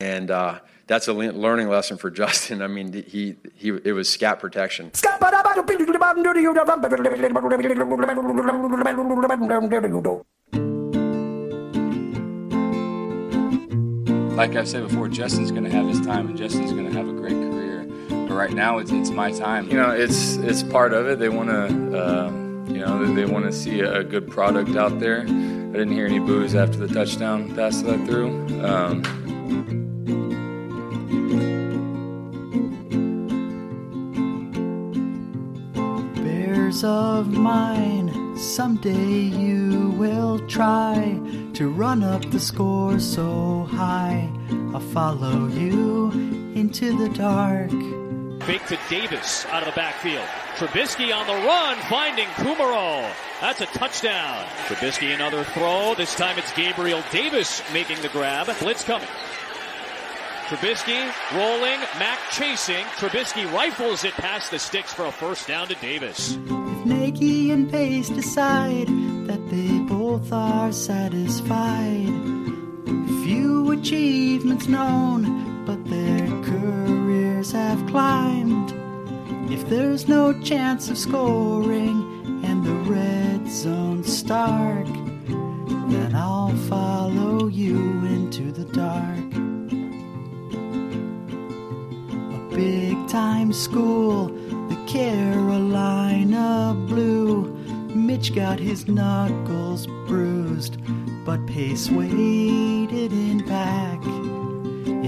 And uh, that's a learning lesson for Justin. I mean, he, he it was scat protection. Like I've said before, Justin's going to have his time, and Justin's going to have a great career. But right now, it's it's my time. You know, it's it's part of it. They want to. Uh, you know, they want to see a good product out there. I didn't hear any boos after the touchdown pass that I threw. Um, Bears of mine, someday you will try to run up the score so high. I'll follow you into the dark. Fake to Davis out of the backfield. Trubisky on the run, finding Kumerow. That's a touchdown. Trubisky another throw. This time it's Gabriel Davis making the grab. Blitz coming. Trubisky rolling, Mack chasing. Trubisky rifles it past the sticks for a first down to Davis. If Nagy and Pace decide that they both are satisfied, few achievements known, but their careers have climbed. If there's no chance of scoring and the red zone's stark, then I'll follow you into the dark. Big time school, the Carolina Blue. Mitch got his knuckles bruised, but Pace waited in back.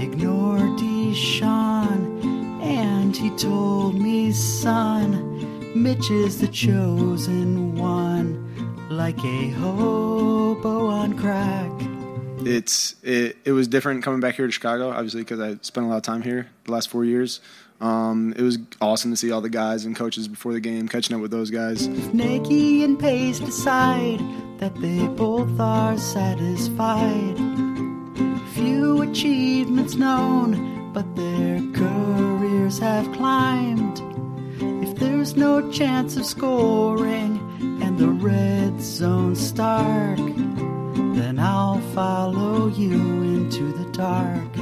Ignore Deshaun, and he told me, son, Mitch is the chosen one, like a hobo on crack. It's it, it was different coming back here to Chicago, obviously because I spent a lot of time here the last four years. Um, it was awesome to see all the guys and coaches before the game, catching up with those guys. If Nagy and Pace decide that they both are satisfied, few achievements known, but their careers have climbed. If there's no chance of scoring and the red zone stark, then I'll follow you into the dark.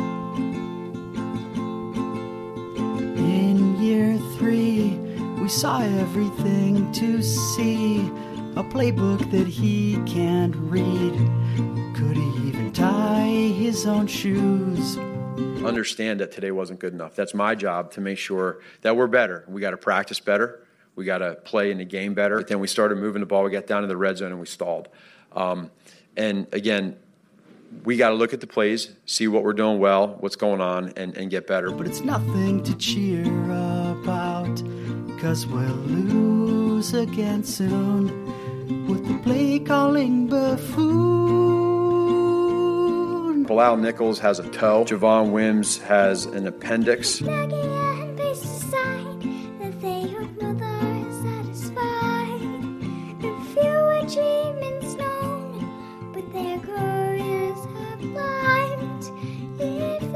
In year three, we saw everything to see. A playbook that he can't read. Could he even tie his own shoes? Understand that today wasn't good enough. That's my job to make sure that we're better. We got to practice better. We got to play in the game better. But then we started moving the ball. We got down to the red zone and we stalled. Um, and again, we got to look at the plays, see what we're doing well, what's going on, and, and get better. But it's nothing to cheer about, cause we'll lose again soon with the play calling buffoon. Bilal Nichols has a toe, Javon Wims has an appendix.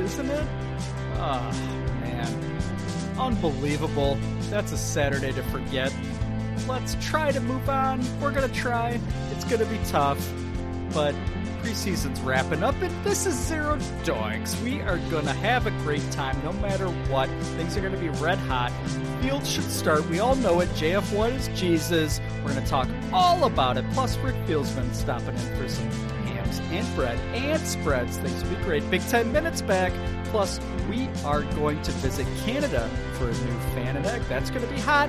isn't it? Ah, man. Unbelievable. That's a Saturday to forget. Let's try to move on. We're gonna try. It's gonna be tough, but preseason's wrapping up, and this is Zero Doinks. We are gonna have a great time no matter what. Things are gonna be red hot. Fields should start. We all know it. JF1 is Jesus. We're gonna talk all about it. Plus, Rick Fieldsman stopping in for some hams and bread and spreads. Things will be great. Big Ten Minutes back. Plus, we are going to visit Canada for a new fan and egg. That's going to be hot.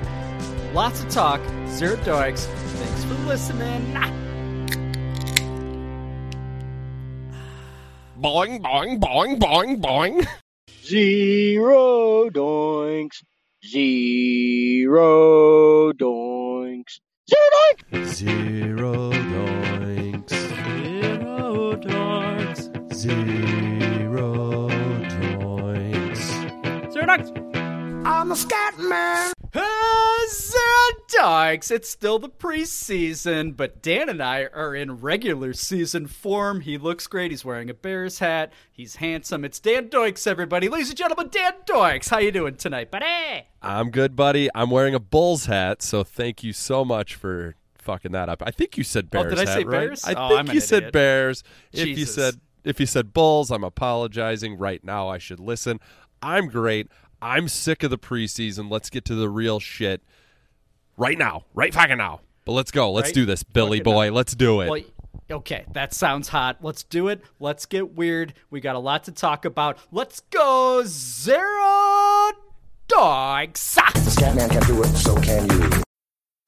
Lots of talk. Zero Doinks. Thanks for listening. Boing, boing, boing, boing, boing. Zero doinks. Zero doinks. Zero doinks. Zero doinks. Zero dogs. Zero doinks. Zero dogs. I'm a scat man. Uh, Dykes. It's still the preseason, but Dan and I are in regular season form. He looks great. He's wearing a Bears hat. He's handsome. It's Dan Doinks, everybody. Ladies and gentlemen, Dan Doinks. How you doing tonight, buddy? I'm good, buddy. I'm wearing a Bulls hat, so thank you so much for fucking that up. I think you said Oh, Bears. did I hat, say right? Bears? I Oh, think I'm an you said idiot. Bears. If you said if you said Bulls, I'm apologizing. Right now, I should listen. I'm great. I'm sick of the preseason. Let's get to the real shit right now, right fucking now. But let's go. Let's Right do this, Billy fucking boy. Let's do it. Well, okay, that sounds hot. Let's do it. Let's get weird. We got a lot to talk about. Let's go, Zero Doinks. Scatman can do it, so can you.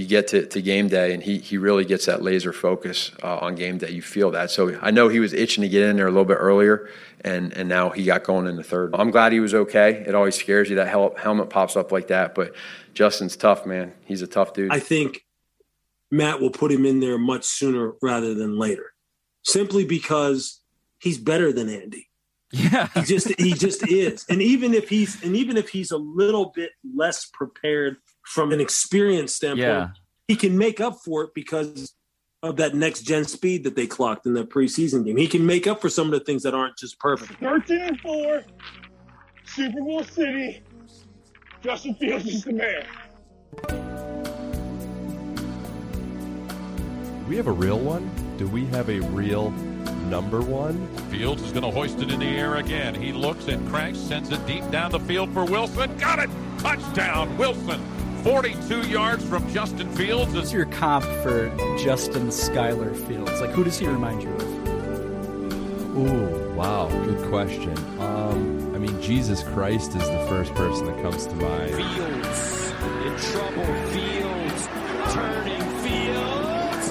You get to, to game day, and he, he really gets that laser focus uh, on game day. You feel that. So I know he was itching to get in there a little bit earlier, and, and now he got going in the third. I'm glad he was okay. It always scares you that hel- helmet pops up like that, but Justin's tough, man. He's a tough dude. I think Matt will put him in there much sooner rather than later, simply because he's better than Andy. Yeah. He just he just is, and even if he's and even if he's a little bit less prepared from an experience standpoint, Yeah. he can make up for it because of that next gen speed that they clocked in the preseason game. He can make up for some of the things that aren't just perfect. 13 and 4, Super Bowl City. Justin Fields is the man. Do we have a real one? Do we have a real number one? Fields is going to hoist it in the air again. He looks and cranks, sends it deep down the field for Wilson. Got it! Touchdown, Wilson. 42 yards from Justin Fields. What's your comp for Justin Skyler Fields? Like, who does he remind you of? Ooh, wow, good question. Um, I mean, Jesus Christ is the first person that comes to mind. Fields in trouble. Fields turning. Fields.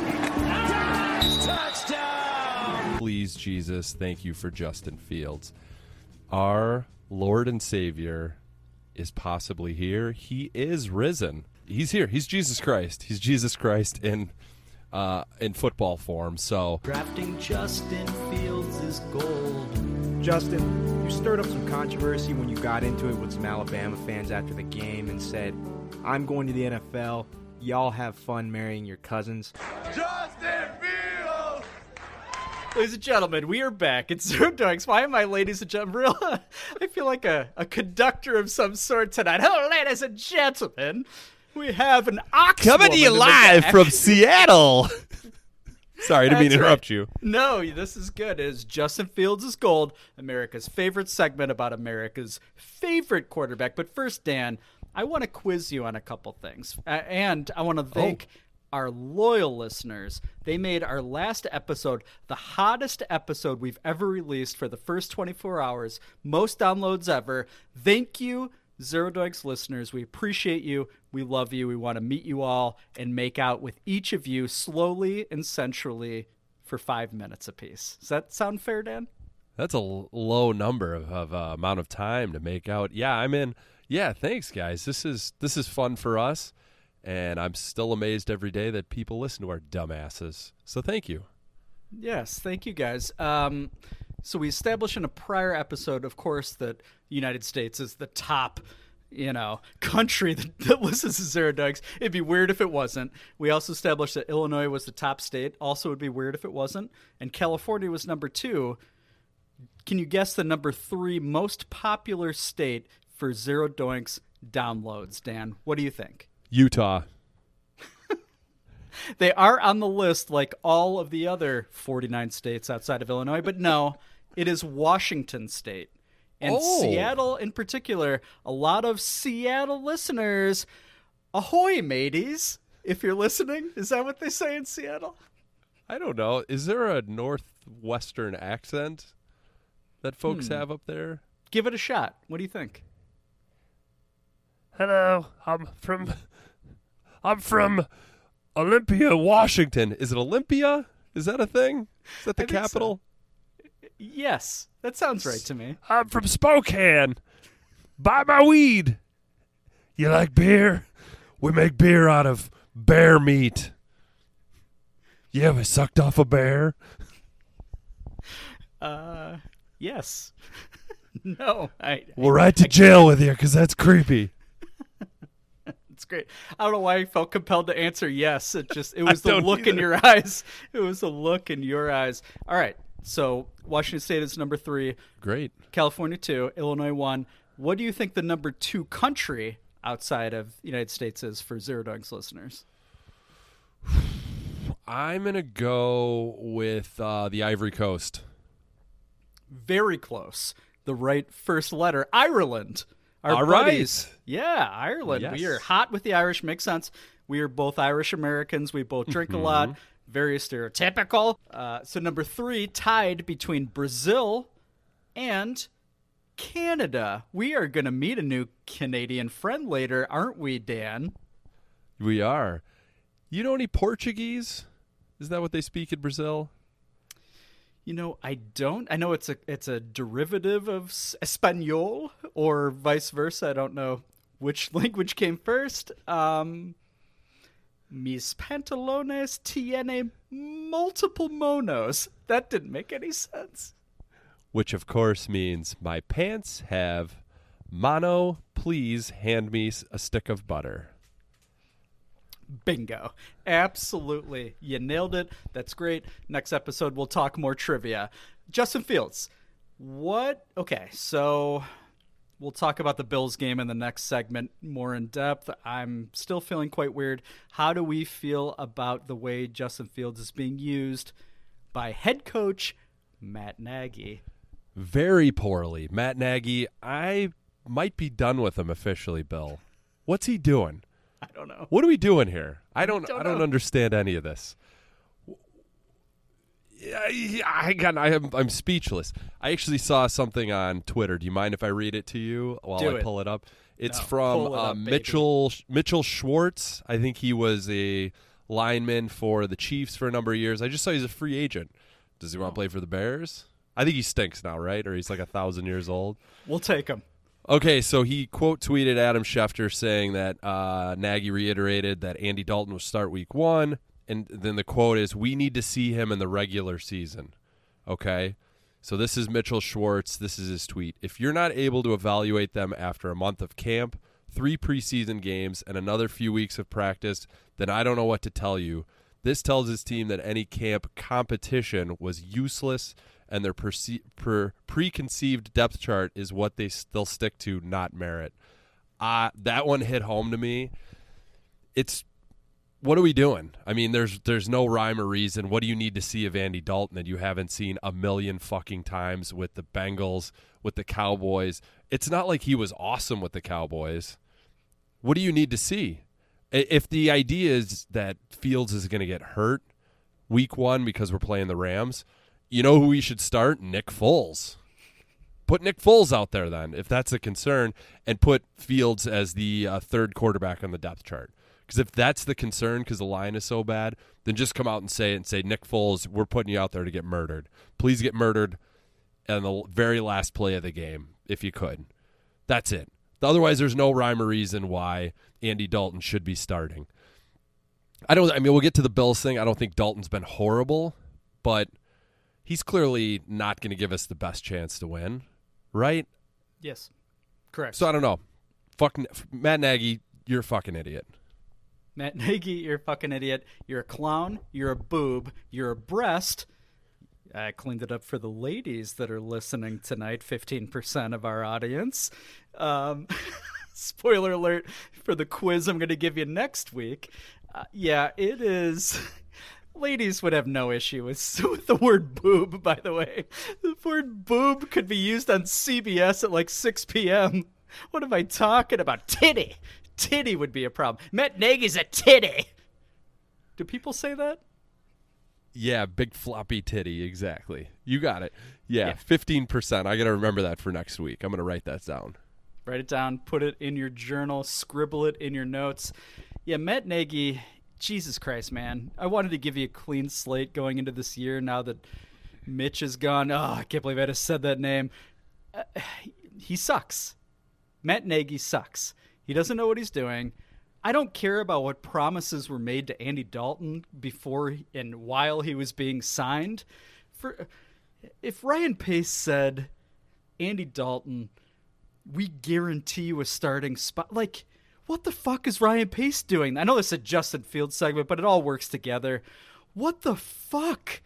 Touchdown. Please, Jesus, thank you for Justin Fields. Our Lord and Savior is possibly here. He is risen. He's here. He's Jesus Christ. He's Jesus Christ in uh, in football form. So Drafting Justin Fields is gold. Justin, you stirred up some controversy when you got into it with some Alabama fans after the game and said, I'm going to the NFL. Y'all have fun marrying your cousins. Justin Fields! Ladies and gentlemen, we are back. It's Zoom Dogs. Why am I, ladies and gentlemen? Real, I feel like a, a conductor of some sort tonight. Hello, ladies and gentlemen. We have an ox coming to you woman in the live from Seattle. Sorry, mean to That's interrupt right. you. No, this is good. It is Justin Fields is gold, America's favorite segment about America's favorite quarterback. But first, Dan, I want to quiz you on a couple things, uh, and I want to thank our loyal listeners. They made our last episode the hottest episode we've ever released for the first 24 hours, most downloads ever. Thank you. Zero Doinks listeners, we appreciate you. We love you. We want to meet you all and make out with each of you slowly and centrally for five minutes apiece. Does that sound fair, Dan? That's a low number of, of uh, amount of time to make out. Yeah, I'm in. Yeah, thanks, guys. This is this is fun for us, and I'm still amazed every day that people listen to our dumbasses. So thank you. Yes, thank you guys. Um, so we established in a prior episode, of course, that the United States is the top, you know, country that, that listens to Zero Doinks. It'd be weird if it wasn't. We also established that Illinois was the top state. Also, would be weird if it wasn't. And California was number two. Can you guess the number three most popular state for Zero Doinks downloads, Dan? What do you think? Utah. They are on the list like all of the other 49 states outside of Illinois, but no, it is Washington state. And Oh. Seattle, in particular, a lot of Seattle listeners. Ahoy, mateys! If you're listening, is that what they say in Seattle? I don't know. Is there a northwestern accent that folks Hmm. have up there? Give it a shot. What do you think? Hello, I'm from I'm from Olympia, Washington. Is it Olympia? Is that a thing? Is that the I think so. capital? Yes, that sounds right to me. I'm from Spokane. Buy my weed. You like beer? We make beer out of bear meat. You ever sucked off a bear? Uh, yes. no, I. We're right to jail with you because that's creepy. Great. I don't know why I felt compelled to answer yes. It just it was the look in your eyes. It was the look in your eyes. All right. So Washington State is number three. Great. California two. Illinois one. What do you think the number two country outside of the United States is for Zero Doinks listeners? I'm gonna go with uh, the Ivory Coast. Very close. The right first letter. Ireland. Our All right. buddies. Yeah, Ireland. We are hot with the Irish. Makes sense. We are both Irish Americans. We both drink a lot. Very stereotypical. Uh, so number three, tied between Brazil and Canada. We are going to meet a new Canadian friend later, aren't we, Dan? We are. You know any Portuguese? Is that what they speak in Brazil? You know, I don't. I know it's a it's a derivative of Espanol or vice versa. I don't know which language came first. Um, mis pantalones tiene multiple monos. That didn't make any sense. Which of course means my pants have mono. Please hand me a stick of butter. Bingo. Absolutely. You nailed it. That's great. Next episode, we'll talk more trivia. Justin Fields, what? Okay, so we'll talk about the Bills game in the next segment more in depth. I'm still feeling quite weird. How do we feel about the way Justin Fields is being used by head coach Matt Nagy? Very poorly. Matt Nagy, I might be done with him officially, Bill. What's he doing? I don't know. What are we doing here? I don't Don't I don't know. understand any of this. I, I, got- I am, I'm speechless. I actually saw something on Twitter. Do you mind if I read it to you while Do I it. pull it up? It's No, from it uh, up. Mitchell Mitchell Schwartz. I think he was a lineman for the Chiefs for a number of years. I just saw he's a free agent. Does he Oh. want to play for the Bears? I think he stinks now, right? Or he's like a thousand years old. We'll take him. Okay, so he quote tweeted Adam Schefter saying that uh, Nagy reiterated that Andy Dalton will start week one. And then the quote is, We need to see him in the regular season. Okay? So this is Mitchell Schwartz. This is his tweet. If you're not able to evaluate them after a month of camp, three preseason games, and another few weeks of practice, then I don't know what to tell you. This tells his team that any camp competition was useless and their perce- per- preconceived depth chart is what they still stick to, not merit. Uh, that one hit home to me. It's what are we doing? I mean, there's there's no rhyme or reason. What do you need to see of Andy Dalton that you haven't seen a million fucking times with the Bengals, with the Cowboys? It's not like he was awesome with the Cowboys. What do you need to see? If the idea is that Fields is going to get hurt week one because we're playing the Rams, you know who we should start? Nick Foles. Put Nick Foles out there then, if that's a concern, and put Fields as the uh, third quarterback on the depth chart. Because if that's the concern, because the line is so bad, then just come out and say it and say, Nick Foles, we're putting you out there to get murdered. Please get murdered in the very last play of the game, if you could. That's it. Otherwise, there's no rhyme or reason why Andy Dalton should be starting. I don't. I mean, we'll get to the Bills thing. I don't think Dalton's been horrible, but he's clearly not going to give us the best chance to win, right? Yes. Correct. So I don't know. Fuck Matt Nagy, you're a fucking idiot. Matt Nagy, you're a fucking idiot. You're a clown. You're a boob. You're a breast. I cleaned it up for the ladies that are listening tonight. Fifteen percent of our audience. Um, spoiler alert for the quiz I'm going to give you next week. Uh, yeah, it is. Ladies would have no issue with, with the word boob, by the way. The word boob could be used on CBS at like 6 p.m. What am I talking about? Titty. Titty would be a problem. Matt Nagy's a titty. Do people say that? Yeah, big floppy titty. Exactly. You got it. Yeah, fifteen percent. I got to remember that for next week. I'm gonna write that down. Write it down, put it in your journal, scribble it in your notes. Yeah, Matt Nagy, Jesus Christ, man. I wanted to give you a clean slate going into this year now that Mitch is gone. Oh, I can't believe I just said that name. Uh, he sucks. Matt Nagy sucks. He doesn't know what he's doing. I don't care about what promises were made to Andy Dalton before and while he was being signed. For if Ryan Pace said, Andy Dalton, we guarantee you a starting spot, like what the fuck is Ryan Pace doing? I know this is a Justin Field segment, but it all works together. What the fuck?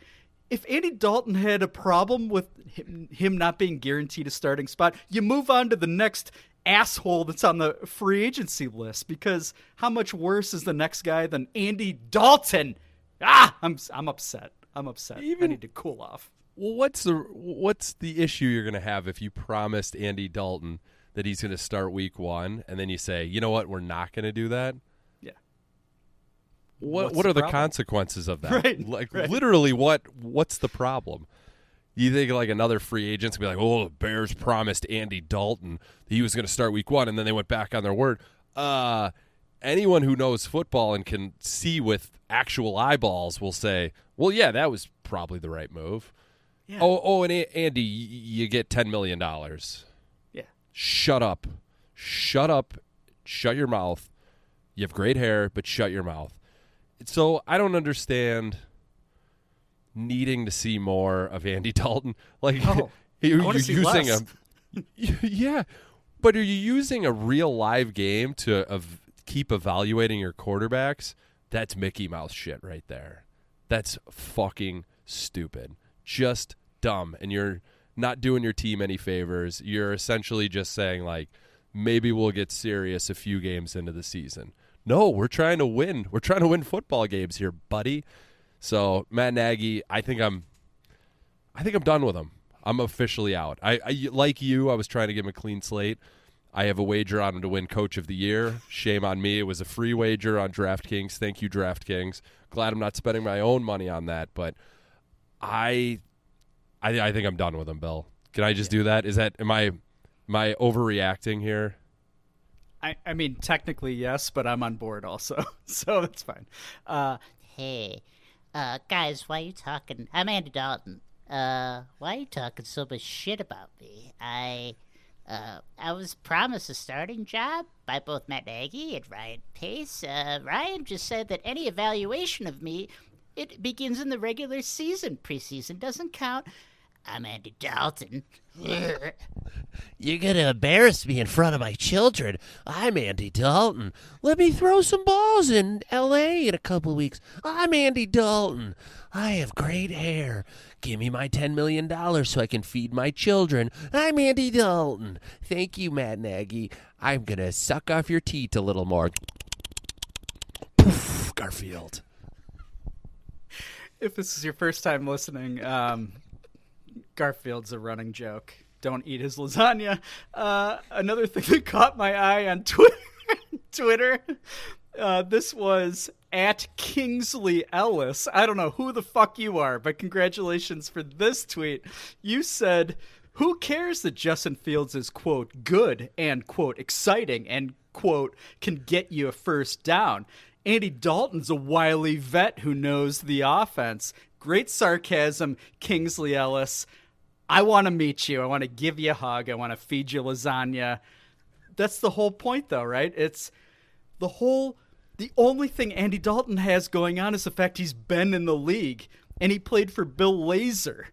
If Andy Dalton had a problem with him, him not being guaranteed a starting spot, you move on to the next asshole that's on the free agency list because how much worse is the next guy than Andy Dalton? Ah, I'm I'm upset. I'm upset. I need to cool off. Well, what's the what's the issue you're going to have if you promised Andy Dalton that he's going to start week 1 and then you say, "You know what? We're not going to do that?" Yeah. What What's what the are the consequences of that? Right, Like right. literally what what's the problem? You think like another free agent's gonna be like, "Oh, the Bears promised Andy Dalton that he was going to start week 1 and then they went back on their word." Uh anyone who knows football and can see with actual eyeballs will say, "Well, yeah, that was probably the right move." Yeah. Oh, oh, and Andy, y- you get ten million dollars. Shut up, shut up, shut your mouth. You have great hair, but shut your mouth. So I don't understand needing to see more of Andy Dalton. Like, Oh, you're see using less. a yeah, but are you using a real live game to keep evaluating your quarterbacks? That's Mickey Mouse shit right there. That's fucking stupid. Just dumb. And you're not doing your team any favors. You're essentially just saying, like, maybe we'll get serious a few games into the season. No, we're trying to win. We're trying to win football games here, buddy. So Matt Nagy, I think I'm I think I'm done with him. I'm officially out. I, I like you. I was trying to give him a clean slate. I have a wager on him to win Coach of the Year. Shame on me. It was a free wager on DraftKings. Thank you, DraftKings. Glad I'm not spending my own money on that. But I, I, I think I'm done with him, Bill. Can I just do that? Is that am I, am I overreacting here? I, I mean, technically yes, but I'm on board also, so that's fine. Uh, Hey, uh, guys, why are you talking? I'm Andy Dalton. Uh, why you talking so much shit about me? I, uh, I was promised a starting job by both Matt Nagy and Ryan Pace. Uh, Ryan just said that any evaluation of me, it begins in the regular season. Preseason doesn't count. I'm Andy Dalton. You're going to embarrass me in front of my children. I'm Andy Dalton. Let me throw some balls in L.A. in a couple weeks. I'm Andy Dalton. I have great hair. Give me my $10 million so I can feed my children. I'm Andy Dalton. Thank you, Matt Nagy. I'm going to suck off your teat a little more. Poof, Garfield. if this is your first time listening, um, Garfield's a running joke. Don't eat his lasagna. Uh, another thing that caught my eye on Twitter, uh, this was at Kingsley Ellis. I don't know who the fuck you are, but congratulations for this tweet. You said, "Who cares that Justin Fields is quote good and quote exciting and quote can get you a first down." Andy Dalton's a wily vet who knows the offense. Great sarcasm, Kingsley Ellis. I want to meet you. I want to give you a hug. I want to feed you lasagna. That's the whole point, though, right? It's the whole. The only thing Andy Dalton has going on is the fact he's been in the league and he played for Bill Lazor,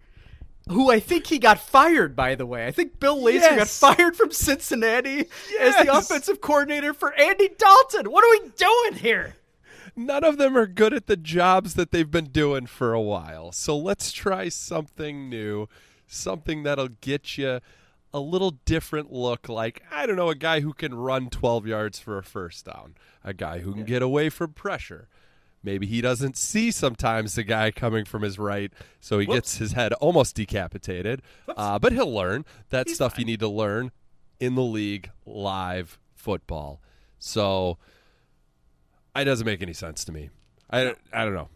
who I think he got fired, by the way. I think Bill Lazor got fired from Cincinnati as the offensive coordinator for Andy Dalton. What are we doing here? None of them are good at the jobs that they've been doing for a while. So let's try something new, something that'll get you a little different look like, I don't know, a guy who can run 12 yards for a first down, a guy who can get away from pressure. Maybe he doesn't see sometimes the guy coming from his right, so he Whoops. gets his head almost decapitated. Uh, but he'll learn. That stuff you need to learn in the league live football. So it doesn't make any sense to me. I, I don't know.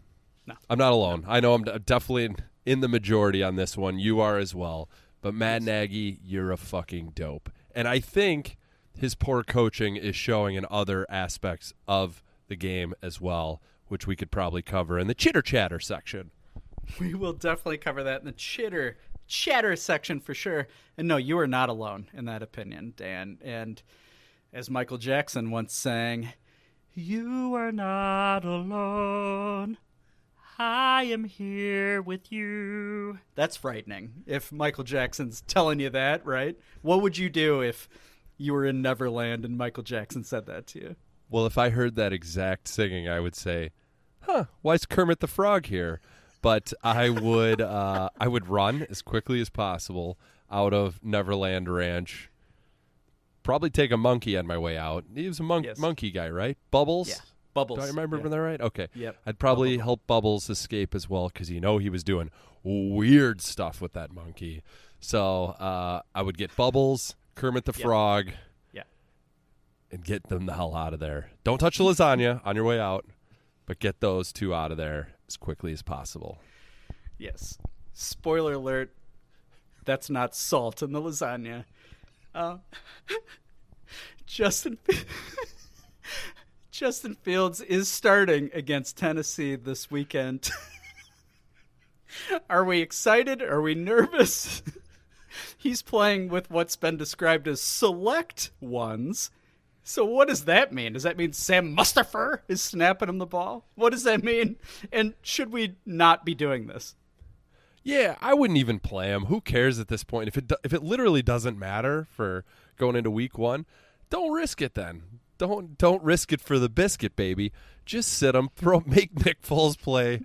No. I'm not alone. I know I'm definitely in, the majority on this one. You are as well. But Matt Nagy, you're a fucking dope. And I think his poor coaching is showing in other aspects of the game as well, which we could probably cover in the chitter chatter section. We will definitely cover that in the chitter chatter section for sure. And no, you are not alone in that opinion, Dan. And as Michael Jackson once sang, You are not alone. I am here with you. That's frightening. If Michael Jackson's telling you that, right? What would you do if you were in Neverland and Michael Jackson said that to you? Well, if I heard that exact singing, I would say, "Huh, why is Kermit the Frog here?" But I would, uh, I would run as quickly as possible out of Neverland Ranch. Probably take a monkey on my way out. He was a mon- Yes. monkey guy, right? Bubbles. Yeah, Bubbles. Do I remember Yeah. that right? Okay. Yep. I'd probably help Bubbles escape as well because you know he was doing weird stuff with that monkey. So uh, I would get Bubbles, Kermit the Yep. Frog, Yeah. and get them the hell out of there. Don't touch the lasagna on your way out, but get those two out of there as quickly as possible. Yes. Spoiler alert. That's not salt in the lasagna. Uh, Justin Justin Fields is starting against Tennessee this weekend. Are we excited? Are we nervous? He's playing with what's been described as select ones. So what does that mean? Does that mean Sam Mustipher is snapping him the ball? What does that mean? And should we not be doing this? Yeah, I wouldn't even play him. Who cares at this point? If it do- if it literally doesn't matter for going into week one, don't risk it. Then don't don't risk it for the biscuit, baby. Just sit him. Throw make Nick Foles play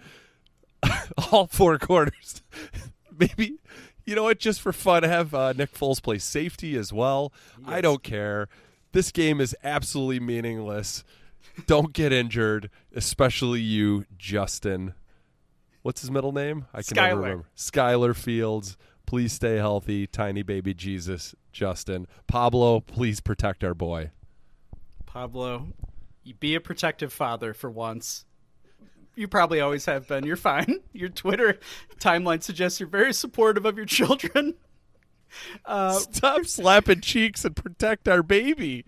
all four quarters. Maybe you know what? Just for fun, have uh, Nick Foles play safety as well. I don't care. This game is absolutely meaningless. Don't get injured, especially you, Justin. What's his middle name? I can never remember. Skylar Fields. Please stay healthy. Tiny baby Jesus, Justin. Pablo, please protect our boy. Pablo, you be a protective father for once. You probably always have been. You're fine. Your Twitter timeline suggests you're very supportive of your children. Uh, Stop slapping cheeks and protect our baby.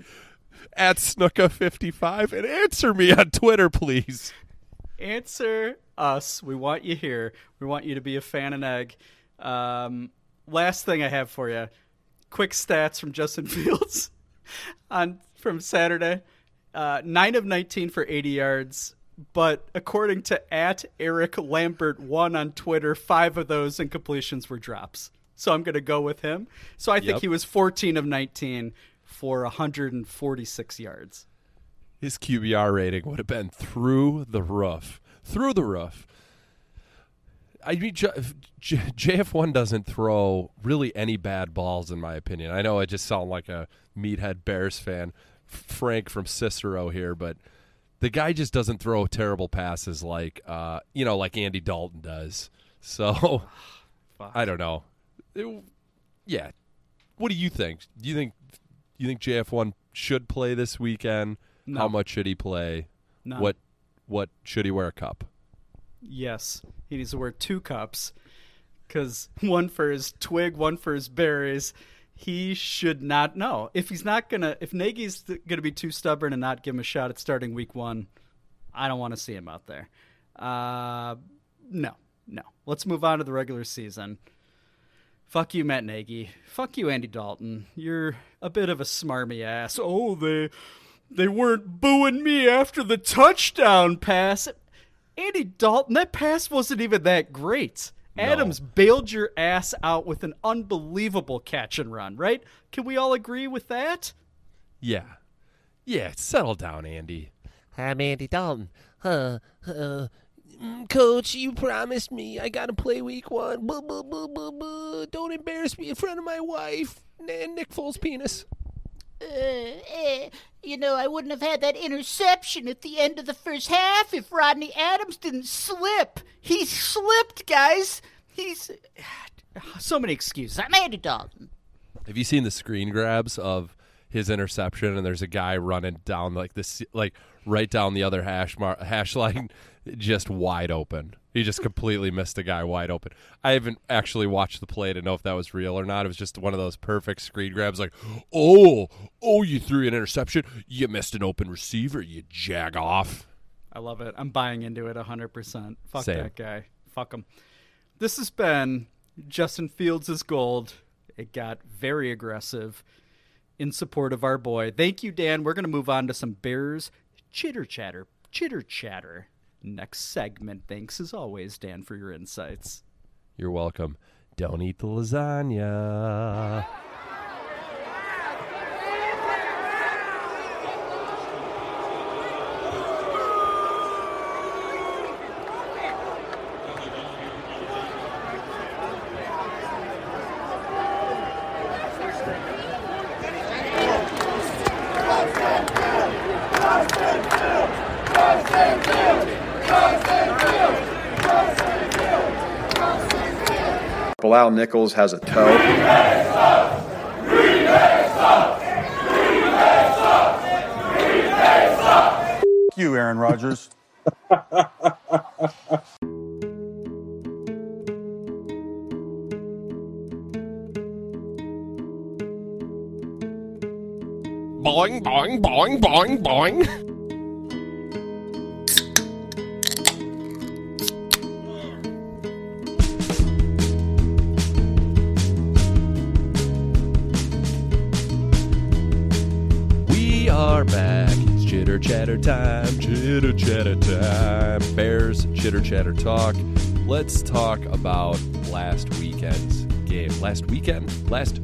At Snooka55 and answer me on Twitter, please. answer us. We want you here. We want you to be a fan and egg. Um, last thing I have for you: quick stats from Justin Fields on from Saturday. Uh, Nine of nineteen for eighty yards, but according to at Eric Lambert one on Twitter, five of those incompletions were drops. So I'm going to go with him. So I think Yep. he was fourteen of nineteen for 146 yards. His QBR rating would have been through the roof. Through the roof. I mean, J- J- JF1 doesn't throw really any bad balls, in my opinion. I know I just sound like a meathead Bears fan, Frank from Cicero here, but the guy just doesn't throw terrible passes like, uh, you know, like Andy Dalton does. So, I don't know. It- yeah. What do you think? Do you think you think JF1 should play this weekend? No. How much should he play? None. What what should he wear a cup? Yes, he needs to wear two cups because one for his twig, one for his berries. He should not know if he's not gonna. If Nagy's gonna be too stubborn and not give him a shot at starting week one, I don't want to see him out there. Uh, no, no. Let's move on to the regular season. Fuck you, Matt Nagy. Fuck you, Andy Dalton. You're a bit of a smarmy ass. Oh, they they weren't booing me after the touchdown pass. Andy Dalton, that pass wasn't even that great. Adams bailed your ass out with an unbelievable catch and run, right? Can we all agree with that? Yeah. Yeah, settle down, Andy. I'm Andy Dalton. Huh? Uh, mm, Coach, you promised me I gotta play week one. Buh, buh, buh, buh, buh. Don't embarrass me in front of my wife and Nick Foles' penis. Uh, eh, you know, I wouldn't have had that interception at the end of the first half if Rodney Adams didn't slip. He slipped, guys. He's so many excuses. I'm Andy Dalton. Have you seen the screen grabs of his interception? And there's a guy running down like this, like right down the other hash mar- hash line, just wide open. He just completely missed a guy wide open. I haven't actually watched the play to know if that was real or not. It was just one of those perfect screen grabs, like, oh, oh, you threw an interception, you missed an open receiver, you jag off. I love it. I'm buying into it 100%. Fuck Same. that guy. Fuck him. This has been Justin Fields is gold. It got very aggressive in support of our boy. Thank you, Dan. We're going to move on to some Bears chitter chatter. Chitter chatter. Next segment. Thanks as always, Dan, for your insights. You're welcome. Don't eat the lasagna. Bilal Nichols has a toe. you, Aaron Rodgers. Boing, boing, boing, boing, boing. Chatter talk. Let's talk about last weekend's game. Last weekend? Last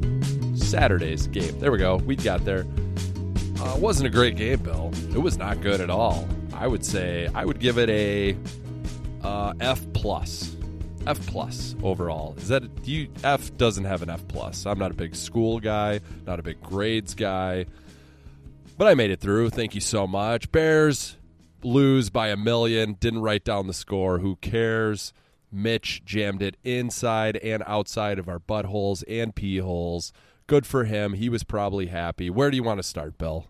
Saturday's game. There we go. We got there. Uh, wasn't a great game, Bill. It was not good at all. I would say I would give it a uh, F plus. F plus overall. Is that do you F doesn't have an F plus. I'm not a big school guy, not a big grades guy. But I made it through. Thank you so much. Bears lose by a million. Didn't write down the score. Who cares? Mitch jammed it inside and outside of our buttholes and pee holes. Good for him. He was probably happy. Where do you want to start, Bill?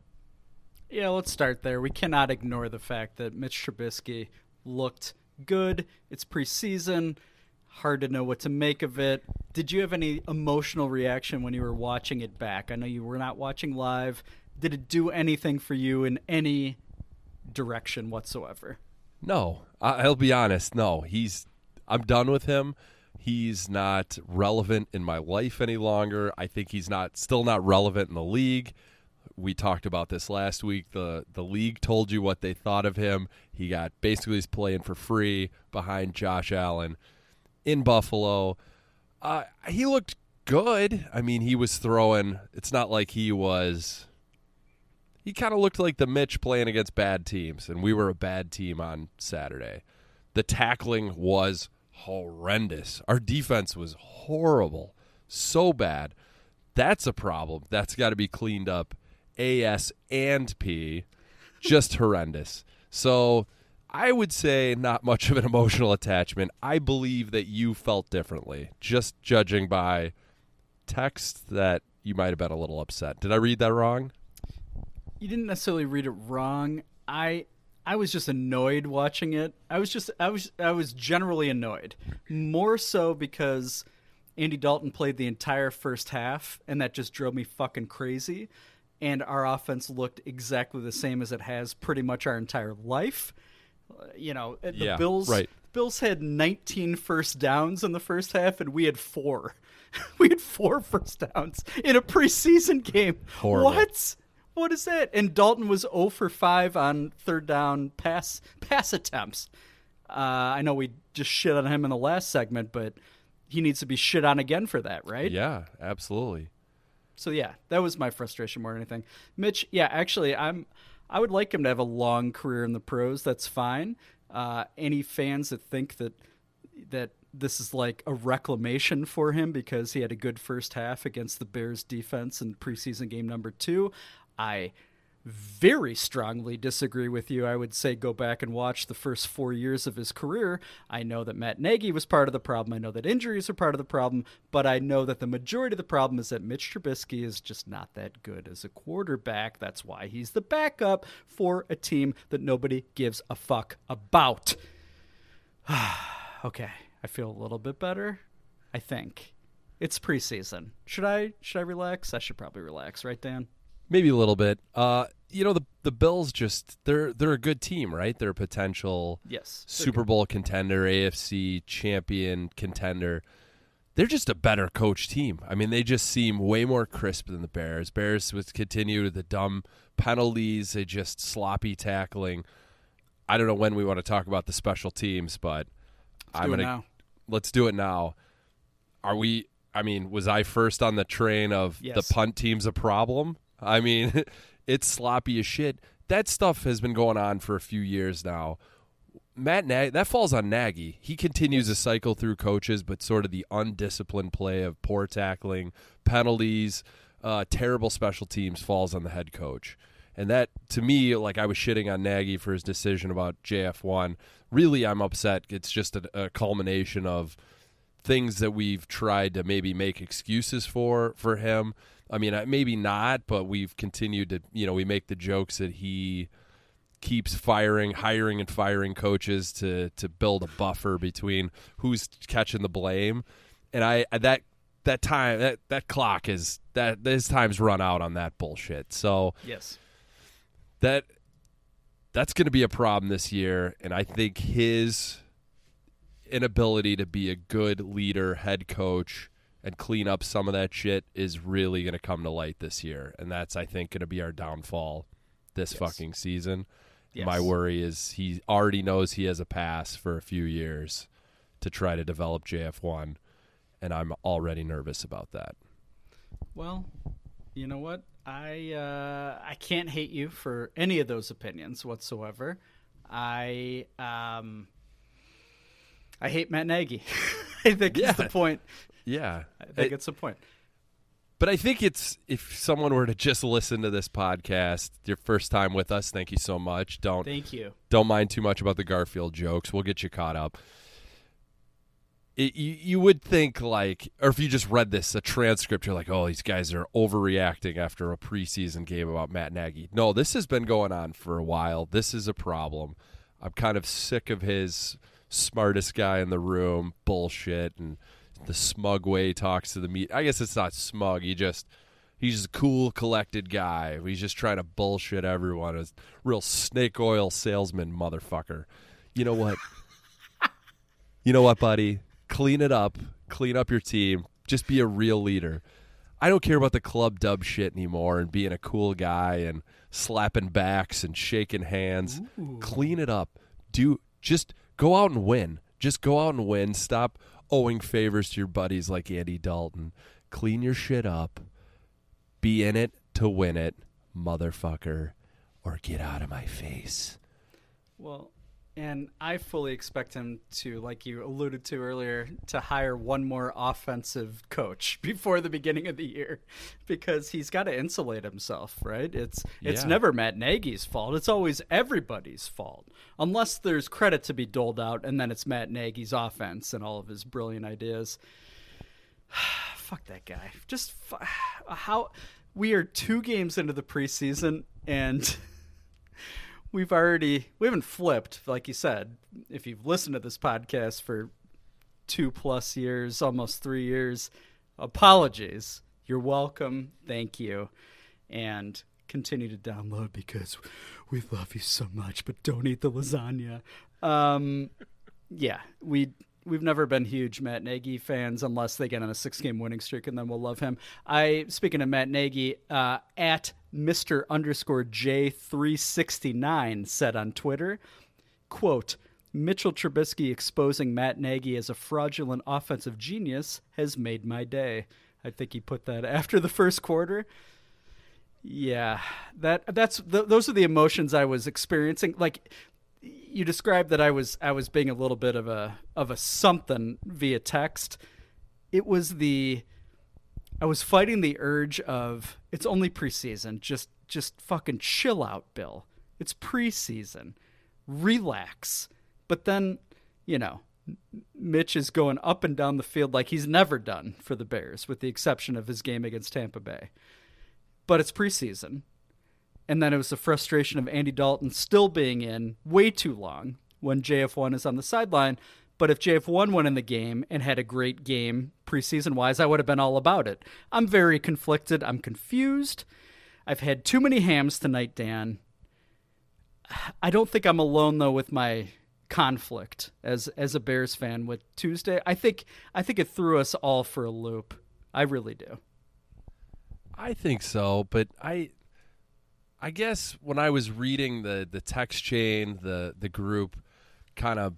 Yeah, let's start there. We cannot ignore the fact that Mitch Trubisky looked good. It's preseason. Hard to know what to make of it. Did you have any emotional reaction when you were watching it back? I know you were not watching live. Did it do anything for you in any direction whatsoever? No, I'll be honest. No, he's. I'm done with him. He's not relevant in my life any longer. I think he's not still not relevant in the league. We talked about this last week. the The league told you what they thought of him. He got basically he's playing for free behind Josh Allen in Buffalo. Uh, he looked good. I mean, he was throwing. It's not like he was he kind of looked like the Mitch playing against bad teams, and we were a bad team on Saturday. The tackling was horrendous. Our defense was horrible, so bad. That's a problem. That's got to be cleaned up. AS and P, just horrendous. So I would say not much of an emotional attachment. I believe that you felt differently, just judging by text that you might have been a little upset. Did I read that wrong? You didn't necessarily read it wrong. I I was just annoyed watching it. I was just I was I was generally annoyed. More so because Andy Dalton played the entire first half and that just drove me fucking crazy. And our offense looked exactly the same as it has pretty much our entire life. Uh, You know, the Yeah, Bills right. Bills had 19 first downs in the first half and we had 4. we had four first downs in a preseason game. Horrible. What? What is that? And Dalton was 0 for 5 on third down pass pass attempts. Uh, I know we just shit on him in the last segment, but he needs to be shit on again for that, right? Yeah, absolutely. So yeah, that was my frustration more than anything. Mitch, yeah, actually, I'm I would like him to have a long career in the pros. That's fine. Uh, any fans that think that that this is like a reclamation for him because he had a good first half against the Bears defense in preseason game number two. I very strongly disagree with you. I would say go back and watch the first four years of his career. I know that Matt Nagy was part of the problem. I know that injuries are part of the problem, but I know that the majority of the problem is that Mitch Trubisky is just not that good as a quarterback. That's why he's the backup for a team that nobody gives a fuck about. okay, I feel a little bit better. I think it's preseason. Should I should I relax? I should probably relax, right, Dan? Maybe a little bit. Uh, you know the the Bills just they're they're a good team, right? They're a potential yes Super Bowl contender, AFC champion contender. They're just a better coach team. I mean, they just seem way more crisp than the Bears. Bears with continue the dumb penalties, they just sloppy tackling. I don't know when we want to talk about the special teams, but Let's I'm do it gonna now. let's do it now. Are we? I mean, was I first on the train of Yes. the punt team's a problem? I mean, it's sloppy as shit. That stuff has been going on for a few years now. Matt Nagy, that falls on Nagy. He continues to cycle through coaches, but sort of the undisciplined play of poor tackling, penalties, uh, terrible special teams falls on the head coach. And that, to me, like I was shitting on Nagy for his decision about JF1. Really, I'm upset. It's just a, a culmination of things that we've tried to maybe make excuses for for him. I mean, maybe not, but we've continued to, you know, we make the jokes that he keeps firing, hiring and firing coaches to to build a buffer between who's catching the blame. And I that that time that that clock is that his time's run out on that bullshit. So Yes. that that's going to be a problem this year and I think his inability to be a good leader, head coach and clean up some of that shit is really going to come to light this year and that's I think going to be our downfall this fucking season. My worry is he already knows he has a pass for a few years to try to develop JF1 and I'm already nervous about that. Well, you know what? I uh, I can't hate you for any of those opinions whatsoever. I um I hate Matt Nagy. I think Yeah. it's the point. Yeah. I think It- it's the point. But I think it's if someone were to just listen to this podcast, your first time with us, thank you so much. Don't Thank you. Don't mind too much about the Garfield jokes. We'll get you caught up. It, you you would think like, or if you just read this a transcript, you're like, oh, these guys are overreacting after a preseason game about Matt Nagy. No, this has been going on for a while. This is a problem. I'm kind of sick of his smartest guy in the room bullshit and the smug way he talks to the meet. I guess it's not smug. He just he's a cool, collected guy. He's just trying to bullshit everyone. A real snake oil salesman motherfucker. You know what? you know what, buddy? Clean it up. Clean up your team. Just be a real leader. I don't care about the club dub shit anymore and being a cool guy and slapping backs and shaking hands. Clean it up. Do just go out and win. Just go out and win. Stop owing favors to your buddies like Andy Dalton. Clean your shit up. Be in it to win it, motherfucker, or get out of my face. Well, and I fully expect him to, like you alluded to earlier, to hire one more offensive coach before the beginning of the year, because he's got to insulate himself, right? It's it's Yeah. never Matt Nagy's fault. It's always everybody's fault, unless there's credit to be doled out, and then it's Matt Nagy's offense and all of his brilliant ideas. Fuck that guy. Just fu- how we are two games into the preseason and we've already we haven't flipped like you said if you've listened to this podcast for two plus years almost three years apologies. You're welcome. Thank you. And continue to download because we love you so much but don't eat the lasagna. Um yeah we we've never been huge Matt Nagy fans unless they get on a six game winning streak and then we'll love him. I speaking of Matt Nagy, uh, at Mr. underscore J three sixty nine said on Twitter, quote, Mitchell Trubisky exposing Matt Nagy as a fraudulent offensive genius has made my day. I think he put that after the first quarter. Yeah, that that's th- those are the emotions I was experiencing. Like you described that I was I was being a little bit of a of a something via text. It was the I was fighting the urge of it's only preseason. Just just fucking chill out, Bill. It's preseason. Relax. But then, you know, Mitch is going up and down the field like he's never done for the Bears, with the exception of his game against Tampa Bay. But it's preseason. And then it was the frustration of Andy Dalton still being in way too long when JF1 is on the sideline. But if JF1 went in the game and had a great game preseason wise, I would have been all about it. I'm very conflicted. I'm confused. I've had too many hams tonight, Dan. I don't think I'm alone though with my conflict as as a Bears fan with Tuesday. I think I think it threw us all for a loop. I really do. I think so, but I I guess when I was reading the the text chain, the the group kind of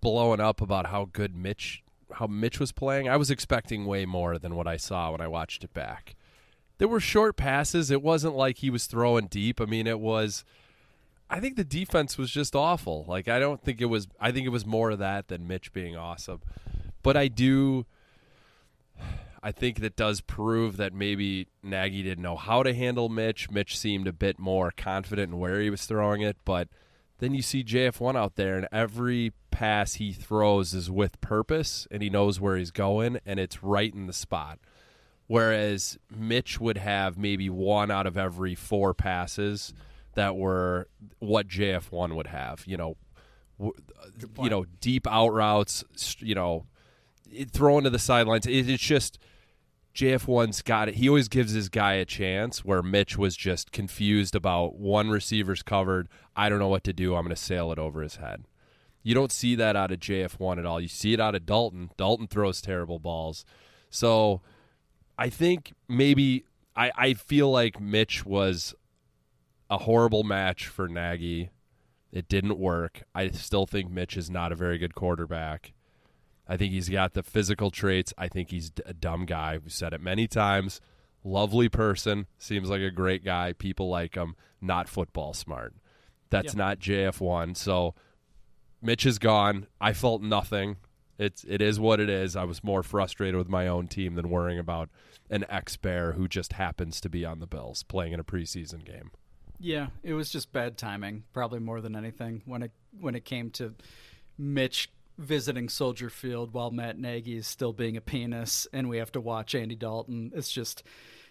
blowing up about how good Mitch how Mitch was playing, I was expecting way more than what I saw when I watched it back. There were short passes. It wasn't like he was throwing deep. I mean, it was I think the defense was just awful. Like I don't think it was I think it was more of that than Mitch being awesome. But I do I think that does prove that maybe Nagy didn't know how to handle Mitch. Mitch seemed a bit more confident in where he was throwing it, but then you see JF1 out there, and every pass he throws is with purpose, and he knows where he's going, and it's right in the spot. Whereas Mitch would have maybe one out of every four passes that were what JF1 would have. You know, you know, deep out routes. You know, throwing to the sidelines. It, it's just JF1's got it. He always gives his guy a chance where Mitch was just confused about one receiver's covered. I don't know what to do. I'm going to sail it over his head. You don't see that out of JF1 at all. You see it out of Dalton. Dalton throws terrible balls. So I think maybe I, I feel like Mitch was a horrible match for Nagy. It didn't work. I still think Mitch is not a very good quarterback. I think he's got the physical traits. I think he's a dumb guy. We've said it many times. Lovely person. Seems like a great guy. People like him. Not football smart. That's yeah. not JF1. So Mitch is gone. I felt nothing. It's it is what it is. I was more frustrated with my own team than worrying about an ex Bear who just happens to be on the Bills playing in a preseason game. Yeah, it was just bad timing, probably more than anything when it when it came to Mitch visiting Soldier Field while Matt Nagy is still being a penis, and we have to watch Andy Dalton. It's just,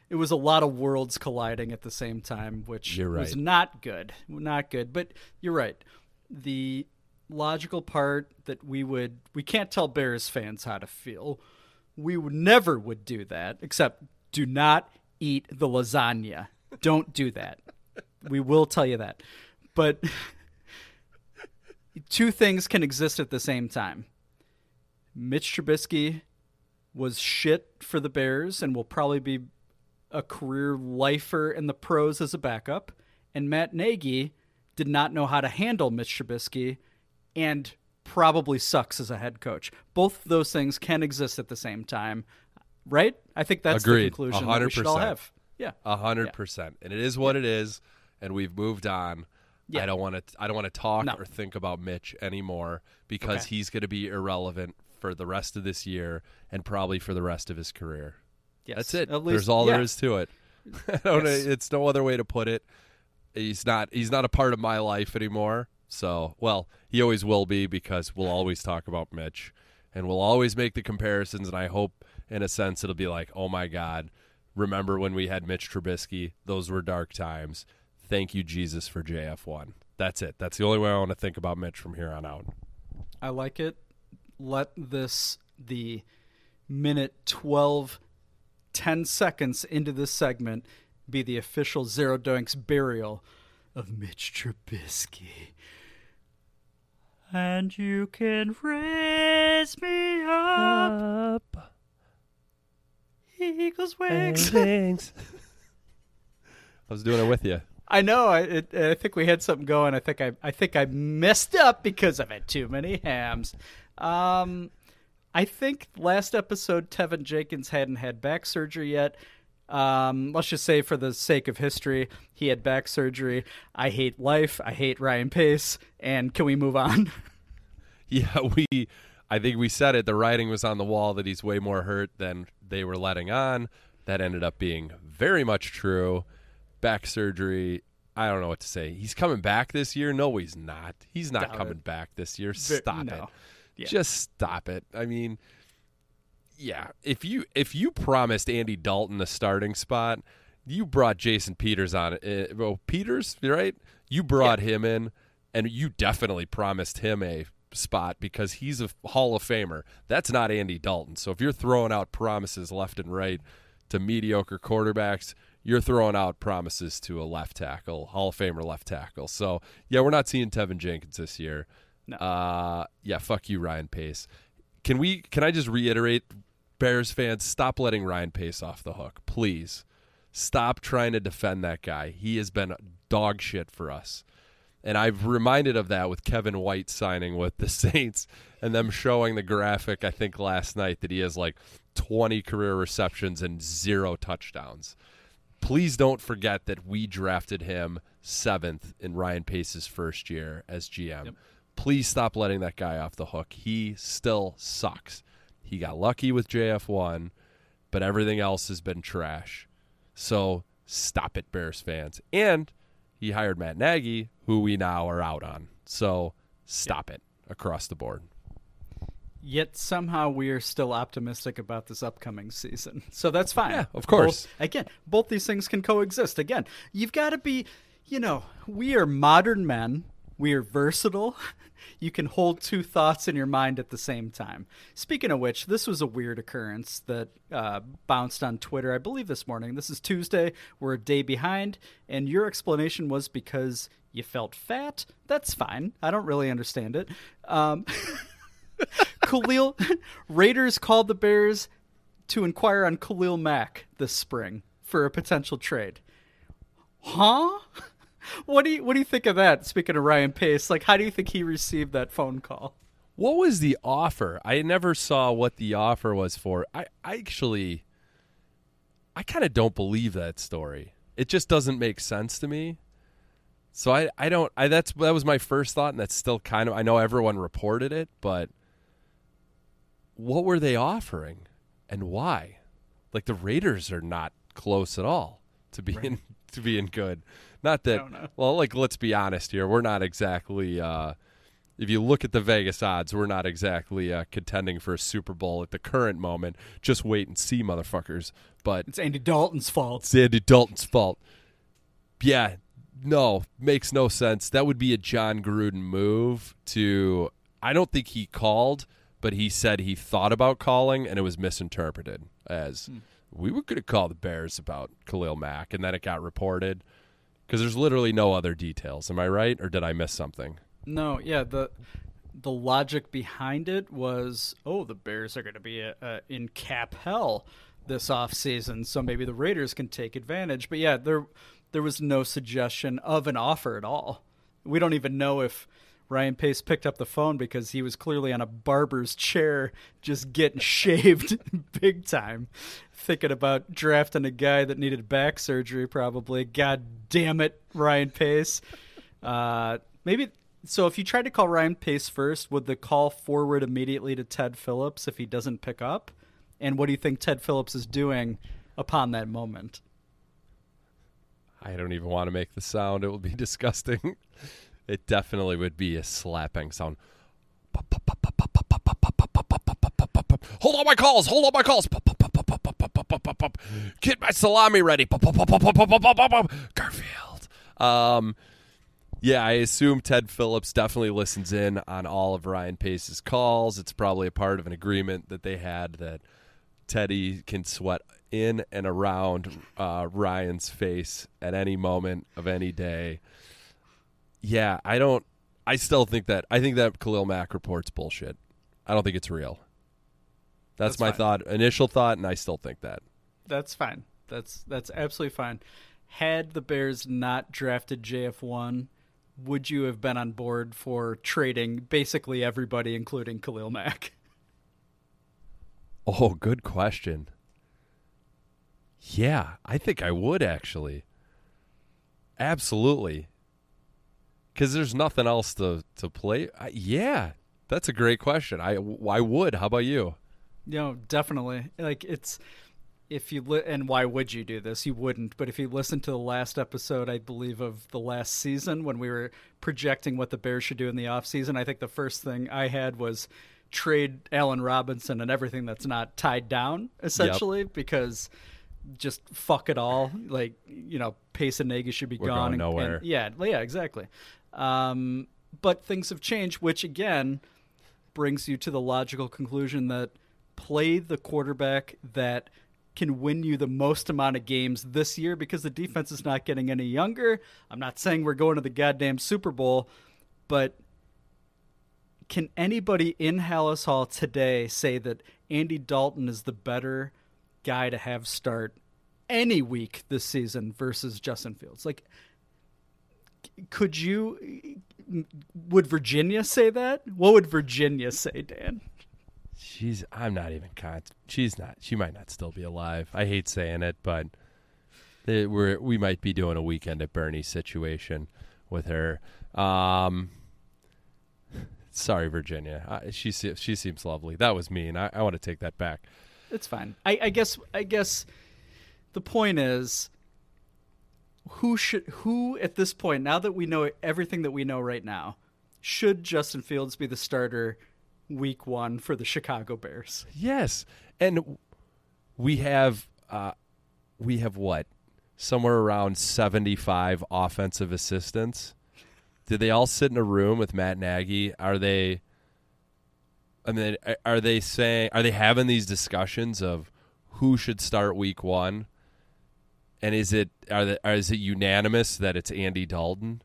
it was a lot of worlds colliding at the same time, which right. was not good. Not good. But you're right. The logical part that we would, we can't tell Bears fans how to feel. We would never would do that, except do not eat the lasagna. Don't do that. we will tell you that. But two things can exist at the same time. Mitch Trubisky was shit for the Bears and will probably be a career lifer in the pros as a backup. And Matt Nagy did not know how to handle Mitch Trubisky and probably sucks as a head coach. Both of those things can exist at the same time, right? I think that's Agreed. the conclusion 100%. that we should all have. Yeah, a hundred percent. And it is what it is, and we've moved on. Yeah. I don't want to. I don't want to talk no. or think about Mitch anymore because okay. he's going to be irrelevant for the rest of this year and probably for the rest of his career. Yes. That's it. Least, There's all yeah. there is to it. yes. It's no other way to put it. He's not. He's not a part of my life anymore. So, well, he always will be because we'll always talk about Mitch and we'll always make the comparisons. And I hope, in a sense, it'll be like, oh my God, remember when we had Mitch Trubisky? Those were dark times. Thank you, Jesus, for JF1. That's it. That's the only way I want to think about Mitch from here on out. I like it. Let this, the minute 12, 10 seconds into this segment, be the official Zero Doinks burial of Mitch Trubisky. And you can raise me up. up. Eagles wings. wings. I was doing it with you. I know. I, it, I think we had something going. I think I, I think I messed up because I've had too many hams. Um, I think last episode Teven Jenkins hadn't had back surgery yet. Um, let's just say, for the sake of history, he had back surgery. I hate life. I hate Ryan Pace. And can we move on? Yeah, we. I think we said it. The writing was on the wall that he's way more hurt than they were letting on. That ended up being very much true. Back surgery. I don't know what to say. He's coming back this year. No, he's not. He's not Doubt coming it. back this year. Stop no. it. Yeah. Just stop it. I mean, yeah. If you if you promised Andy Dalton a starting spot, you brought Jason Peters on. Uh, well, Peters, right? You brought him in, and you definitely promised him a spot because he's a Hall of Famer. That's not Andy Dalton. So if you're throwing out promises left and right to mediocre quarterbacks, you're throwing out promises to a left tackle, Hall of Famer left tackle. So yeah, we're not seeing Teven Jenkins this year. No. Uh, yeah, fuck you, Ryan Pace. Can we? Can I just reiterate, Bears fans, stop letting Ryan Pace off the hook, please. Stop trying to defend that guy. He has been dog shit for us. And I've reminded of that with Kevin White signing with the Saints and them showing the graphic, I think, last night that he has like 20 career receptions and zero touchdowns. Please don't forget that we drafted him seventh in Ryan Pace's first year as GM. Please stop letting that guy off the hook. He still sucks. He got lucky with JF1, but everything else has been trash. So stop it, Bears fans. And he hired Matt Nagy, who we now are out on. So stop it across the board. Yet somehow we are still optimistic about this upcoming season. So that's fine. Yeah, of course. Both, again, both these things can coexist. Again, you've got to be, you know, we are modern men. We are versatile. You can hold two thoughts in your mind at the same time. Speaking of which, this was a weird occurrence that uh, bounced on Twitter, I believe, this morning. This is Tuesday. We're a day behind, and your explanation was because you felt fat. That's fine. I don't really understand it. Um, Khalil Raiders called the Bears to inquire on Khalil Mack this spring for a potential trade. Huh? What do you what do you think of that? Speaking of Ryan Pace, like how do you think he received that phone call? What was the offer? I never saw what the offer was for. I, I actually I kind of don't believe that story. It just doesn't make sense to me. So I, I don't I that's that was my first thought and that's still kind of I know everyone reported it, but what were they offering and why? Like the Raiders are not close at all to being to being good. Not that well, like let's be honest here, we're not exactly uh if you look at the Vegas odds, we're not exactly uh, contending for a Super Bowl at the current moment. Just wait and see, motherfuckers. But It's Andy Dalton's fault. it's Andy Dalton's fault. Yeah, no, makes no sense. That would be a Jon Gruden move to. I don't think he called, but he said he thought about calling, and it was misinterpreted as we were going to call the Bears about Khalil Mack, and then it got reported because there's literally no other details. Am I right, or did I miss something? No, yeah, the the logic behind it was, oh, the Bears are going to be uh, in cap hell this offseason, so maybe the Raiders can take advantage. But yeah, there there was no suggestion of an offer at all. We don't even know if Ryan Pace picked up the phone because he was clearly on a barber's chair just getting shaved big time, thinking about drafting a guy that needed back surgery probably. God damn it, Ryan Pace. Uh, maybe so if you tried to call Ryan Pace first, would the call forward immediately to Ted Phillips if he doesn't pick up? And what do you think Ted Phillips is doing upon that moment? I don't even want to make the sound. It will be disgusting. It definitely would be a slapping sound. Hold on my calls. Hold on my calls. Get my salami ready. Garfield. Um, yeah, I assume Ted Phillips definitely listens in on all of Ryan Pace's calls. It's probably a part of an agreement that they had that Teddy can sweat in and around uh, Ryan's face at any moment of any day. Yeah, I don't. I still think that. I think that Khalil Mack report's bullshit. I don't think it's real. That's, That's my fine. thought, initial thought, and I still think that. That's fine. That's that's absolutely fine. Had the Bears not drafted JF1, would you have been on board for trading basically everybody, including Khalil Mack? Oh, good question. Yeah, I think I would actually. Absolutely. Because there's nothing else to to play. I, yeah, that's a great question. I I would. How about you? You know, definitely. Like it's if you li- and why would you do this? You wouldn't. But if you listen to the last episode, I believe of the last season when we were projecting what the Bears should do in the offseason, I think the first thing I had was trade Allen Robinson and everything that's not tied down essentially yep. because just fuck it all. Like you know, Pace and Nagy should be We're gone. Going nowhere. And, yeah, yeah, exactly. Um, but things have changed, which again brings you to the logical conclusion that play the quarterback that can win you the most amount of games this year because the defense is not getting any younger. I'm not saying we're going to the goddamn Super Bowl, but can anybody in Halas Hall today say that Andy Dalton is the better guy to have start any week this season versus Justin Fields? Like, could you? Would Virginia say that? What would Virginia say, Dan? She's. I'm not even. Con- she's not. She might not still be alive. I hate saying it, but we're we might be doing a weekend at Bernie situation with her. Um, sorry, Virginia. I, she she seems lovely. That was mean. I, I want to take that back. It's fine. I, I guess. I guess the point is who should who at this point now that we know everything that we know right now should Justin Fields be the starter week 1 for the Chicago Bears? Yes. And we have uh we have what? Somewhere around 75 offensive assistants. Did they all sit in a room with Matt Nagy? Are they I mean are they saying are they having these discussions of who should start week 1 and is it are the, are is it unanimous that it's Andy Dalton?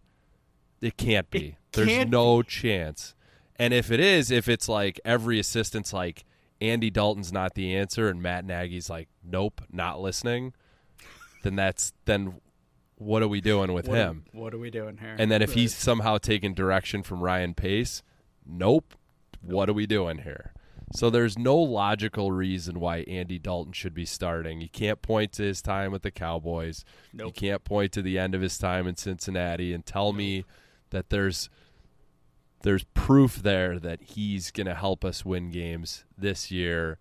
It can't be. It There's can't no chance. And if it is, if it's like every assistant's like Andy Dalton's not the answer and Matt Nagy's like nope, not listening, then that's then what are we doing with what, him? What are we doing here? And then if he's somehow taking direction from Ryan Pace, nope, what are we doing here? So there's no logical reason why Andy Dalton should be starting. You can't point to his time with the Cowboys. Nope. You can't point to the end of his time in Cincinnati and tell me that there's there's proof there that he's going to help us win games this year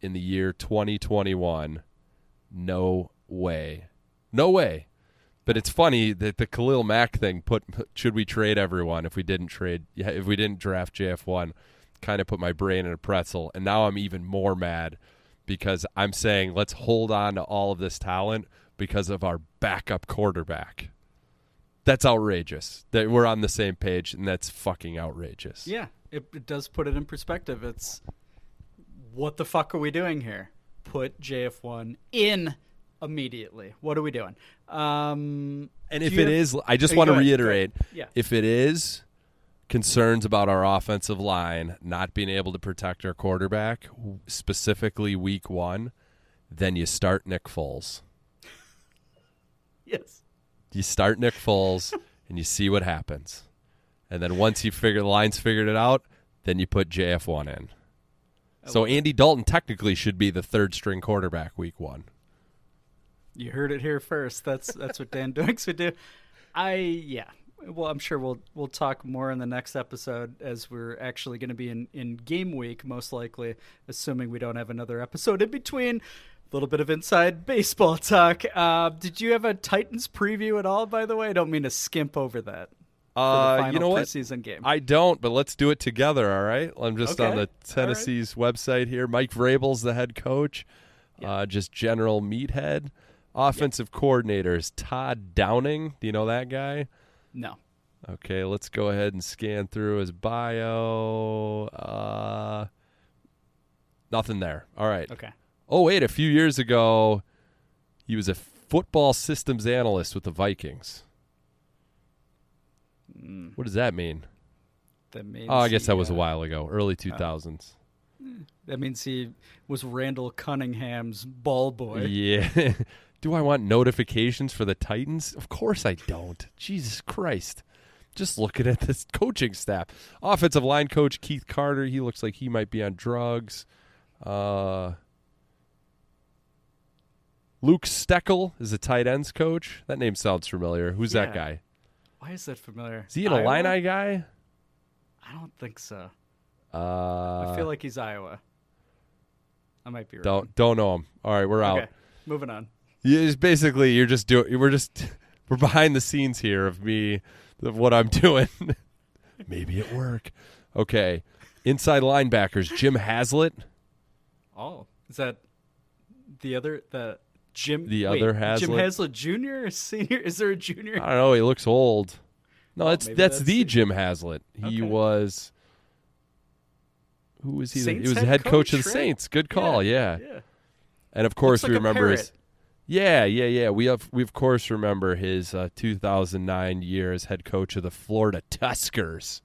in the year 2021. No way. No way. But it's funny that the Khalil Mack thing put should we trade everyone if we didn't trade yeah, if we didn't draft JF1 kind of put my brain in a pretzel. And now I'm even more mad because I'm saying let's hold on to all of this talent because of our backup quarterback. That's outrageous. That we're on the same page, and that's fucking outrageous. Yeah, it, it does put it in perspective. It's what the fuck are we doing here? Put JF1 in immediately. What are we doing? Um, and if do it have- is, I just Oh, want to reiterate Yeah. if it is concerns about our offensive line not being able to protect our quarterback, specifically week one, then you start Nick Foles. Yes. You start Nick Foles and you see what happens. And then once you figure the line's figured it out, then you put JF1 in. So Andy Dalton technically should be the third string quarterback week one. You heard it here first. That's that's what Dan Doinks would do. I yeah. Well, I'm sure we'll we'll talk more in the next episode as we're actually going to be in in game week, most likely, assuming we don't have another episode in between. A little bit of inside baseball talk. Uh, did you have a Titans preview at all? By the way, I don't mean to skimp over that. Uh, you know what? Preseason game. I don't, but let's do it together. All right. I'm just on the Tennessee's website here. Mike Vrabel's the head coach. Uh, just general meathead. Offensive coordinators Todd Downing. Do you know that guy? No. Okay, let's go ahead and scan through his bio. Uh, nothing there. All right. Okay. Oh wait, a few years ago, he was a football systems analyst with the Vikings. What does that mean? That means Oh, I guess he, that was a uh, while ago, early 2000s. That means he was Randall Cunningham's ball boy. Yeah. Do I want notifications for the Titans? Of course I don't. Jesus Christ. Just looking at this coaching staff. Offensive line coach Keith Carter, he looks like he might be on drugs. Uh Luke Steckel is a tight ends coach. That name sounds familiar. Who's that guy? Why is that familiar? Is he an Iowa? Illini guy? I don't think so. Uh, I feel like he's Iowa. I might be wrong. don't don't know him. All right, we're out. Okay, moving on. Yeah, it's basically you're just doing. We're just we're behind the scenes here of me, of what I'm doing. Maybe at work. Okay, inside linebackers: Jim Haslett, Oh, is that the other the Jim? The wait, other Jim Haslett? Haslett Jr. or Senior? Is there a junior? I don't know. He looks old. No, Oh, that's that's, that's the. Jim Haslett. He Okay. was. Who was he? Saints he was the head head coach, of the? Saints. Good call. Yeah. yeah. And of course, we like a remember his. Yeah, yeah, yeah. We have we of course remember his uh, 2009 year as head coach of the Florida Tuskers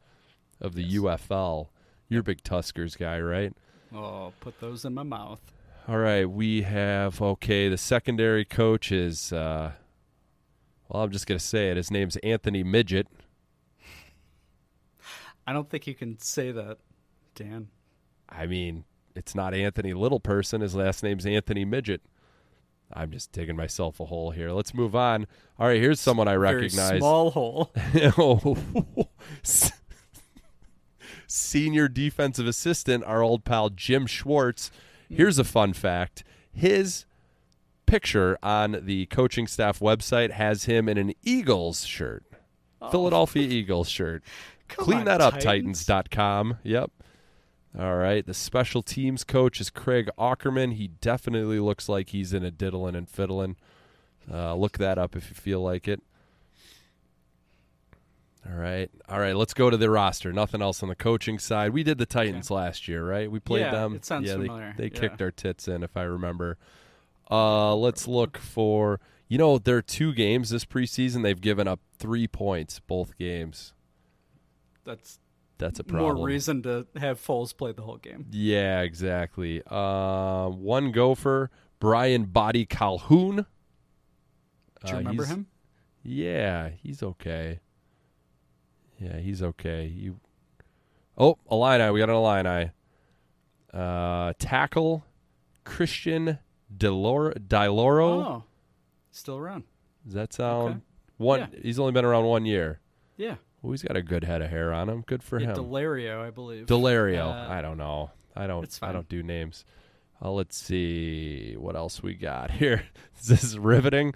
of the UFL. You're a big Tuskers guy, right? Oh, put those in my mouth. All right, we have okay. The secondary coach is. Uh, well, I'm just gonna say it. His name's Anthony Midget. I don't think you can say that, Dan. I mean, it's not Anthony Little Person. His last name's Anthony Midget. I'm just digging myself a hole here. Let's move on. All right, here's someone I recognize. Very small hole. oh. Senior defensive assistant, our old pal Jim Schwartz. Here's a fun fact. His picture on the coaching staff website has him in an Eagles shirt. Oh. Philadelphia Eagles shirt. Come Clean on, that up, Titans. Titans.com. Yep. All right. The special teams coach is Craig Aukerman. He definitely looks like he's in a diddling and fiddling. Uh, look that up if you feel like it. All right. All right. Let's go to the roster. Nothing else on the coaching side. We did the Titans last year, right? We played Yeah, them. it sounds yeah, they- familiar. They, Yeah. kicked our tits in, if I remember. Uh, let's look for. You know, there are two games this preseason. They've given up three points both games. That's That's a problem. more reason to have Foles play the whole game. Yeah, exactly. Uh, one gopher, Brian Body Calhoun. Do you Uh, remember him? Yeah, he's okay. Yeah, he's okay. You. Oh, Illini. We got an Illini. Uh, tackle, Christian Delor- DiLauro. Oh, still around. Does that sound Okay. one? Yeah. He's only been around one year. Yeah. Well, he's got a good head of hair on him. Good for Yeah, him. Delario, I believe. Delario. Uh, I don't know. I don't. it's I don't do names. Uh, let's see what else we got here. this is riveting.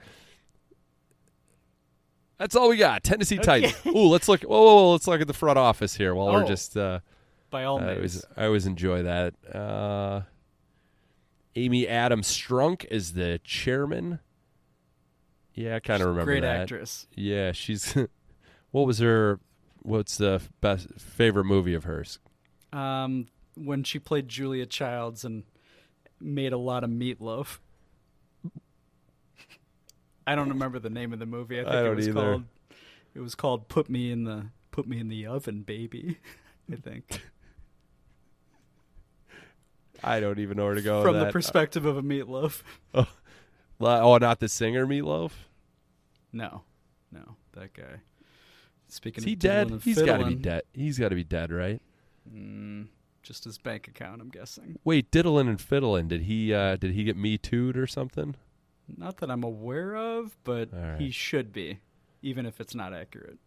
That's all we got. Tennessee Titans. Ooh, let's look. Whoa, whoa, whoa, let's look at the front office here while we're Oh, just. Uh, by all I means. always, I always enjoy that. Uh, Amy Adams Strunk is the chairman. Yeah, I kind of remember great that. actress. Yeah, she's. what was her? What's the best favorite movie of hers? Um, when she played Julia Childs and made a lot of meatloaf. I don't remember the name of the movie. I think I it was either. called it was called Put Me in the Put Me in the Oven, Baby. I think. I don't even know where to go. From the perspective of a meatloaf. Oh, oh, not the singer Meatloaf. No. No, that guy. Speaking Is of he diddling dead? He's got to be dead. He's got to be dead, right? Mm, just his bank account, I'm guessing. Wait, diddling and fiddling. Did he? uh Did he get me too'd or something? Not that I'm aware of, but right. he should be, even if it's not accurate.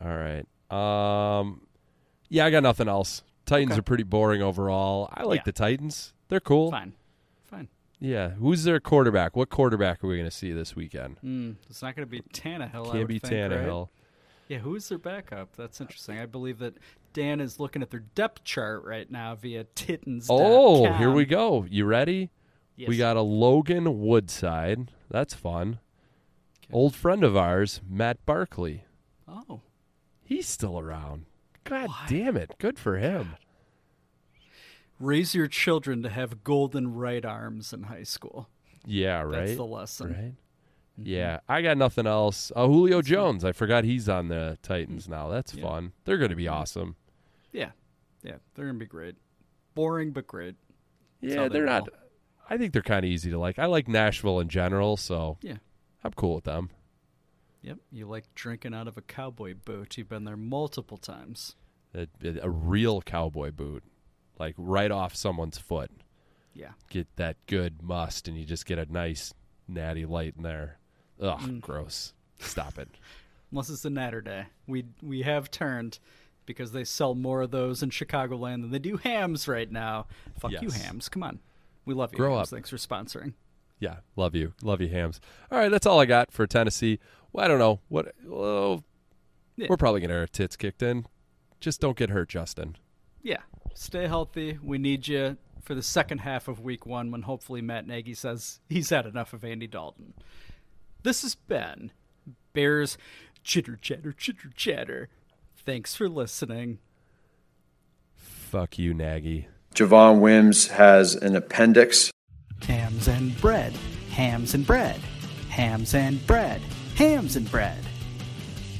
All right. Um, yeah, I got nothing else. Titans Okay. are pretty boring overall. I like Yeah. the Titans. They're cool. Fine. Fine. Yeah. Who's their quarterback? What quarterback are we going to see this weekend? Mm, it's not going to be Tannehill. Can't be think, right? Yeah, who is their backup? That's interesting. I believe that Dan is looking at their depth chart right now via Titans. Oh, here we go. You ready? Yes. We got a Logan Woodside. That's fun. Old friend of ours, Matt Barkley. Oh, He's still around. God damn it. Good for him. raise your children to have golden right arms in high school. Yeah, right. That's the lesson. Right. Yeah, I got nothing else. Uh, Julio Jones. I forgot he's on the Titans now. That's Yeah. fun. They're going to be awesome. Yeah, yeah, they're gonna be great. Boring but great. That's Yeah, they they're not. I think they're kind of easy to like. I like Nashville in general, so Yeah. I'm cool with them. Yep, you like drinking out of a cowboy boot. You've been there multiple times. A, a real cowboy boot, like right off someone's foot. Yeah. Get that good must, and you just get a nice natty light in there. Ugh, mm. gross. Stop it. Unless it's a natter day. We we have turned because they sell more of those in Chicagoland than they do hams right now. Fuck you, hams. Come on. We love you. Grow hams. up. Thanks for sponsoring. Yeah, love you, love you, hams. All right, that's all I got for Tennessee. Well, I don't know what. Well, Yeah. we're probably gonna have our tits kicked in. Just don't get hurt, Justin. Yeah. Stay healthy. We need you for the second half of week one when hopefully Matt Nagy says he's had enough of Andy Dalton. This has been Bears Chitter Chatter Chitter Chatter. Thanks for listening. Fuck you, Nagy. Javon Wims has an appendix. Hams and bread. Hams and bread. Hams and bread. Hams and bread.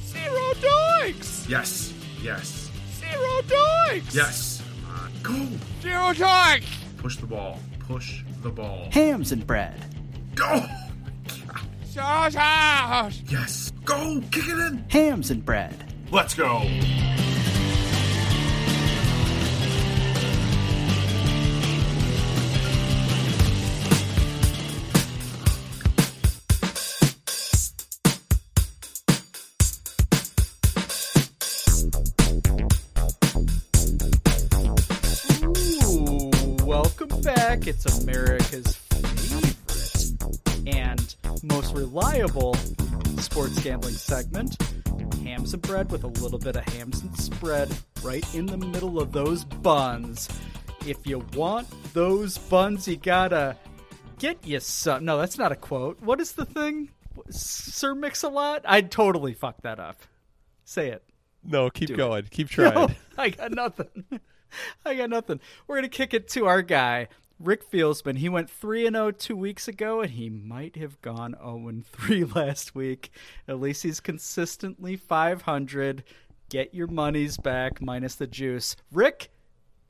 Zero doinks! Yes. Yes. Zero doinks! Yes. Come on. Go. Zero doinks! Push the ball. Push the ball. Hams and bread. Go. Sausage! Yes. Go. Kick it in. Hams and bread. Let's go. Ooh, welcome back. It's America's favorite and most reliable sports gambling segment. Hams and bread with a little bit of hams and spread right in the middle of those buns. If you want those buns, you gotta get you some. No, that's not a quote. What is the thing? Sir Mix a Lot? I'd totally fuck that up. Say it. No, keep Do it. going. Keep trying. No, I got nothing. I got nothing. We're gonna kick it to our guy, Rick Fieldsman. He went three and 0 two weeks ago, and he might have gone zero and three last week. At least he's consistently five hundred. Get your monies back minus the juice. Rick,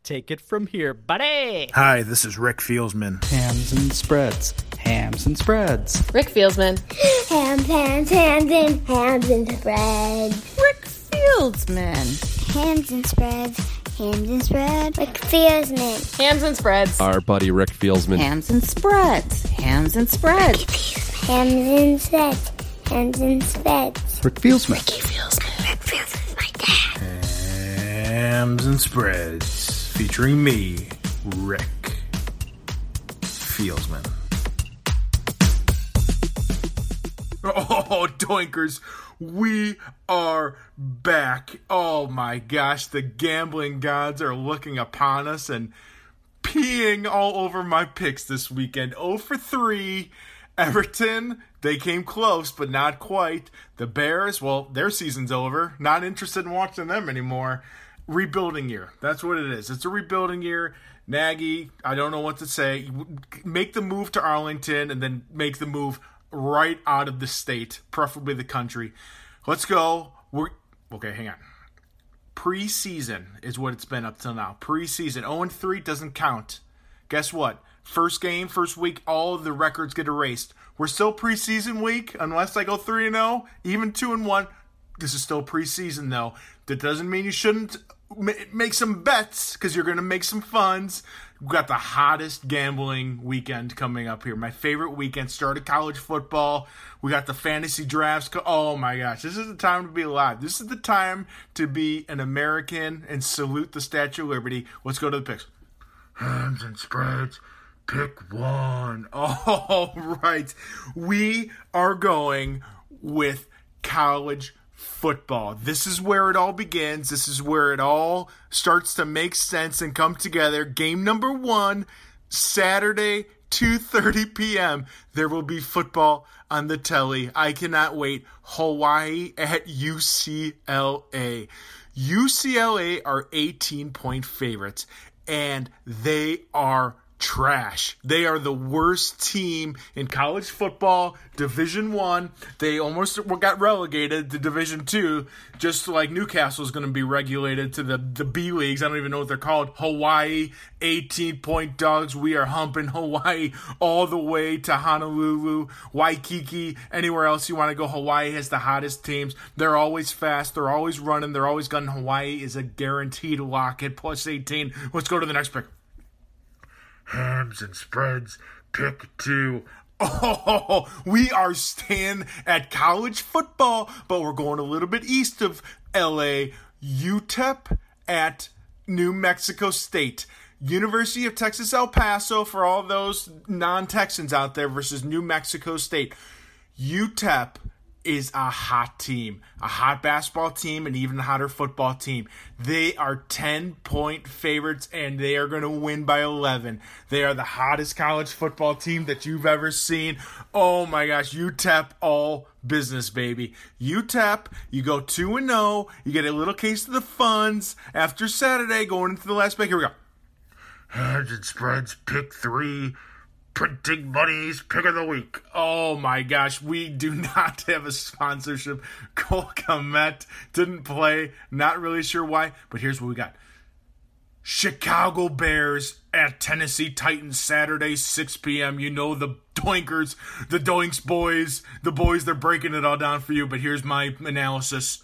take it from here, buddy. Hi, this is Rick Fieldsman. Hams and spreads. Hams and spreads. Rick Fieldsman. Hams, hams, hams, and hams and spreads. Rick Fieldsman. Hams and spreads. Hams and spreads. Rick Fieldsman. Hams and spreads. Our buddy Rick Fieldsman. Hams and spreads. Hams and spreads. Hams and spreads. Hams and spreads. Rick Fieldsman. Ricky Fieldsman. Rick Fieldsman's my dad. Hams and Spreads, featuring me, Rick Fieldsman. Oh, doinkers, we are back. Oh my gosh, the gambling gods are looking upon us and peeing all over my picks this weekend. 0 for 3. Everton, they came close, but not quite. The Bears, well, their season's over. Not interested in watching them anymore. Rebuilding year. That's what it is. It's a rebuilding year. Nagy, I don't know what to say. Make the move to Arlington and then make the move right out of the state, preferably the country. Let's go. We're okay, hang on. Preseason is what it's been up till now. Preseason. 0 3 doesn't count. Guess what? First game, first week, all of the records get erased. We're still preseason week, unless I go 3 and 0, even 2 and 1. This is still preseason, though. That doesn't mean you shouldn't ma- make some bets because you're going to make some funds. We've got the hottest gambling weekend coming up here. My favorite weekend. Start of college football. We got the fantasy drafts. Oh my gosh, this is the time to be alive. This is the time to be an American and salute the Statue of Liberty. Let's go to the picks. Hands and spreads. Pick one. All right. We are going with college football. This is where it all begins. This is where it all starts to make sense and come together. Game number 1, Saturday, 2:30 p.m. There will be football on the telly. I cannot wait. Hawaii at UCLA. UCLA are 18 point favorites and they are trash. They are the worst team in college football, Division 1. They almost got relegated to Division 2 just like Newcastle is going to be regulated to the the B leagues. I don't even know what they're called. Hawaii 18 point dogs. We are humping Hawaii all the way to Honolulu, Waikiki, anywhere else you want to go. Hawaii has the hottest teams. They're always fast. They're always running. They're always gunning. Hawaii is a guaranteed lock at plus 18. Let's go to the next pick hams and spreads. Pick two. Oh, we are staying at college football, but we're going a little bit east of LA. UTEP at New Mexico State. University of Texas El Paso for all those non Texans out there versus New Mexico State. UTEP is a hot team, a hot basketball team, and even a hotter football team. They are 10 point favorites and they are going to win by 11. They are the hottest college football team that you've ever seen. Oh my gosh, UTEP all business, baby. UTEP, you go 2 and 0, you get a little case of the funds after Saturday going into the last break. Here we go. And spreads, pick three printing money's pick of the week. Oh my gosh, we do not have a sponsorship. Cole Kmet didn't play, not really sure why, but here's what we got. Chicago Bears at Tennessee Titans Saturday 6 p.m. You know the Doinkers, the Doinks boys, the boys they're breaking it all down for you, but here's my analysis.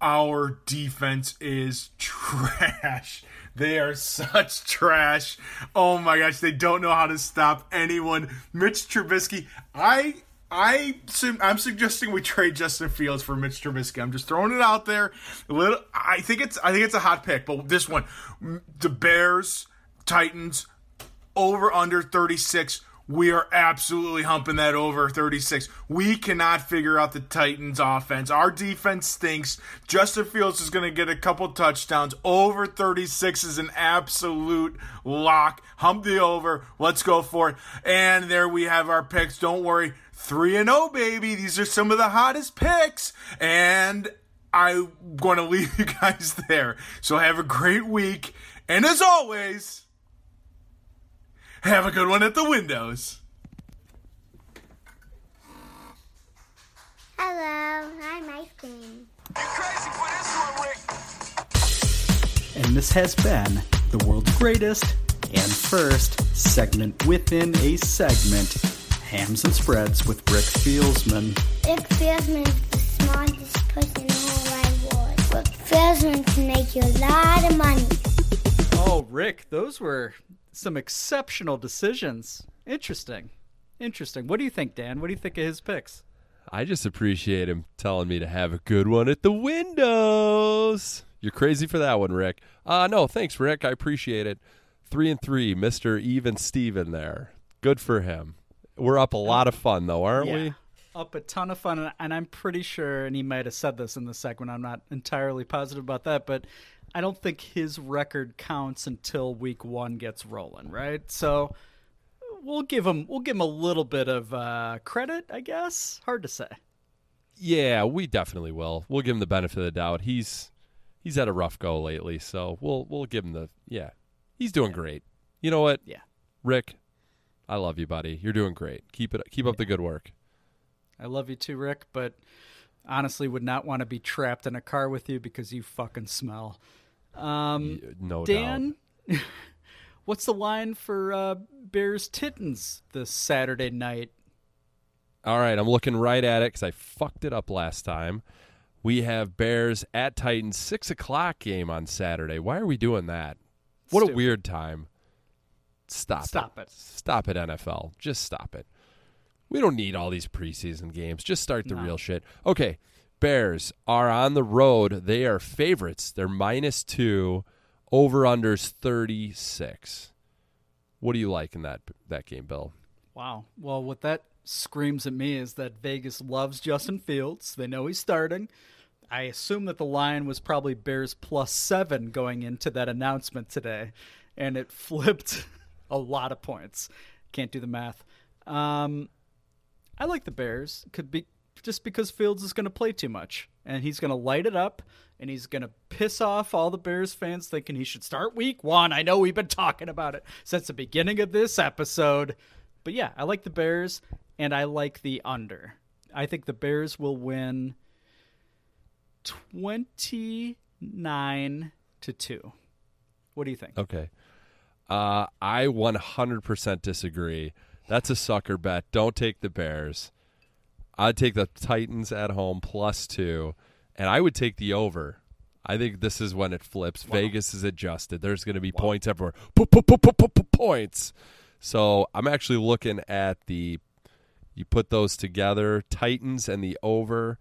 Our defense is trash. They are such trash. Oh my gosh, they don't know how to stop anyone. Mitch Trubisky, I I I'm suggesting we trade Justin Fields for Mitch Trubisky. I'm just throwing it out there. A little I think it's I think it's a hot pick, but this one, the Bears, Titans over under 36 we are absolutely humping that over 36. We cannot figure out the Titans offense. Our defense stinks. Justin Fields is going to get a couple touchdowns. Over 36 is an absolute lock. Hump the over. Let's go for it. And there we have our picks. Don't worry. 3 and 0 baby. These are some of the hottest picks. And I'm going to leave you guys there. So have a great week. And as always, have a good one at the windows. Hello, I'm ice cream. And this has been the world's greatest and first segment within a segment Hams and Spreads with Rick Fieldsman. Rick Fieldsman is the smartest person in the whole wide world. Rick Fieldsman can make you a lot of money. Oh, Rick, those were some exceptional decisions. Interesting. Interesting. What do you think, Dan? What do you think of his picks? I just appreciate him telling me to have a good one at the windows. You're crazy for that one, Rick. Uh no, thanks, Rick. I appreciate it. Three and three, Mister Even Steven there. Good for him. We're up a lot of fun though, aren't yeah. we? Up a ton of fun, and I'm pretty sure, and he might have said this in the segment. I'm not entirely positive about that, but I don't think his record counts until week one gets rolling, right? So we'll give him we'll give him a little bit of uh, credit, I guess. Hard to say. Yeah, we definitely will. We'll give him the benefit of the doubt. He's he's had a rough go lately, so we'll we'll give him the yeah. He's doing great. You know what? Yeah. Rick, I love you, buddy. You're doing great. Keep it keep up the good work. I love you too, Rick, but honestly would not want to be trapped in a car with you because you fucking smell. Um, no Dan, what's the line for uh, Bears Titans this Saturday night? All right, I'm looking right at it because I fucked it up last time. We have Bears at Titans six o'clock game on Saturday. Why are we doing that? What Stupid. a weird time. Stop. It. Stop it. Stop it, NFL. Just stop it. We don't need all these preseason games. Just start the No. real shit. Okay, Bears are on the road. They are favorites. They're minus two. Over unders thirty six. What do you like in that that game, Bill? Wow. Well, what that screams at me is that Vegas loves Justin Fields. They know he's starting. I assume that the line was probably Bears plus seven going into that announcement today, and it flipped a lot of points. Can't do the math. Um, I like the Bears. Could be just because Fields is going to play too much, and he's going to light it up, and he's going to piss off all the Bears fans thinking he should start Week One. I know we've been talking about it since the beginning of this episode, but yeah, I like the Bears, and I like the under. I think the Bears will win twenty nine to two. What do you think? Okay. Uh, I 100% disagree. That's a sucker bet. Don't take the Bears. I'd take the Titans at home plus two, and I would take the over. I think this is when it flips. Vegas is adjusted. There's going to be points everywhere. Po- po- po- po- po- po- Points. So I'm actually looking at the You put those together, Titans and the over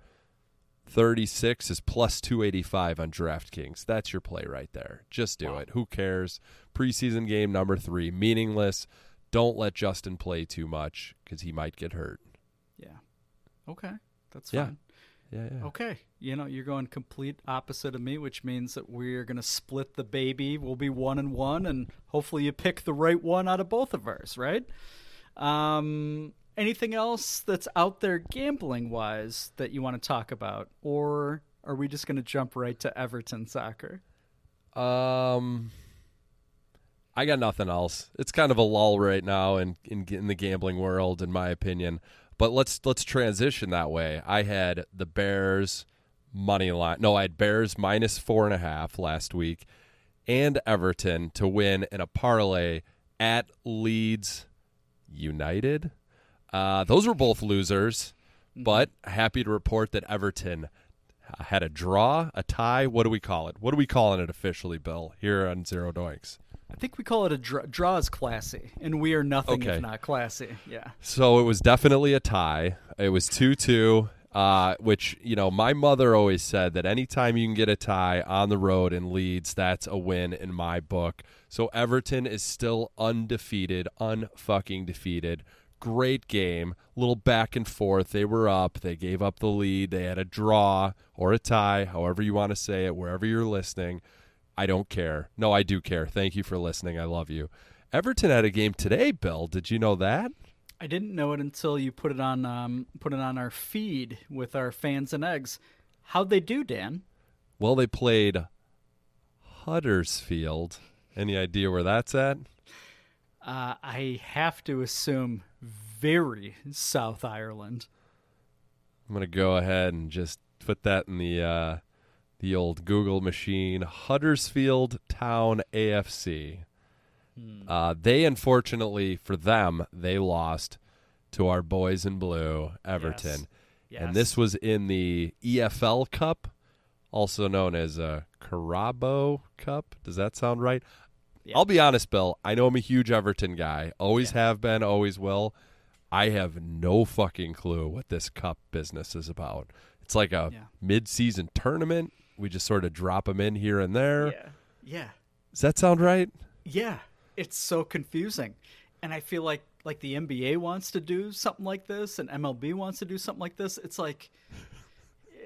36 is plus 285 on DraftKings. That's your play right there. Just do it. Who cares? Preseason game number 3, meaningless. Don't let Justin play too much cuz he might get hurt. Yeah. Okay. That's Yeah. fine. Yeah, yeah. Okay. You know, you're going complete opposite of me, which means that we're going to split the baby. We'll be one and one, and hopefully you pick the right one out of both of ours, right? Um, anything else that's out there gambling wise that you want to talk about? Or are we just going to jump right to Everton soccer? Um, I got nothing else. It's kind of a lull right now in, in in the gambling world, in my opinion. But let's let's transition that way. I had the Bears money line. No, I had Bears minus four and a half last week, and Everton to win in a parlay at Leeds United. Uh, those were both losers, but happy to report that Everton had a draw, a tie. What do we call it? What are we calling it officially, Bill? Here on Zero Doinks. I think we call it a draw, draw is classy, and we are nothing Okay. if not classy. Yeah. So it was definitely a tie. It was 2 2, uh, which, you know, my mother always said that anytime you can get a tie on the road in Leeds, that's a win in my book. So Everton is still undefeated, unfucking defeated. Great game. little back and forth. They were up. They gave up the lead. They had a draw or a tie, however you want to say it, wherever you're listening. I don't care. No, I do care. Thank you for listening. I love you. Everton had a game today, Bill. Did you know that? I didn't know it until you put it on um, put it on our feed with our fans and eggs. How'd they do, Dan? Well, they played Huddersfield. Any idea where that's at? Uh, I have to assume very South Ireland. I'm gonna go ahead and just put that in the uh, the old Google machine. Huddersfield Town AFC. Uh, they unfortunately for them they lost to our boys in blue, Everton, Yes. and this was in the EFL Cup, also known as a Carabao Cup. Does that sound right? I'll be honest, Bill. I know I'm a huge Everton guy. Always have been, always will. I have no fucking clue what this cup business is about. It's like a mid-season tournament. We just sort of drop them in here and there. Yeah. Yeah. Does that sound right? Yeah. It's so confusing. And I feel like like the NBA wants to do something like this and MLB wants to do something like this. It's like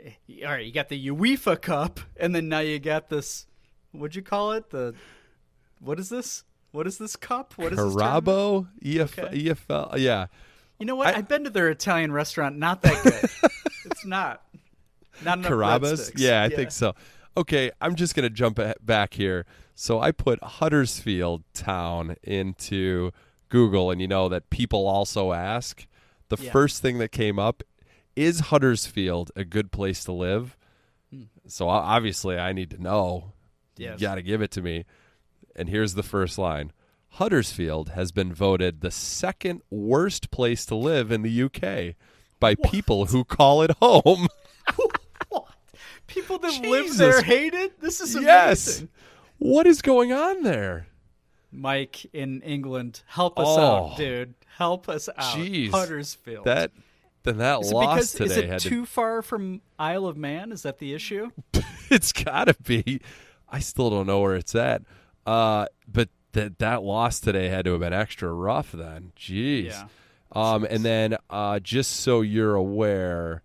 eh, all right, you got the UEFA Cup and then now you got this what'd you call it? The what is this? What is this cup? What is this tournament? Carabao, EF, Okay. EFL. Yeah. You know what? I, have been to their Italian restaurant. Not that good. it's not. Not enough Carabas? Yeah, I think so. Okay, I'm just going to jump back here. So I put Huddersfield Town into Google, and you know that people also ask. The Yeah. first thing that came up is Huddersfield a good place to live? Hmm. So obviously, I need to know. Yes. You got to give it to me. And here's the first line Huddersfield has been voted the second worst place to live in the UK by people who call it home. People that Jesus. live there hate it. This is amazing. Yes. What is going on there? Mike in England, help us Oh. out, dude. Help us out. Jeez. Huddersfield. That then that is it loss because today is it had too to. far from Isle of Man? Is that the issue? It's got to be. I still don't know where it's at. Uh, but that that loss today had to have been extra rough. Then, jeez. Yeah. Um, and then uh, just so you're aware,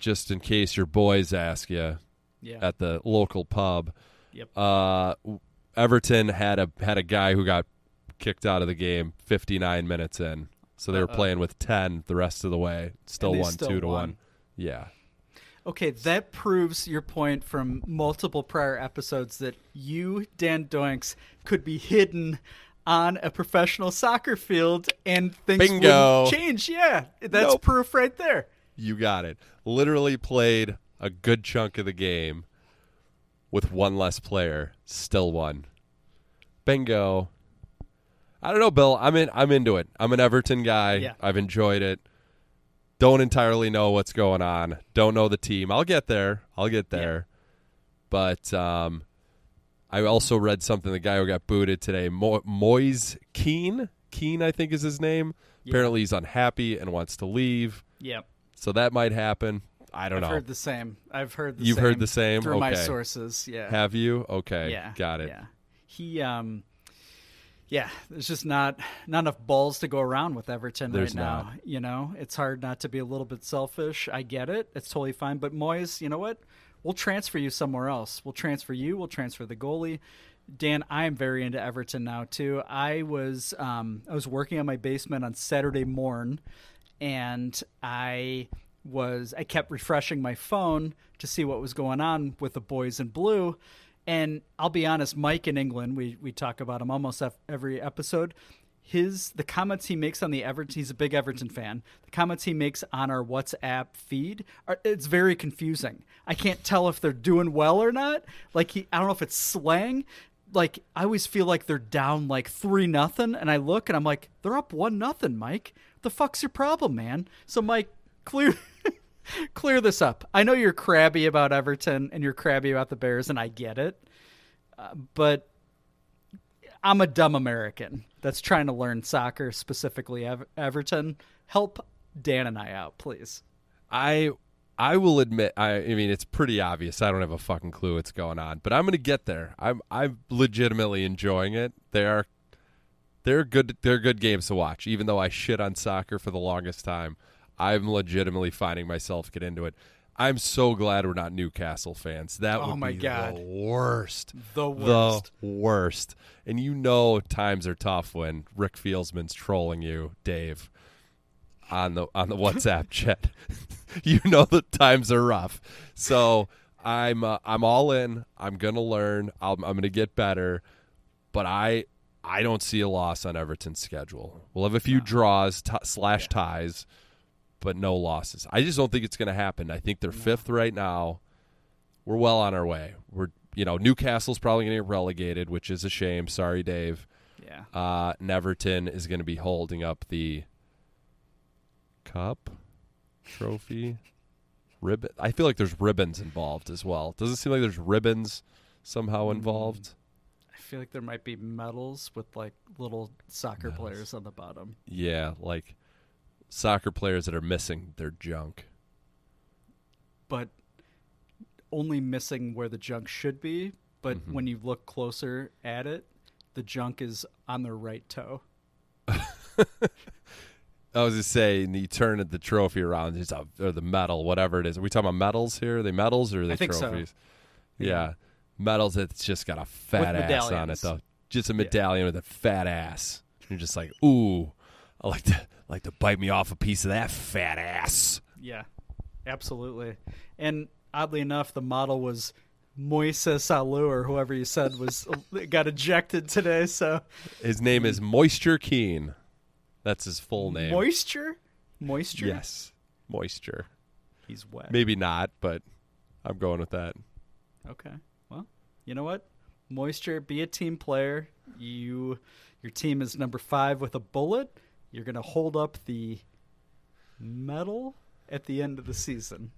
just in case your boys ask you Yeah. at the local pub, Yep. uh, Everton had a had a guy who got kicked out of the game 59 minutes in. So they were Uh-oh. playing with 10 the rest of the way. Still won still 2 to won. 1. Yeah. Okay, that proves your point from multiple prior episodes that you, Dan Doinks, could be hidden on a professional soccer field and things Bingo. wouldn't change. Yeah, that's Nope. proof right there. You got it. Literally played a good chunk of the game with one less player, still won. Bingo. I don't know, Bill. I'm in I'm into it. I'm an Everton guy. Yeah. I've enjoyed it. Don't entirely know what's going on. Don't know the team. I'll get there. I'll get there. But um I also read something the guy who got booted today, Mo- Moise Kean. Kean I think is his name, Yeah. Apparently, he's unhappy and wants to leave. Yep. So that might happen. I don't know. I've heard the same. I've heard the You've same heard the same through my sources. Yeah. Have you? Okay. Yeah. Got it. Yeah. He um yeah, there's just not not enough balls to go around with Everton There's right now. not. You know, it's hard not to be a little bit selfish. I get it. It's totally fine. But Moyes, you know what? We'll transfer you somewhere else. We'll transfer you. We'll transfer the goalie. Dan, I am very into Everton now too. I was um, I was working on my basement on Saturday morn, and I was I kept refreshing my phone to see what was going on with the boys in blue. And I'll be honest, Mike in England, we we talk about him almost every episode. His the comments he makes on the Everton, he's a big Everton fan. The comments he makes on our WhatsApp feed, are, it's very confusing. I can't tell if they're doing well or not. Like he, I don't know if it's slang. Like I always feel like they're down like three nothing, and I look and I'm like, they're up one nothing, Mike. The fuck's your problem, man? So Mike, clear clear this up. I know you're crabby about Everton and you're crabby about the Bears, and I get it. Uh, but I'm a dumb American that's trying to learn soccer, specifically Ev- Everton. Help Dan and I out, please. I I will admit I I mean it's pretty obvious. I don't have a fucking clue what's going on, but I'm going to get there. I'm I'm legitimately enjoying it. They are they're good they're good games to watch even though I shit on soccer for the longest time. I'm legitimately finding myself get into it. I'm so glad we're not Newcastle fans. That Oh would my be God. the worst. The worst. The worst. And you know times are tough when Rick Fieldsman's trolling you, Dave, on the on the WhatsApp chat. you know the times are rough. So I'm uh, I'm all in. I'm gonna learn. I'm, I'm gonna get better. But I I don't see a loss on Everton's schedule. We'll have a few draws t- slash ties, but no losses. I just don't think it's gonna happen. I think they're fifth right now. We're well on our way. We're you know Newcastle's probably gonna get relegated, which is a shame. Sorry, Dave. Yeah. Uh, and Everton is going to be holding up the cup trophy ribbon. I feel like there's ribbons involved as well. Does it seem like there's ribbons somehow involved? I feel like there might be medals with like little soccer players on the bottom. Yeah, like soccer players that are missing their junk. but only missing where the junk should be. But Mm-hmm. when you look closer at it, the junk is on their right toe. I was just saying, you turn the trophy around, it's a, or the medal, whatever it is. Are we talking about medals here? Are they medals or are they think so. trophies? Yeah. Yeah. Medals. that's just got a fat With ass on it, though. Just a medallion with a fat ass. You're just like, ooh, I like to like to bite me off a piece of that fat ass. Yeah, absolutely. And oddly enough, the model was Moises Alou or whoever you said was got ejected today. So His name is Moisture Keen. That's his full name. moisture, moisture. Yes, Moisture. He's wet. Maybe not, but I'm going with that. Okay. You know what? Moisture, be a team player. You your team is number 5 with a bullet. You're going to hold up the medal at the end of the season.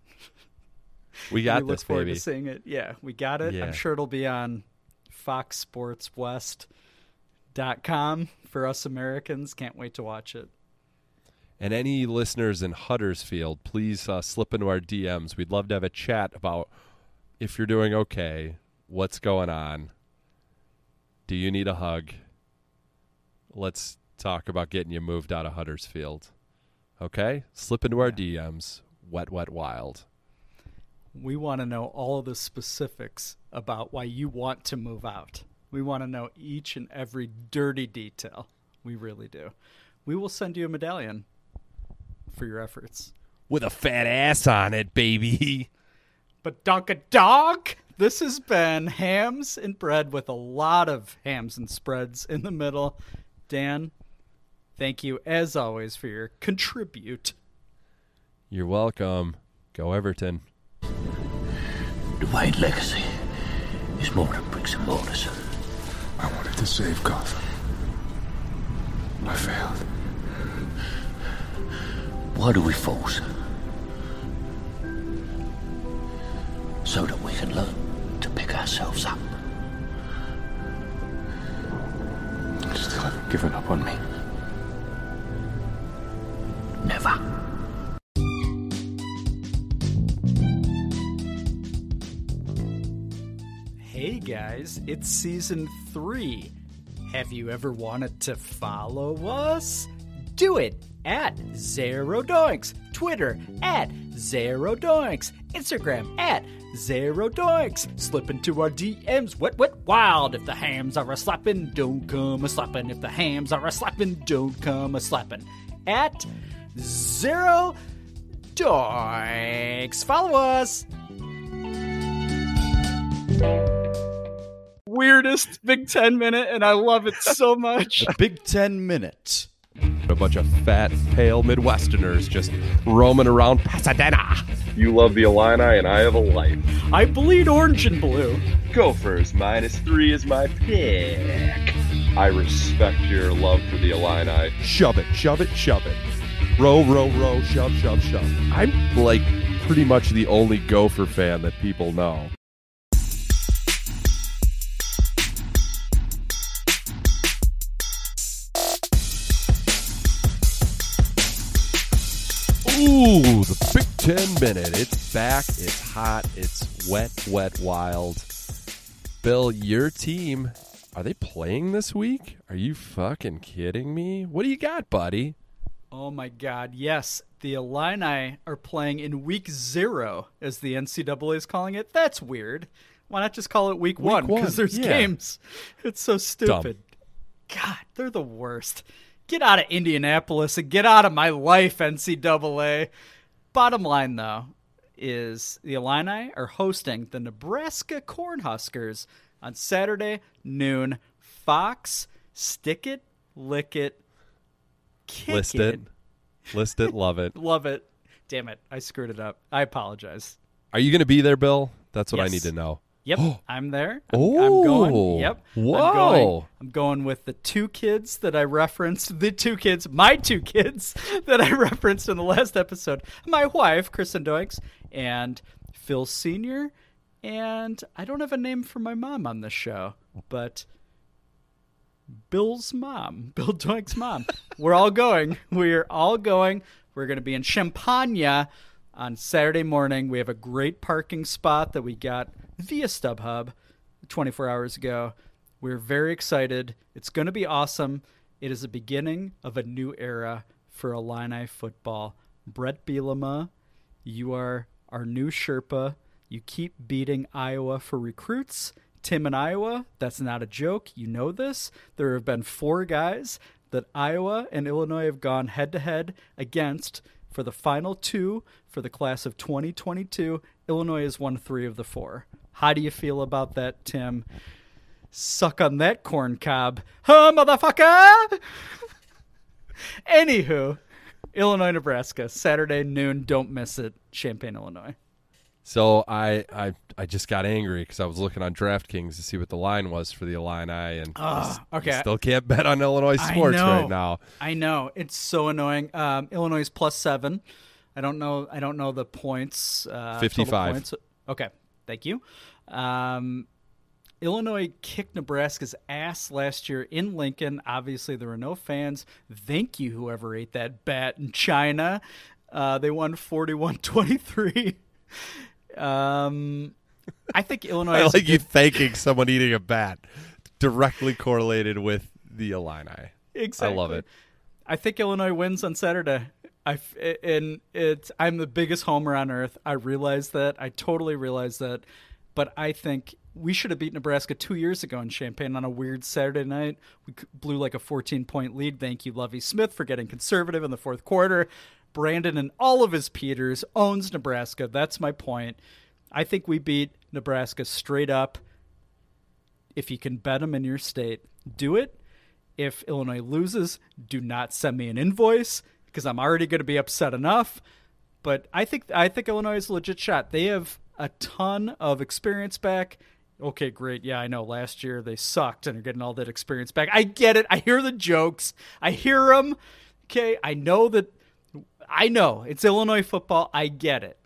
We got we look this, forward baby. to seeing it. Yeah, we got it. Yeah. I'm sure it'll be on foxsportswest.com for us Americans. Can't wait to watch it. And any listeners in Huddersfield, please uh, slip into our DMs. We'd love to have a chat about if you're doing okay, what's going on, do you need a hug? Let's talk about getting you moved out of Huddersfield. Okay? Slip into our DMs. Wet, wet, wild. We want to know all of the specifics about why you want to move out. We want to know each and every dirty detail. We really do. We will send you a medallion for your efforts. With a fat ass on it, baby. But dog a dog. This has been hams and bread with a lot of hams and spreads in the middle. Dan, thank you as always for your contribute. You're welcome. Go Everton. The Wade legacy is more than bricks and mortars. I wanted to save Gotham. I failed. Why do we force? so that we can learn to pick ourselves up. You still haven't given up on me. Never. Hey guys, it's season three. Have you ever wanted to follow us? Do it at Zerodoinks. Twitter at Zerodoinks. Instagram at Zero Doinks. Slip into our DMs. What, what, wild? If the hams are a slapping, don't come a slapping. If the hams are a slapping, don't come a slapping. At Zero Doinks. Follow us. Weirdest Big Ten minute, and I love it so much. Big Ten minute. A bunch of fat, pale Midwesterners just roaming around Pasadena. You love the Illini, and I have a life. I bleed orange and blue. Gophers minus three is my pick. I respect your love for the Illini. Shove it, shove it, shove it. Row, row, row, shove, shove, shove. I'm like pretty much the only Gopher fan that people know. Ooh, the Big Ten Minute. It's back. It's hot. It's wet, wet, wild. Bill, your team, are they playing this week? Are you fucking kidding me? What do you got, buddy? Oh my God! Yes, the Illini are playing in Week Zero, as the NCAA is calling it. That's weird. Why not just call it Week, Week One? Because there's yeah. games. It's so stupid. God, they're the worst. Get out of Indianapolis and get out of my life, NCAA. Bottom line, though, is the Illini are hosting the Nebraska Cornhuskers on Saturday noon. Fox, stick it, lick it, kick List it. List it. Love it. Love it. Damn it. I screwed it up. I apologize. Are you going to be there, Bill? That's what I need to know. Yep, I'm there. I'm, Oh, I'm going. Oh, yep. I'm whoa. going, I'm going with the two kids that I referenced. The two kids, my two kids that I referenced in the last episode. My wife, Kristen Doinks, and Phil Senior. And I don't have a name for my mom on this show, but Bill's mom, Bill Doink's mom. We're all going. We're all going. We're going to be in Champaign on Saturday morning. We have a great parking spot that we got via StubHub 24 hours ago. We're very excited. It's going to be awesome. It is the beginning of a new era for Illini football. Bret Bielema, you are our new Sherpa. You keep beating Iowa for recruits. Tim in Iowa, that's not a joke. You know this. There have been four guys that Iowa and Illinois have gone head to head against for the final two for the class of 2022. Illinois has won three of the four. How do you feel about that, Tim? Suck on that corn cob, huh, motherfucker? Anywho, Illinois, Nebraska, Saturday noon. Don't miss it. Champaign, Illinois. So I I, I just got angry because I was looking on DraftKings to see what the line was for the Illini, and you okay. still can't bet on Illinois sports right now. I know it's so annoying. Um, Illinois is plus seven. I don't know. I don't know the points. Uh, 55. Points. Okay, thank you. Um, Illinois kicked Nebraska's ass last year in Lincoln. Obviously, there were no fans. Thank you, whoever ate that bat in China. Uh, they won 41 23. Um, I think Illinois. I like you good- thanking someone eating a bat, directly correlated with the Illini. Exactly. I love it. I think Illinois wins on Saturday. I and it's I'm the biggest homer on earth. I realize that. I totally realize that. But I think we should have beat Nebraska two years ago in Champaign on a weird Saturday night. We blew like a 14 point lead. Thank you, Lovie Smith, for getting conservative in the fourth quarter. Brandon and all of his Peters owns Nebraska. That's my point. I think we beat Nebraska straight up. If you can bet them in your state, do it. If Illinois loses, do not send me an invoice because I'm already going to be upset enough. But I think I think Illinois is a legit shot. They have a ton of experience back. Okay, great. Yeah, I know. Last year they sucked and are getting all that experience back. I get it. I hear the jokes. I hear them. Okay, I know that. I know it's Illinois football. I get it.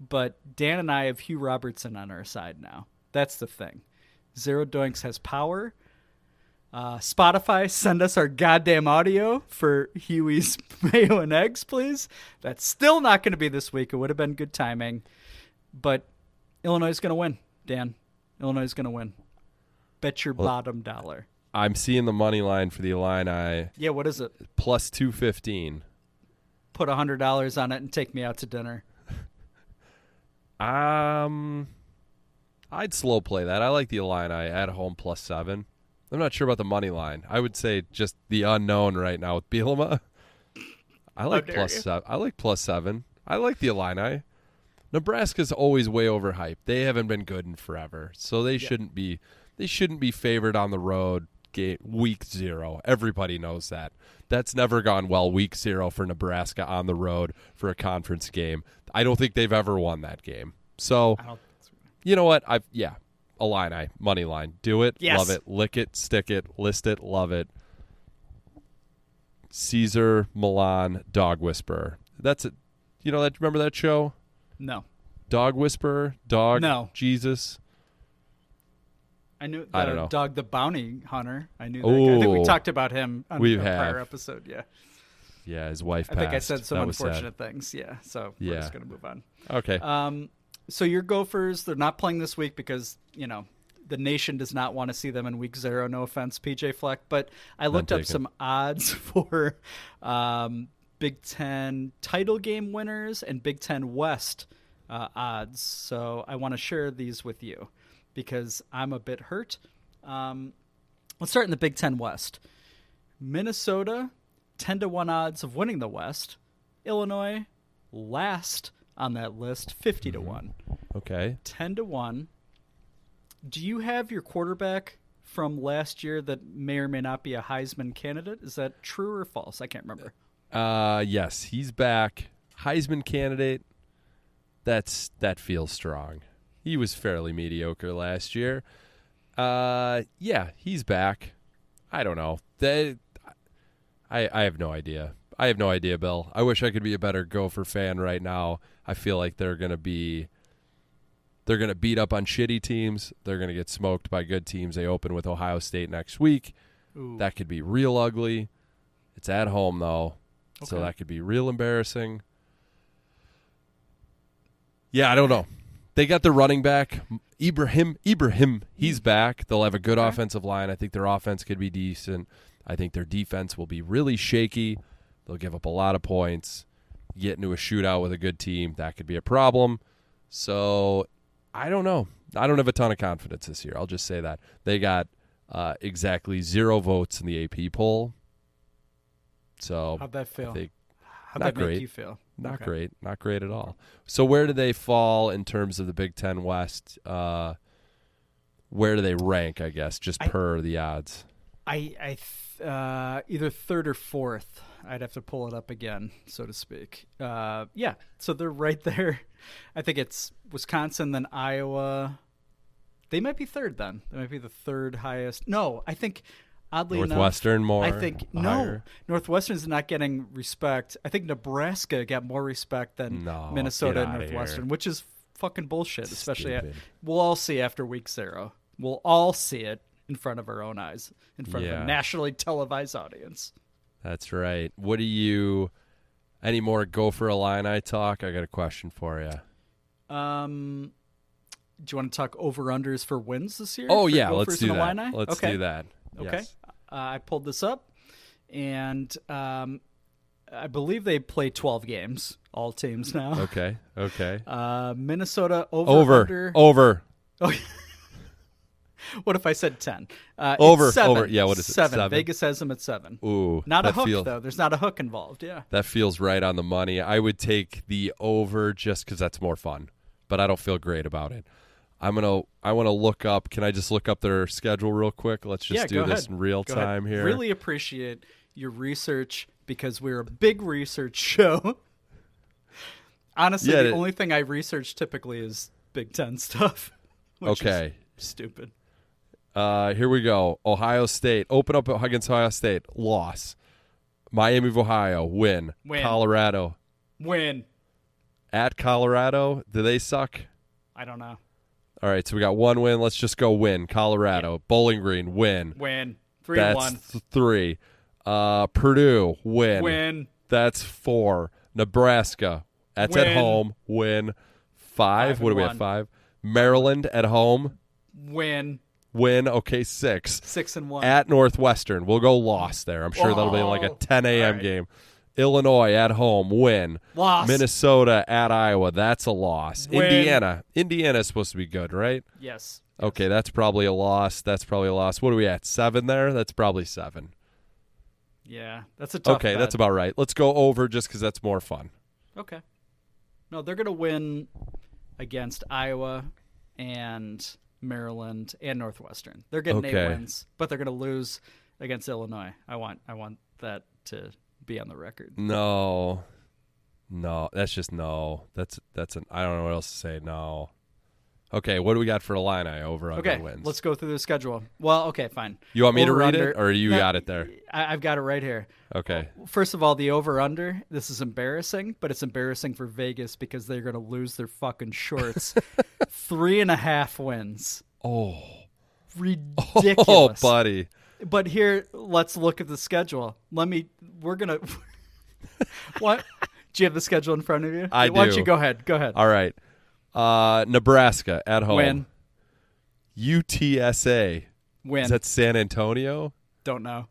But Dan and I have Hugh Robertson on our side now. That's the thing. Zero Doinks has power. Uh, Spotify, send us our goddamn audio for Huey's mayo and eggs, please. That's still not going to be this week. It would have been good timing, but Illinois is going to win. Dan, Illinois is going to win. Bet your Well- bottom dollar. I'm seeing the money line for the Illini Yeah, what is it? plus 215. Put a hundred dollars on it and take me out to dinner. Um, I'd slow play that. I like the Illini at home plus seven. I'm not sure about the money line. I would say just the unknown right now with Bielema. I like plus seven. I like plus seven. I like the Illini. Nebraska's always way overhyped. They haven't been good in forever, so they shouldn't be. They shouldn't be favored on the road. Game, week zero. Everybody knows that. That's never gone well. Week zero for Nebraska on the road for a conference game. I don't think they've ever won that game. So, you know what? I yeah, Illini money line. Do it. Yes. Love it. Lick it. Stick it. List it. Love it. Cesar Millan Dog Whisperer. That's it. You know that? Remember that show? No, Dog Whisperer. Dog. No. Jesus. I knew. I don't know. Dog the bounty hunter. I knew. That guy. I think we talked about him on We a prior episode. Yeah. Yeah, his wife. Passed. I think I said some was sad. unfortunate things. Yeah. So we're just gonna move on. Okay. Um, so your Gophers, they're not playing this week because you know the nation does not want to see them in week zero. No offense, PJ Fleck, but I looked up some odds for um, Big Ten title game winners and Big Ten West uh, odds. So I want to share these with you because I'm a bit hurt. Um, let's start in the Big Ten West. Minnesota, 10 to 1 odds of winning the West. Illinois, last on that list, 50 to 1. Okay. 10 to 1. Do you have your quarterback from last year that may or may not be a Heisman candidate? Is that true or false? I can't remember. Uh yes, he's back. Heisman candidate. That's that feels strong. He was fairly mediocre last year. Uh yeah, he's back. I don't know. That I I have no idea. I have no idea, Bill. I wish I could be a better Gopher fan right now. I feel like they're going to be they're going to beat up on shitty teams. They're going to get smoked by good teams. They open with Ohio State next week. Ooh. That could be real ugly. It's at home though. So that could be real embarrassing. Yeah, I don't know. They got the running back Ibrahim. Ibrahim, he's mm. back. They'll have a good offensive line. I think their offense could be decent. I think their defense will be really shaky. They'll give up a lot of points. Get into a shootout with a good team, that could be a problem. So I don't know. I don't have a ton of confidence this year. I'll just say that they got uh, exactly zero votes in the AP poll. So How'd that feel? Think How'd not that make great. you feel? Not Okay. great. Not great at all. So where do they fall in terms of the Big Ten West? Uh, where do they rank? I guess just I- per the odds. I, I uh, either third or fourth. I'd have to pull it up again, so to speak. Uh, yeah, so they're right there. I think it's Wisconsin, then Iowa. They might be third then. They might be the third highest. No, I think oddly enough Northwestern enough, more, I think no. higher? Northwestern's not getting respect. I think Nebraska got more respect than No, Minnesota and. Northwestern, which is fucking bullshit. Especially, at, we'll all see after week zero. We'll all see it in front of our own eyes, in front of a nationally televised audience. That's right. What do you? Any more Gopher Illini talk? I got a question for you. Um, do you want to talk over unders for wins this year? Oh yeah, Gophers let's do that. Illini? Let's okay. do that. Okay, Yes. uh, I pulled this up, and um, I believe they play twelve games. All teams now. Okay. Okay. Uh, Minnesota over Over. under. Over. Oh, what if I said ten? Uh, Over, seven. over. Yeah, what is it? Seven. Seven? Vegas has them at seven. Ooh, not a hook feels- though. There's not a hook involved. Yeah. That feels right on the money. I would take the over just because that's more fun, but I don't feel great about it. I'm gonna. I want to look up. Can I just look up their schedule real quick? Let's just yeah, do this ahead. in real Go ahead. time here. Really appreciate your research because we're a big research show. Honestly, Yeah, the it- only thing I research typically is Big Ten stuff. which is Okay. stupid. Uh, here we go. Ohio State open up against Ohio State. Loss. Miami of Ohio win. Win. Colorado Win. at Colorado. Do they suck? I don't know. All right, so we got one win. Let's just go win. Colorado, Bowling Green, win. Win. Three That's one. th- three. Uh, Purdue, win. Win. That's four. Nebraska, that's at home, win. Five. Five what do we have? Five. Maryland at home, Win. Win. Okay, six. Six and one. At Northwestern. We'll go loss there. I'm sure that'll be like a Oh. 10 a.m. Right. game. Illinois at home. Win. Loss. Minnesota at Iowa. That's a loss. Win. Indiana. Indiana's supposed to be good, right? Yes. Okay, that's probably a loss. That's probably a loss. What are we at? Seven there? That's probably seven. Yeah, that's a tough. okay, bet. that's about right. Let's go over just because that's more fun. Okay. No, they're going to win against Iowa and Maryland and Northwestern. They're getting Okay. eight wins, but they're going to lose against Illinois. I want I want that to be on the record. No, no, that's just no. That's that's an. I don't know what else to say. No. Okay, what do we got for Illini over under Okay, wins? let's go through the schedule. Well, okay, fine. You want me to read under- it, or you got it there? I, I've got it right here. Okay. Uh, first of all, the over under. This is embarrassing, but it's embarrassing for Vegas because they're going to lose their fucking shorts. Three and a half wins. Oh, ridiculous, Oh, buddy. But here, let's look at the schedule. Let me. We're gonna. what? Do you have the schedule in front of you? I Why do. don't you go ahead? Go ahead. All right. Uh, Nebraska at home. Win. UTSA. Win. Is that San Antonio? Don't know.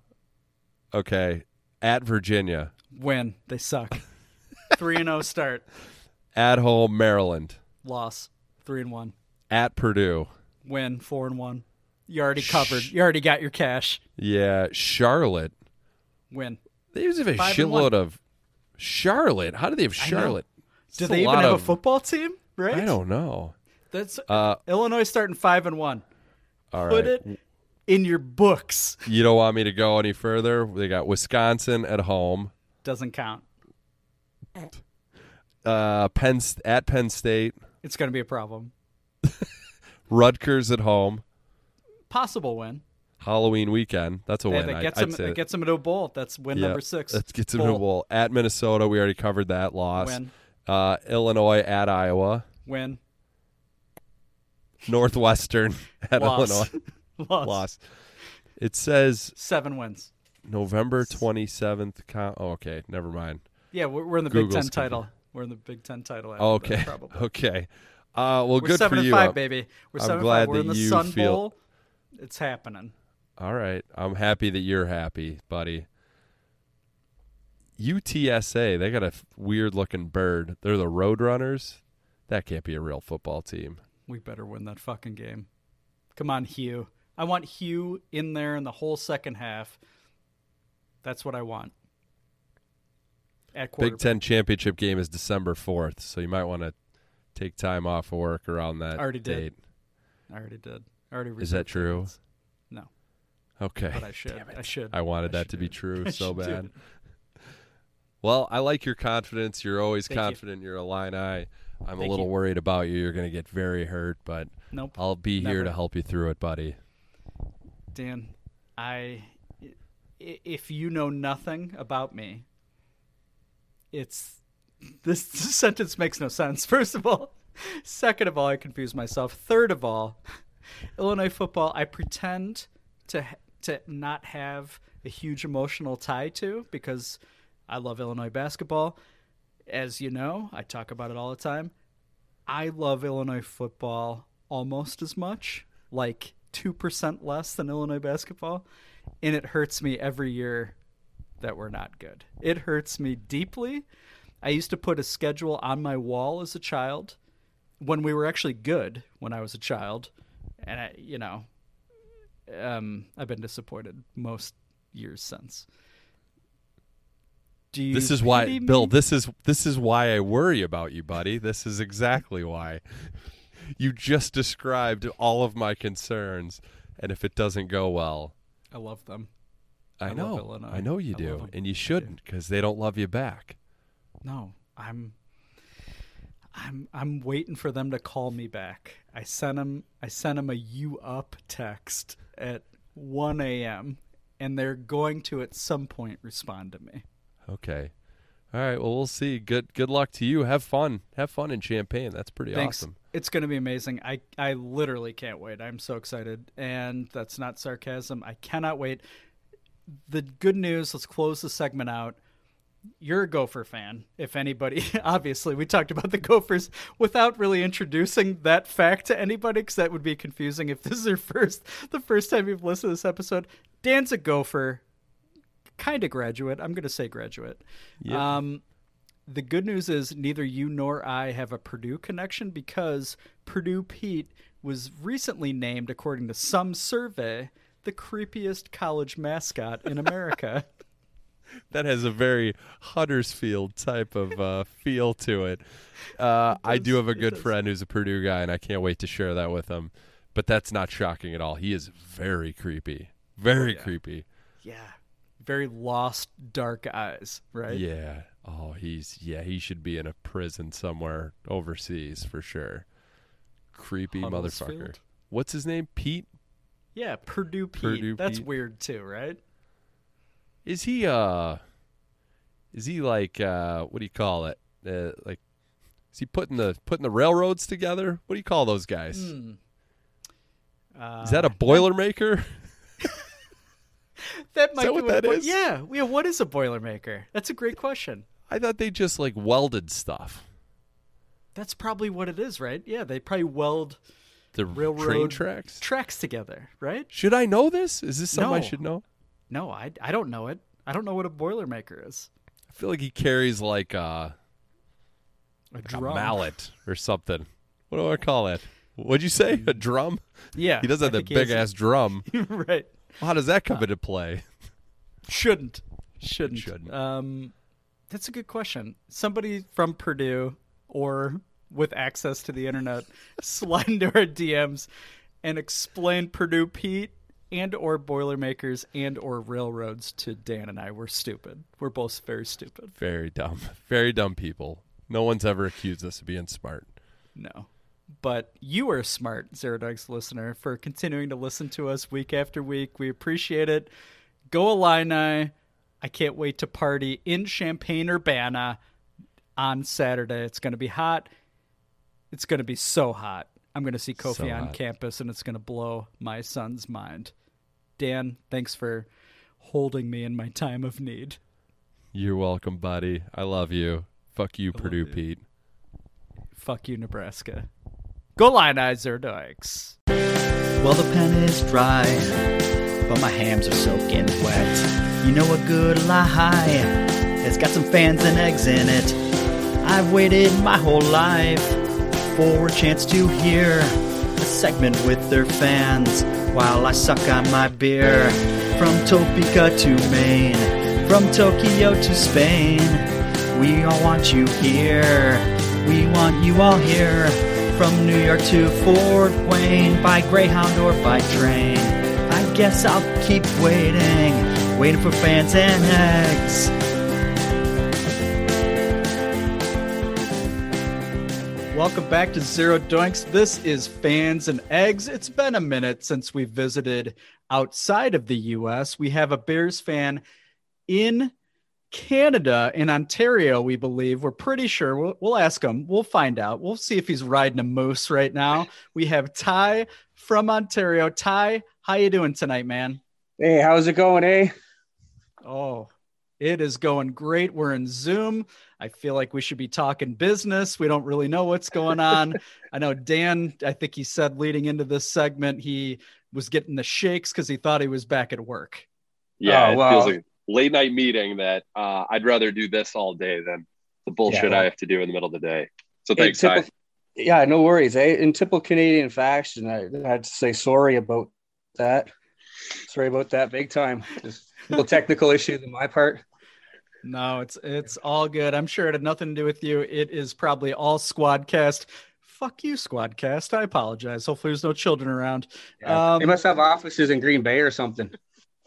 Okay. At Virginia. Win. They suck. Three and zero start. At home, Maryland. Loss. Three and one. At Purdue. Win. Four and one. You already covered. You already got your cash. Yeah. Charlotte. Win. They have a Five shitload of Charlotte. How do they have Charlotte? Do they even have of- a football team? Right. I don't know. That's Uh, Illinois starting five and one. all Put right. it in your books. You don't want me to go any further? They got Wisconsin at home. Doesn't count. Uh, Penn at Penn State. It's going to be a problem. Rutgers at home. Possible win. Halloween weekend. That's a win. that gets I'd him. That gets him into a bowl. That's win Yeah, number six. That gets him to a bowl. At Minnesota, we already covered that loss. Uh, Illinois at Iowa. Win. Northwestern at Loss. Illinois. Loss. Loss. It says Seven wins. November 27th. Con- oh, okay. Never mind. Yeah, we're, we're in the Big Google's Ten title. We're in the Big Ten title. after that, okay. probably. Okay. Uh, well, We're good seven for and you. five, baby. We're I'm seven and glad five. We're in the Sun feel. Bowl. It's happening. All right. I'm happy that you're happy, buddy. UTSA, they got a weird looking bird. They're the Roadrunners. That can't be a real football team. We better win that fucking game. Come on, Hugh. I want Hugh in there in the whole second half. That's what I want. Big Ten championship game is December 4th, so you might want to take time off of work around that I Already did. date. I already did. I already Is that true? tickets. No. Okay. But I should. I should. I wanted I that to be true so bad. Well, I like your confidence. You're always Thank you. confident. You're a line eye. I'm Thank a little you. worried about you. You're going to get very hurt, but Nope. I'll be here to help you through it, buddy. Dan, I i- if you know nothing about me, it's this sentence makes no sense. First of all, second of all, I confuse myself. Third of all, Illinois football, I pretend to to not have a huge emotional tie to because I love Illinois basketball. As you know, I talk about it all the time. I love Illinois football almost as much, like 2% less than Illinois basketball. And it hurts me every year that we're not good. It hurts me deeply. I used to put a schedule on my wall as a child when we were actually good when I was a child. And, I, you know, um, I've been disappointed most years since. This is why, pity Bill. This is this is why I worry about you, buddy. This is exactly why. You just described all of my concerns, and if it doesn't go well, I love them. I, I know. I know you I do, and you shouldn't because they don't love you back. No, I'm I'm I'm waiting for them to call me back. I sent him I sent him a you up text at 1 a.m. and they're going to at some point respond to me. Okay. All right. Well, we'll see. Good good luck to you. Have fun. Have fun in Champaign. That's pretty Thanks. awesome. It's going to be amazing. I I literally can't wait. I'm so excited and that's not sarcasm. I cannot wait. The good news, let's close the segment out. you're a Gopher fan. If anybody, obviously, we talked about the Gophers without really introducing that fact to anybody, because that would be confusing if this is your first, the first time you've listened to this episode. Dan's a Gopher, kind of graduate. I'm going to say graduate. Yeah. Um, the good news is neither you nor I have a Purdue connection because Purdue Pete was recently named, according to some survey, the creepiest college mascot in America. that has a very Huddersfield type of uh, feel to it. Uh, I do have a good friend who's a Purdue guy, and I can't wait to share that with him. But that's not shocking at all. He is very creepy, very yeah. creepy. yeah. Very lost, dark eyes, right? Yeah. Oh, he's yeah. He should be in a prison somewhere overseas for sure. Creepy motherfucker. What's his name? Pete. Yeah, Purdue Pete. Purdue That's Pete. weird too, right? Is he uh? Is he like uh? What do you call it? Uh, like, is he putting the putting the railroads together? What do you call those guys? Hmm. Uh, Is that a boilermaker? that might that be what that boi- is? Yeah, yeah. What is a boilermaker? That's a great question. I thought they just like welded stuff. That's probably what it is, right? Yeah, they probably weld The railroad tracks. tracks together, right? Should I know this? Is this something I should know? No, I, I don't know it. I don't know what a boilermaker is. I feel like he carries like uh, A like drum. a mallet or something. What do I call it? What'd you say? A drum? Yeah, He does have I that think he big a- ass drum. right. Well, how does that come into play? Shouldn't. Shouldn't. Shouldn't. Um, that's a good question. Somebody from Purdue or with access to the internet slide into our DMs and explain Purdue Pete and or Boilermakers and or railroads to Dan and I. We're stupid. We're both very stupid. Very dumb. Very dumb people. No one's ever accused us of being smart. No. But you are smart, Zero Doinks listener, for continuing to listen to us week after week. We appreciate it. Go Illini. I can't wait to party in Champaign Urbana on Saturday. It's going to be hot. It's going to be so hot. I'm going to see Kofi So on hot. campus, and it's going to blow my son's mind. Dan, thanks for holding me in my time of need. You're welcome, buddy. I love you. Fuck you, Purdue Pete. Fuck you, Nebraska. Go Zero Doinks. Well, the pen is dry, but my hams are soaking wet. You know a good lie, it's got some fans and eggs in it. I've waited my whole life for a chance to hear a segment with their fans while I suck on my beer. From Topeka to Maine, from Tokyo to Spain, we all want you here. We want you all here. From New York to Fort Wayne, by Greyhound or by train. I guess I'll keep waiting, waiting for fans and eggs. Welcome back to Zero Doinks. This is Fans and Eggs. It's been a minute since we visited outside of the US. We have a Bears fan in Canada, in Ontario, we believe. We're pretty sure. We'll, we'll ask him. We'll find out. We'll see if he's riding a moose right now. We have Ty from Ontario. Ty, how you doing tonight, man? Hey, how's it going, eh? Oh, it is going great. We're in Zoom. I feel like we should be talking business. We don't really know what's going on. I know Dan, I think he said leading into this segment, he was getting the shakes because he thought he was back at work. Yeah, Oh, it feels like a late night meeting that uh, I'd rather do this all day than the bullshit Yeah. I have to do in the middle of the day. So thanks, Ty. typical- yeah, no worries. Eh? In typical Canadian fashion, I had to say sorry about that. Sorry about that, big time. Just a little technical issue on my part. No, it's it's all good. I'm sure it had nothing to do with you. It is probably all Squadcast. Fuck you, Squadcast. I apologize. Hopefully, there's no children around. Yeah. Um, they must have offices in Green Bay or something.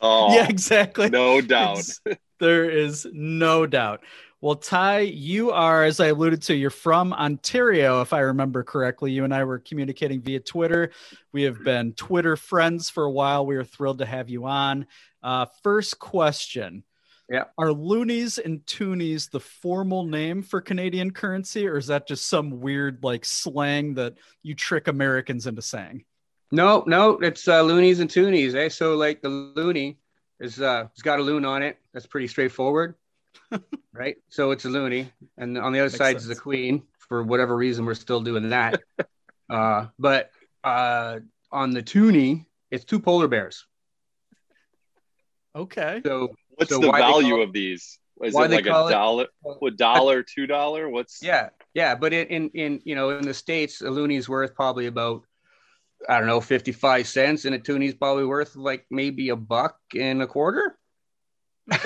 Oh, yeah, exactly. no doubt. It's- there is no doubt. Well, Ty, you are, as I alluded to, you're from Ontario, if I remember correctly. You and I were communicating via Twitter. We have been Twitter friends for a while. We are thrilled to have you on. Uh, first question. Yeah. Are loonies and toonies the formal name for Canadian currency, or is that just some weird like slang that you trick Americans into saying? No, no, it's uh, loonies and toonies. Eh? So like the loony is uh, it's got a loon on it. That's pretty straightforward. right? So it's a loony, and on the other Makes side is the queen. For whatever reason, we're still doing that. uh, but uh, on the toonie, it's two polar bears. Okay. So What's so the value call- of these? Is why it they like a call it- dollar, a dollar, two dollar? What's Yeah, yeah, but in, in in you know in the states, a looney's worth probably about I don't know fifty five cents, and a toonie's probably worth like maybe a buck and a quarter.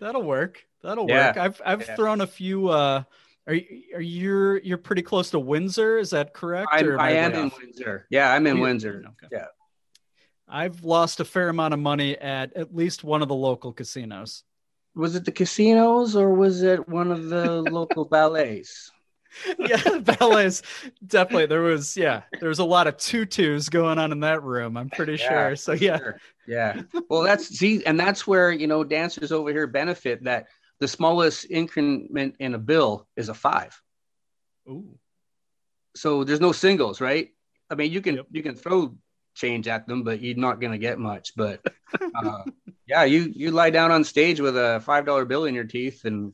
That'll work. That'll Yeah. work. I've I've Yeah. thrown a few. Uh, are you are you you're pretty close to Windsor? Is that correct? I'm, or I way am in? Windsor. Yeah, I'm in You- Windsor. Yeah. I've lost a fair amount of money at at least one of the local casinos. Was it the casinos or was it one of the local ballets? yeah, ballets. Definitely, there was. Yeah, there was a lot of tutus going on in that room. I'm pretty Yeah, sure. So yeah, sure. Yeah. Well, that's see, and that's where you know dancers over here benefit that the smallest increment in a bill is a five. Ooh. So there's no singles, right? I mean, you can you can throw change at them, but you're not gonna get much. But uh, yeah, you you lie down on stage with a five dollar bill in your teeth, and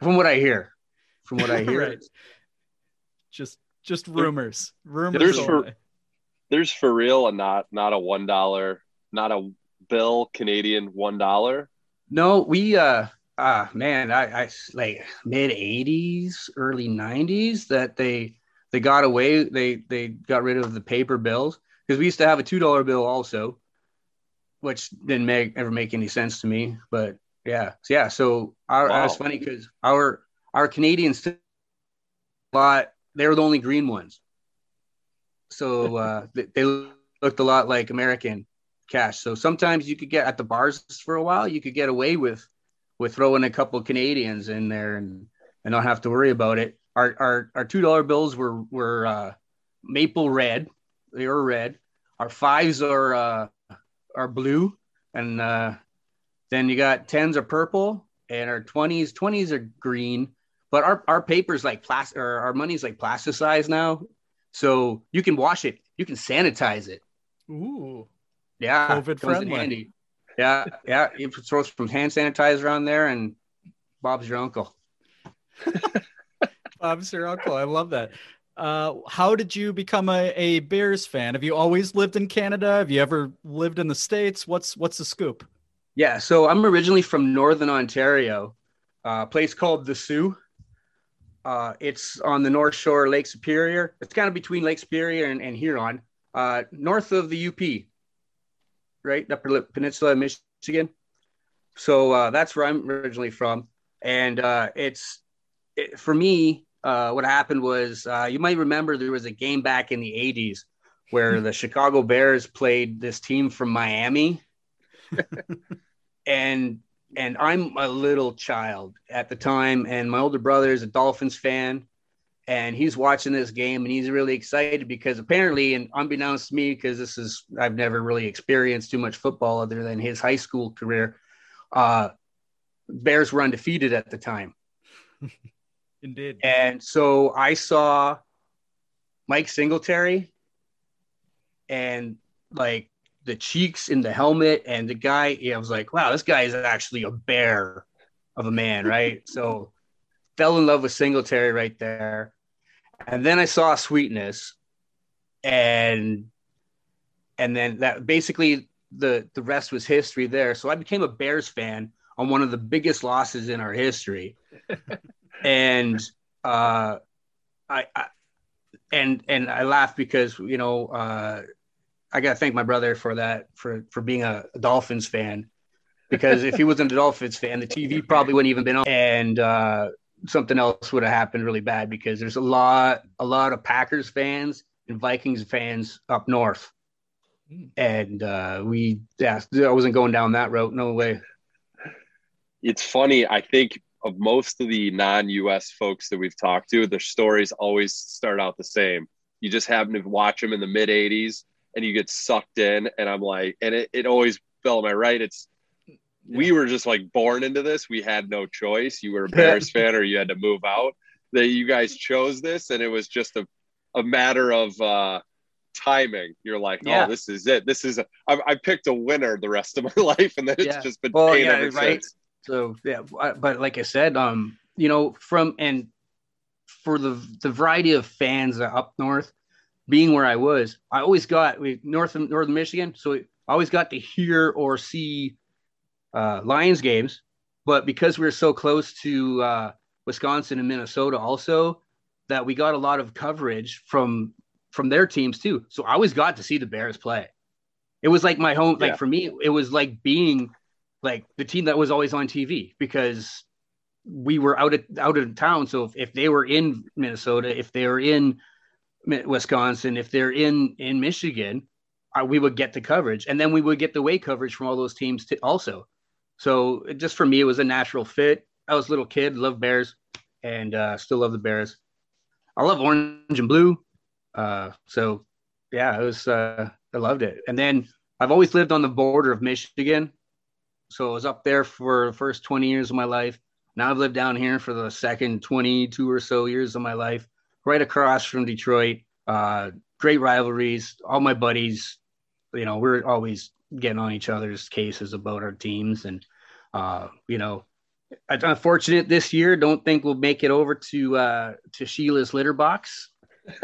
from what I hear, from what I hear, Right. just just rumors. Rumors. There's only. for there's for real a not not a one dollar, not a bill Canadian one dollar. No, we uh ah man, I, I like mid eighties, early nineties that they they got away they they got rid of the paper bills because we used to have a two dollar bill also, which didn't make ever make any sense to me. But yeah, so yeah, so our Wow. it's funny because our our Canadians lot they were the only green ones. So uh they, looked a lot like American cash. So sometimes you could get at the bars for a while, you could get away with with throwing a couple Canadians in there and and not have to worry about it. Our our our two dollar bills were were uh, maple red. They were red. Our fives are uh, are blue, and uh, then you got tens are purple, and our twenties twenties are green. But our our paper's like plastic, or our money's like plasticized now, so you can wash it, you can sanitize it. Ooh. Yeah, COVID friendly. Yeah, yeah. You throw some hand sanitizer on there, and Bob's your uncle. Bob's your uncle. I love that. Uh, how did you become a, a Bears fan? Have you always lived in Canada? Have you ever lived in the States? What's what's the scoop? Yeah, so I'm originally from Northern Ontario, uh, a place called the Soo. Uh, it's on the North Shore, of Lake Superior. It's kind of between Lake Superior and, and Huron, uh, north of the UP, right? Upper Peninsula of Michigan. So uh, that's where I'm originally from. And uh, it's it, for me, uh, what happened was uh, you might remember there was a game back in the 80s where the Chicago Bears played this team from Miami and and I'm a little child at the time, and my older brother is a Dolphins fan, and he's watching this game, and he's really excited because apparently, and unbeknownst to me, because this is I've never really experienced too much football other than his high school career. Uh, Bears were undefeated at the time, Indeed. and so I saw Mike Singletary, and like the cheeks in the helmet and the guy yeah, I was like, wow, this guy is actually a bear of a man, right? so fell in love with Singletary right there. And then I saw Sweetness and and then that basically the the rest was history there. So I became a Bears fan on one of the biggest losses in our history. and uh I, I and and I laugh because you know uh I got to thank my brother for that, for for being a, Dolphins fan, because if he wasn't a Dolphins fan, the TV probably wouldn't even been on, and uh, something else would have happened really bad because there's a lot a lot of Packers fans and Vikings fans up north, and uh, we yeah I wasn't going down that route, no way. It's funny. I think of most of the non-U.S. folks that we've talked to, their stories always start out the same. You just happen to watch them in the mid '80s, and you get sucked in. And I'm like, and it, it always fell my right. It's we were just like born into this. We had no choice. You were a Bears fan, or you had to move out. That you guys chose this, and it was just a a matter of uh, timing, you're like, Yeah. oh, this is it. This is a. I, I picked a winner the rest of my life, and then it's Yeah. just been Well, pain yeah, ever right. since. So yeah, but but like I said, um, you know, from and for the the variety of fans up north, being where I was, I always got we north of northern Michigan, so I always got to hear or see uh, Lions games. But because we were so close to uh, Wisconsin and Minnesota, also that we got a lot of coverage from from their teams too. So I always got to see the Bears play. It was like my home. Like for me, it was like being like the team that was always on TV because we were out of out of town. So if, if they were in Minnesota, if they were in Wisconsin, if they're in in Michigan, uh, we would get the coverage, and then we would get the away coverage from all those teams t- also. So just for me, it was a natural fit. I was a little kid, loved Bears, and uh, still love the Bears. I love orange and blue. Uh, so yeah, it was. Uh, I loved it. And then I've always lived on the border of Michigan, so I was up there for the first 20 years of my life. Now I've lived down here for the second 22 or so years of my life, right across from Detroit. Uh, great rivalries. All my buddies, you know, we're always getting on each other's cases about our teams, and uh, you know, I'm unfortunate this year. Don't think we'll make it over to uh, to Sheila's litter box.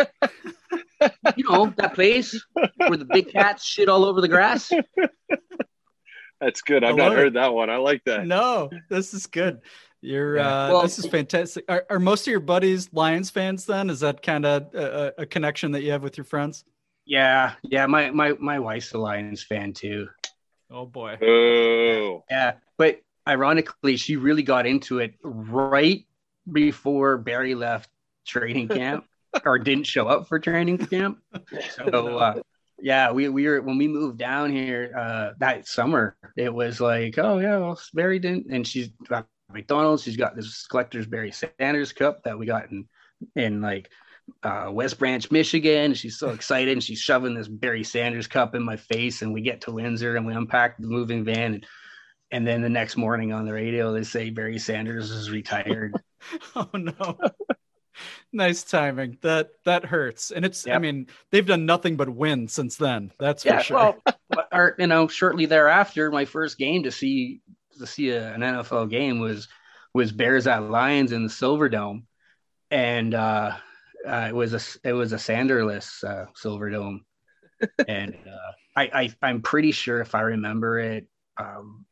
you know that place where the big cats shit all over the grass. That's good. I I've not love it. heard that one. I like that. No, this is good. You're Yeah. uh, Well- this is fantastic. Are, are most of your buddies Lions fans? Then is that kind of a, a connection that you have with your friends? Yeah, yeah. My my my wife's a Lions fan too. Oh boy. Oh, Yeah, but ironically, she really got into it right before Barry left training camp or didn't show up for training camp. So uh, yeah, we we were when we moved down here uh, that summer. It was like, oh yeah, well Barry didn't, and she's got McDonald's. She's got this collector's Barry Sanders cup that we got in in like uh, West Branch, Michigan. She's so excited, and she's shoving this Barry Sanders cup in my face. And we get to Windsor, and we unpack the moving van, and, and then the next morning on the radio, they say Barry Sanders is retired. Oh no. nice timing. That that hurts. And it's I mean, they've done nothing but win since then. That's for sure. well, or you know, shortly thereafter, my first game to see to see a, an NFL game was was Bears at Lions in the Silver Dome, and uh, uh, it was a it was a Sanderless uh, Silver Dome, and uh, I, I I'm pretty sure if I remember it, um,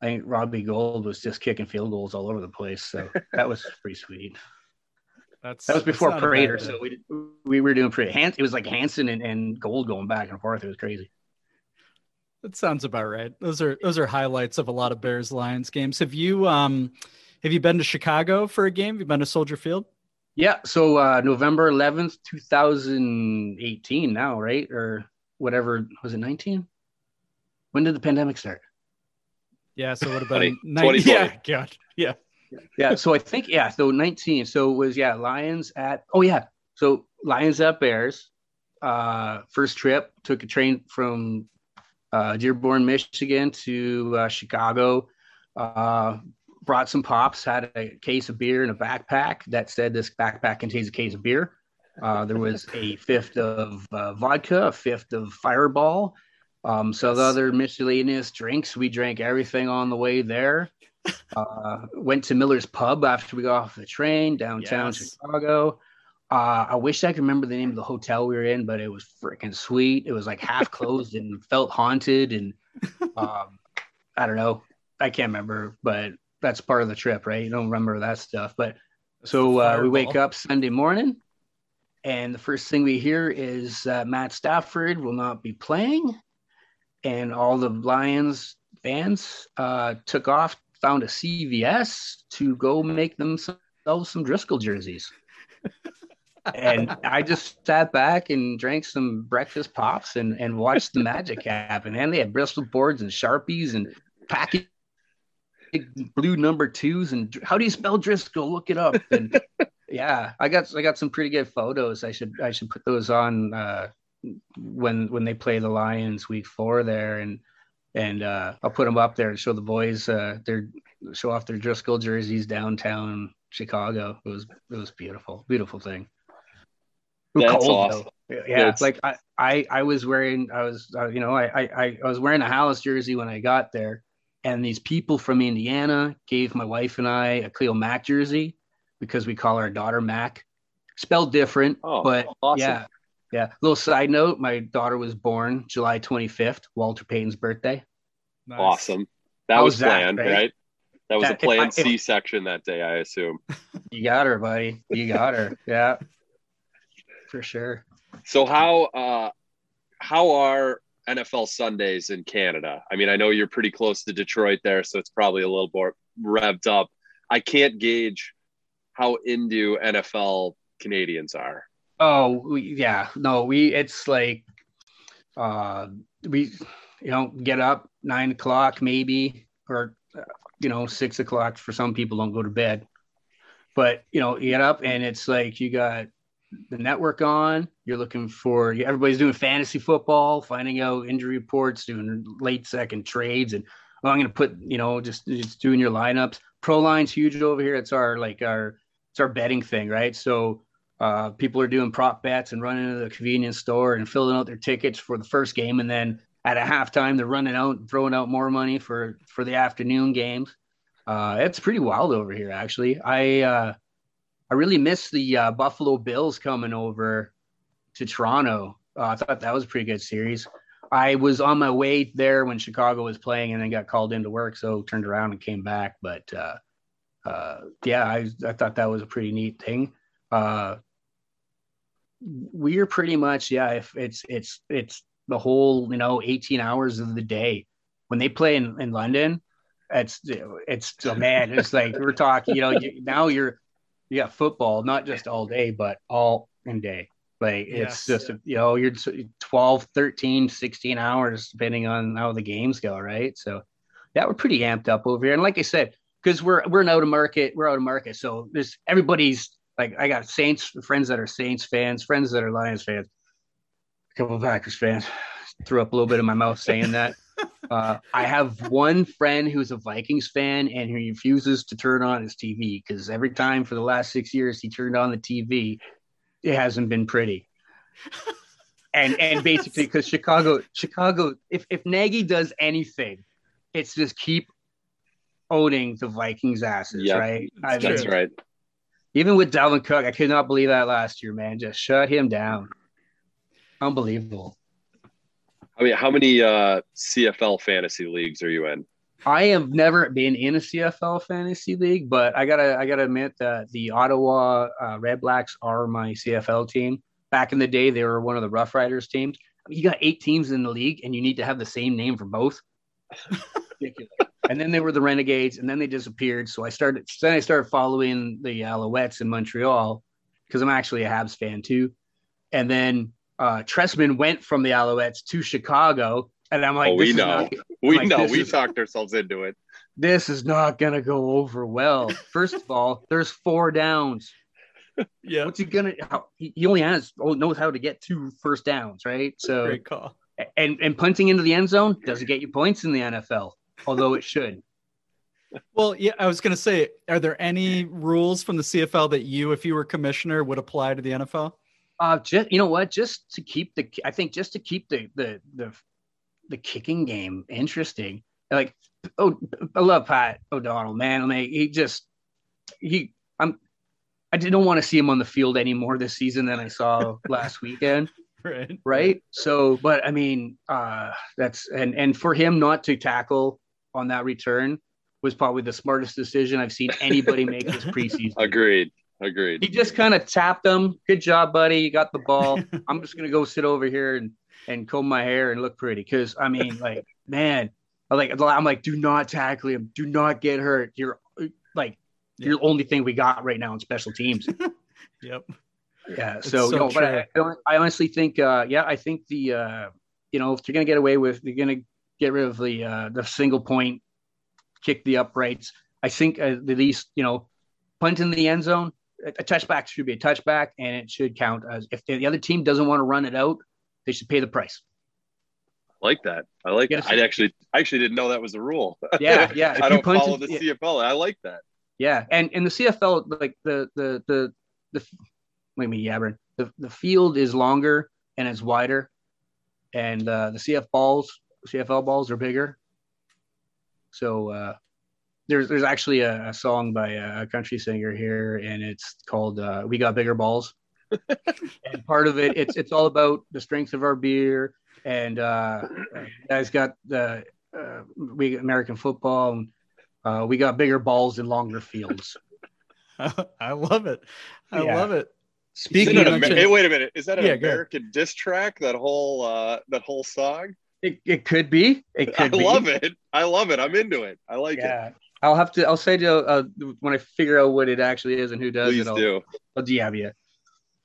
I think Robbie Gould was just kicking field goals all over the place, so that was pretty sweet. That's That was before Prater, so we we were doing pretty. Han- it was like Hanson and, and Gould going back and forth. It was crazy. That sounds about right. Those are those are highlights of a lot of Bears Lions games. Have you um have you been to Chicago for a game? Have you been to Soldier Field? Yeah. So uh, November 11th, 2018 now, right? Or whatever. Was it 19? When did the pandemic start? Yeah, so what about have Twenty- been 90, 2020. Yeah, God. Yeah. Yeah. So I think, yeah. So 19. So it was, yeah, Lions at, oh, yeah. So Lions at Bears. Uh, first trip, took a train from uh, Dearborn, Michigan to uh, Chicago. Uh, brought some pops, had a case of beer in a backpack that said this backpack contains a case of beer. Uh, there was a fifth of uh, vodka, a fifth of Fireball, um, some other miscellaneous drinks. We drank everything on the way there. Uh, went to Miller's Pub after we got off the train downtown Yes. Chicago. Uh, I wish I could remember the name of the hotel we were in, but it was freaking sweet. It was like half closed and felt haunted, and um, I don't know. I can't remember, but that's part of the trip, right? You don't remember that stuff. But so uh, we wake up Sunday morning, and the first thing we hear is uh, Matt Stafford will not be playing, and all the Lions fans uh, took off, found a CVS to go make themselves some Driskel jerseys. and I just sat back and drank some breakfast pops and, and watched the magic happen. And they had Bristol boards and Sharpies and package blue number twos. And how do you spell Driskel? Look it up. And yeah, I got I got some pretty good photos. I should I should put those on uh, when when they play the Lions week four there and and uh, I'll put them up there and show the boys uh, their show off their Driskel jerseys downtown Chicago. It was it was beautiful, beautiful thing. It was That's cold, awesome. though. Yeah, it's like I, I I was wearing I was uh, you know I, I I was wearing a Halas jersey when I got there, and these people from Indiana gave my wife and I a Khalil Mack jersey because we call our daughter Mac, spelled different, Oh, but awesome. yeah, yeah. Little side note: my daughter was born July 25th, Walter Payton's birthday. Awesome. That How was was that, planned, right? right? That was That- a if planned if- C-section that day, I assume. You got her, buddy. You got her. yeah, for sure. So how uh how are NFL Sundays in Canada? I mean, I know you're pretty close to Detroit there, so it's probably a little more revved up. I can't gauge how into NFL Canadians are. Oh, we, yeah. No, we, it's like, uh, we, you know, get up nine o'clock maybe, or, you know, six o'clock for some people don't go to bed. But, you know, you get up and it's like you got the network on, you're looking for, everybody's doing fantasy football, finding out injury reports, doing late second trades. And oh, I'm going to put, you know, just, just doing your lineups. Pro line's huge over here. It's our, like, our, it's our betting thing, right? So, uh, people are doing prop bets and running to the convenience store and filling out their tickets for the first game, and then at a halftime they're running out throwing out more money for for the afternoon games. Uh, it's pretty wild over here, actually. I uh, I really miss the uh, Buffalo Bills coming over to Toronto. Uh, I thought that was a pretty good series. I was on my way there when Chicago was playing, and then got called into work, so turned around and came back. But uh, uh, yeah, I I thought that was a pretty neat thing. Uh, we're pretty much yeah if it's it's it's the whole you know 18 hours of the day when they play in, in london it's it's oh man it's like we're talking you know you, now you're you got football not just all day but all in day like it's Yes. just you know you're 12 13 16 hours depending on how the games go right so yeah we're pretty amped up over here and like i said because we're we're an out of market we're out of market so there's everybody's like I got Saints friends that are Saints fans, friends that are Lions fans, a couple of Packers fans. Threw up a little bit in my mouth saying that. Uh, I have one friend who's a Vikings fan and he refuses to turn on his TV because every time for the last six years he turned on the TV, it hasn't been pretty. And and basically because Chicago, Chicago, if if Nagy does anything, it's just keep owning the Vikings asses, Yep. right? I That's mean, right. even with Dalvin Cook, I could not believe that last year, man. Just shut him down. Unbelievable. I mean, how many uh CFL fantasy leagues are you in? I have never been in a CFL fantasy league, but I gotta I gotta admit that the Ottawa uh, Red Blacks are my CFL team. Back in the day, they were one of the Rough Riders teams. I mean, you got eight teams in the league, and you need to have the same name for both. Ridiculous. and then they were the Renegades, and then they disappeared. So I started then I started following the Alouettes in Montreal because I'm actually a Habs fan too. And then uh, Trestman went from the Alouettes to Chicago, and I'm like, oh, we this know. not- we like, know. We is- talked ourselves into it. this is not gonna go over well. First of all, there's four downs. Yeah. What's he gonna? How, he he only has oh, knows how to get two first downs, right? So Great call. and and punting into the end zone doesn't get you points in the NFL, although it should. Well, yeah, I was going to say, are there any rules from the CFL that you, if you were commissioner, would apply to the NFL? Uh, just you know what? Just to keep the, I think just to keep the the the the kicking game interesting. Like, oh, I love Pat O'Donnell, man. I mean, he just he. I'm. I didn't want to see him on the field anymore this season than I saw last weekend. Right. right? So, but I mean, uh, that's and and for him not to tackle on that return was probably the smartest decision I've seen anybody make this preseason. Agreed. Agreed. He just kind of tapped him. Good job, buddy. You got the ball. I'm just gonna go sit over here and and comb my hair and look pretty. Because I mean, like, man, I like I'm like, do not tackle him. Do not get hurt. You're like, you're the only thing we got right now in special teams. Yep. Yeah. It's So, so no, but I. I honestly think, uh, yeah, I think the, uh, you know, if you're gonna get away with, you're gonna get rid of the uh, the single point, kick the uprights. I think uh, at least you know, punt in the end zone. A touchback should be a touchback, and it should count as if the other team doesn't want to run it out, they should pay the price. I like that. I like Yes. that. I actually I actually didn't know that was a rule. Yeah, yeah. I don't follow the yeah. CFL. I like that. Yeah, and in the CFL, like the the the the wait minute, Yabron, the the field is longer and it's wider, and uh, the CF balls, CFL balls are bigger. So uh, there's there's actually a, a song by a country singer here, and it's called uh, "We Got Bigger Balls." and part of it, it's it's all about the strength of our beer, and uh, you guys got the uh, we American football, and uh, we got bigger balls and longer fields. I love it. I Yeah. love it. Speaking of Amer- hey, wait a minute. Is that an Yeah. American diss track? That whole uh, that whole song? It, it could be. It I could be. love it. I love it. I'm into it. I like Yeah. it. I'll have to. I'll say to uh, when I figure out what it actually is and who does Please it. I'll, do. I'll DM you.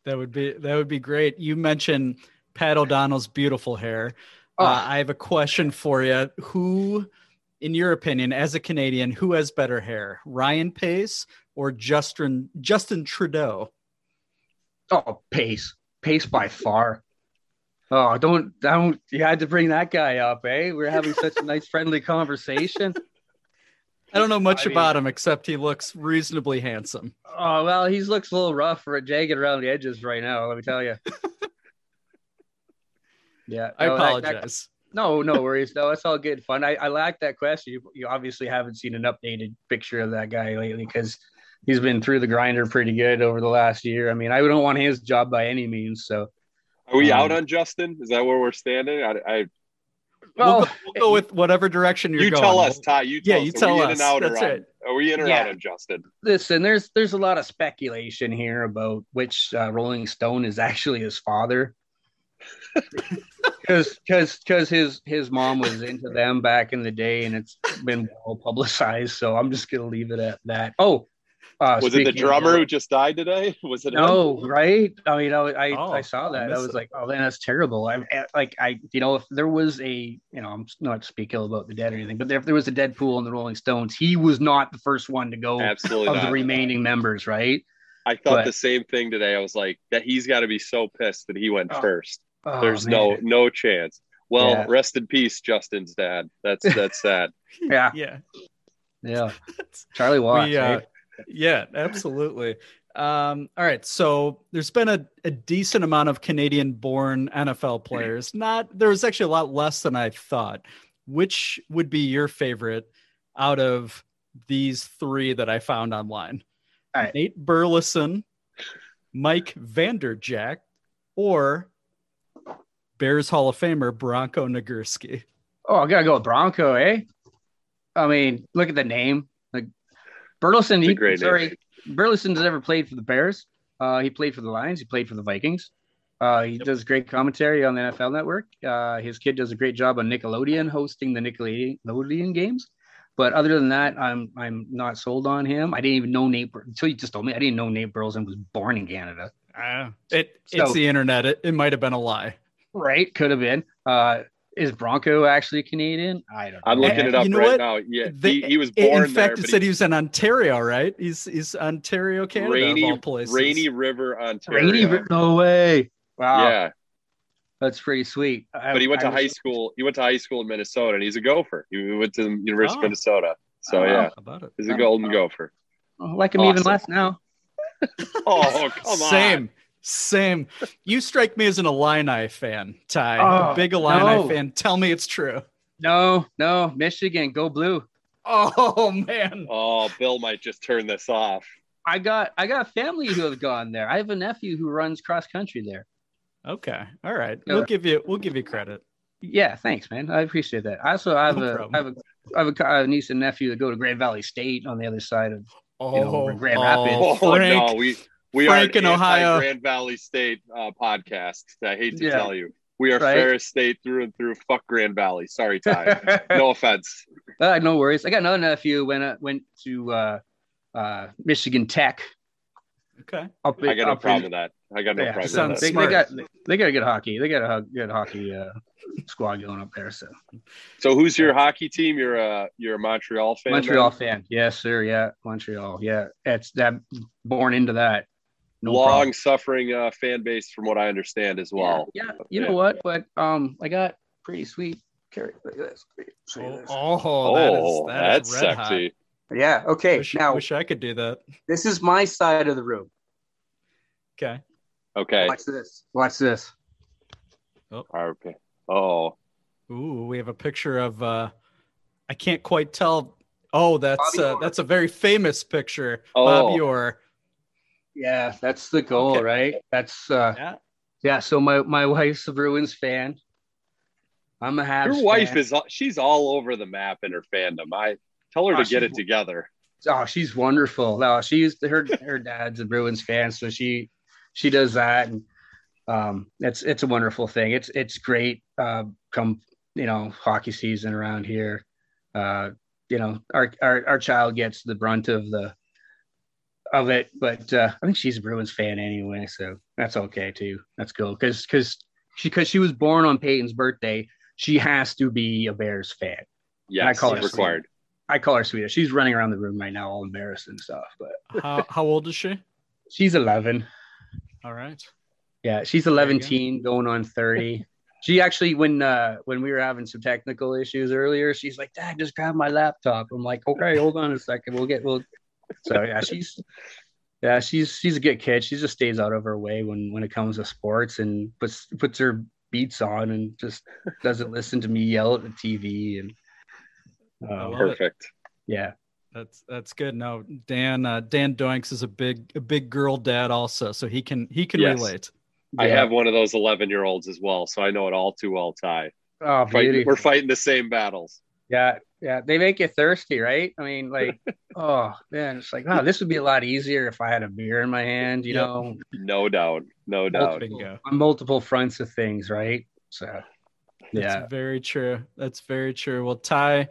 That would be that would be great. You mentioned Pat O'Donnell's beautiful hair. Oh. Uh, I have a question for you. Who, in your opinion, as a Canadian, who has better hair, Ryan Pace or Justin Justin Trudeau? Oh, Pace, Pace by far. Oh, don't don't. You had to bring that guy up, eh? We're having such a nice, friendly conversation. I don't know much I mean- about him except he looks reasonably handsome. Oh well, he looks a little rough or jagged around the edges right now. Let me tell you. Yeah, I no, that- that- apologize. no, no worries. No, it's all good fun. I, I like that question. You, you obviously haven't seen an updated picture of that guy lately because he's been through the grinder pretty good over the last year. I mean, I don't want his job by any means. So, Are we Um, out on Justin? Is that where we're standing? I, I we'll, go, we'll go with whatever direction you're you going. tell us, Ty. You tell you us. Are tell we us. in and out That's or right. on? Are we in or Yeah. out on Justin? listen, there's there's a lot of speculation here about which uh, Rolling Stone is actually his father. Because because because his his mom was into them back in the day, and it's been well publicized. So I'm just gonna leave it at that. Oh, uh, Was it the speaking of- drummer who just died today? Was it him? No, right? I mean, I I, Oh, I saw that. I, missed was it. like, oh, man, that's terrible. I'm like I you know if there was a you know I'm not to speak ill about the dead or anything, but if there was a Deadpool in the Rolling Stones, he was not the first one to go Absolutely of the remaining members, right? I thought But- the same thing today. I was like, that he's got to be so pissed that he went Oh. first. Oh, There's no man. no chance. Well, Yeah. rest in peace, Justin's dad. That's that's sad. Yeah, yeah, yeah. Charlie Watts. We, uh, eh? Yeah, absolutely. Um, all right, so there's been a, a decent amount of Canadian-born NFL players. Not there was actually a lot less than I thought. Which would be your favorite out of these three that I found online? Nate Burleson, Mike Vanderjagt, or Bears Hall of Famer Bronco Nagurski. Oh, I gotta go with Bronco, eh? I mean, look at the name. Like Burleson, It's a he, great sorry, Burleson's never played for the Bears. Uh, he played for the Lions. He played for the Vikings. Uh, he does great commentary on the NFL Network. Uh, his kid does a great job on Nickelodeon hosting the Nickelodeon games. But other than that, I'm I'm not sold on him. I didn't even know Nate Bur- until you just told me. I didn't know Nate Burleson was born in Canada. Uh, it So- it's the internet. It, it might have been a lie. Right? Could have been. Uh, is Bronco actually Canadian? I don't know. I'm looking And it eh, up you know right what? now. Yeah, They- he, he was eh, in- born in fact, there. it said he- he was in Ontario, right? He's he's Ontario, Canada, Rainy, of all places. Rainy River, Ontario. Rainy, Ri- no way. Wow. Yeah, That's pretty sweet. I- but he went to I high was- school. He went to high school in Minnesota, and he's a Gopher. He went to the University Oh. of Minnesota. So yeah, How about it? he's a Golden Gopher. I like him even less now. Oh come on! Same, same. You strike me as an Illini fan, Ty. Oh, a big Illini no. fan. Tell me it's true. No, no, Michigan, go blue. Oh man. Oh, Bill might just turn this off. I got I got family who have gone there. I have a nephew who runs cross country there. Okay. All right. We'll give you we'll give you credit. Yeah, thanks, man. I appreciate that. I also have No a problem. I have a I have a, co- a niece and nephew that go to Grand Valley State on the other side of you know, Oh, Grand oh, Rapids. Oh Frank- no, we we Frank are in Ohio. Grand Valley State uh, podcast. I hate to Yeah. tell you, we are Right. Ferris State through and through. Fuck Grand Valley. Sorry, Ty. no offense. Uh, no worries. I got another nephew who went uh, went to uh, uh, Michigan Tech. Okay. Up I got no up in- problem with that. I got no yeah, problem sounds with they, that. they smart. got they got a good hockey. They got a good hockey uh, squad going up there. So So, who's your hockey team? You're a you're a Montreal fan. Montreal then? fan, yes, sir. Yeah, Montreal. Yeah, it's that born into that. No long problem. suffering uh, fan base, from what I understand as well. Yeah, you know what? But um, I got pretty sweet. Carry look at this. Show you this. Oh, that is Oh, that is that's red hot. sexy. Yeah. Okay. Wish, now wish I could do that. this is my side of the room. Okay. Okay. Watch this. Watch this. Okay. Oh, Ooh, we have a picture of. uh I can't quite tell. Oh, that's uh, that's a very famous picture. Oh. Bobby Orr. Yeah, that's the goal, right? That's uh yeah. Yeah, so my my wife's a Bruins fan. I'm a Habs your wife fan. is she's all over the map in her fandom. I tell her Oh, to get it together. Oh, she's wonderful. No, she's her her dad's a Bruins fan, so she she does that, and um, it's it's a wonderful thing. It's it's great. Uh, come you know hockey season around here, uh, you know our, our our child gets the brunt of the of it, but uh, I think she's a Bruins fan anyway, so that's okay too. That's cool because because she because she was born on Payton's birthday, she has to be a Bears fan. Yeah, I call her required. Swedish. I call her Swedish. She's running around the room right now, all embarrassed and stuff. But How how old is she? she's 11. All right. Yeah, she's 11, teen, going on 30. she actually, when uh when we were having some technical issues earlier, she's like, "Dad, just grab my laptop." I'm like, "Okay, hold on a second. We'll get we'll." So yeah, she's yeah, she's she's a good kid. She just stays out of her way when when it comes to sports and puts puts her beats on and just doesn't listen to me yell at the TV and. I Um, love it. Yeah. That's that's good. No, Dan uh, Dan Doinks is a big a big girl dad also, so he can he can Yes. relate. I Yeah. have one of those 11 year olds as well, so I know it all too well, Ty. Oh, Fighting- we're fighting the same battles. Yeah, yeah, they make you thirsty, right? I mean, like, oh man, it's like, wow, this would be a lot easier if I had a beer in my hand, you Yep. know, No doubt. No doubt. Bingo. on multiple fronts of things, right? So, yeah, That's very true. That's very true. Well, Ty,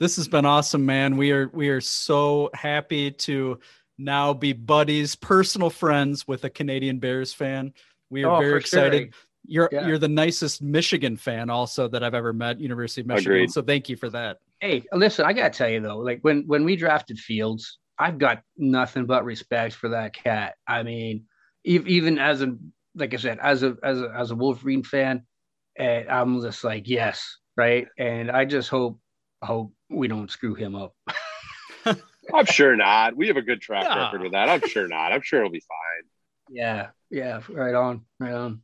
this has been awesome, man. We are we are so happy to now be buddies, personal friends with a Canadian Bears fan. We are Oh, very excited. sure. Excited. You're Yeah. you're the nicest Michigan fan also that I've ever met, University of Michigan. Agreed. So thank you for that. Hey, listen, I gotta tell you though, like when when we drafted Fields, I've got nothing but respect for that cat. I mean, ev- even as a like I said, as a as a as a Wolverine fan, and I'm just like, yes, right. And I just hope hope we don't screw him up. I'm sure not. We have a good track Yeah. record with that. I'm sure not. I'm sure it'll be fine. Yeah, yeah, right on, right on.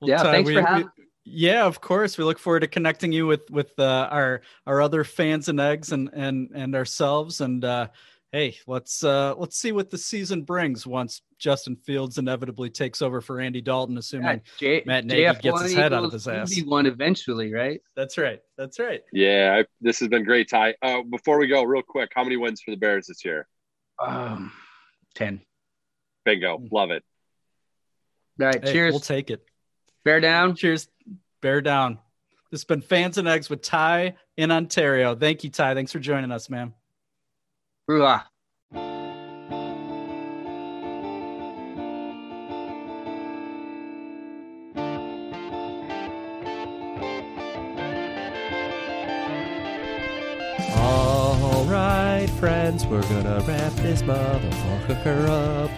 Well, yeah, Ty, thanks we- for we- having. yeah, of course. We look forward to connecting you with with uh, our our other fans and eggs and and and ourselves. And uh, hey, let's uh, let's see what the season brings once Justin Fields inevitably takes over for Andy Dalton, assuming J- Matt Nagy JF1 gets his head out of equals his ass. one eventually, right? That's right. That's right. Yeah, I, this has been great, Ty. Uh, before we go, real quick, how many wins for the Bears this year? Um, ten. Bingo. Love it. All right, Hey, cheers. We'll take it. Bear down. Cheers. Bear down. This has been Fans and Eggs with Ty in Ontario. Thank you, Ty. Thanks for joining us, man. Rua. All right, friends, we're gonna wrap this motherfucker up.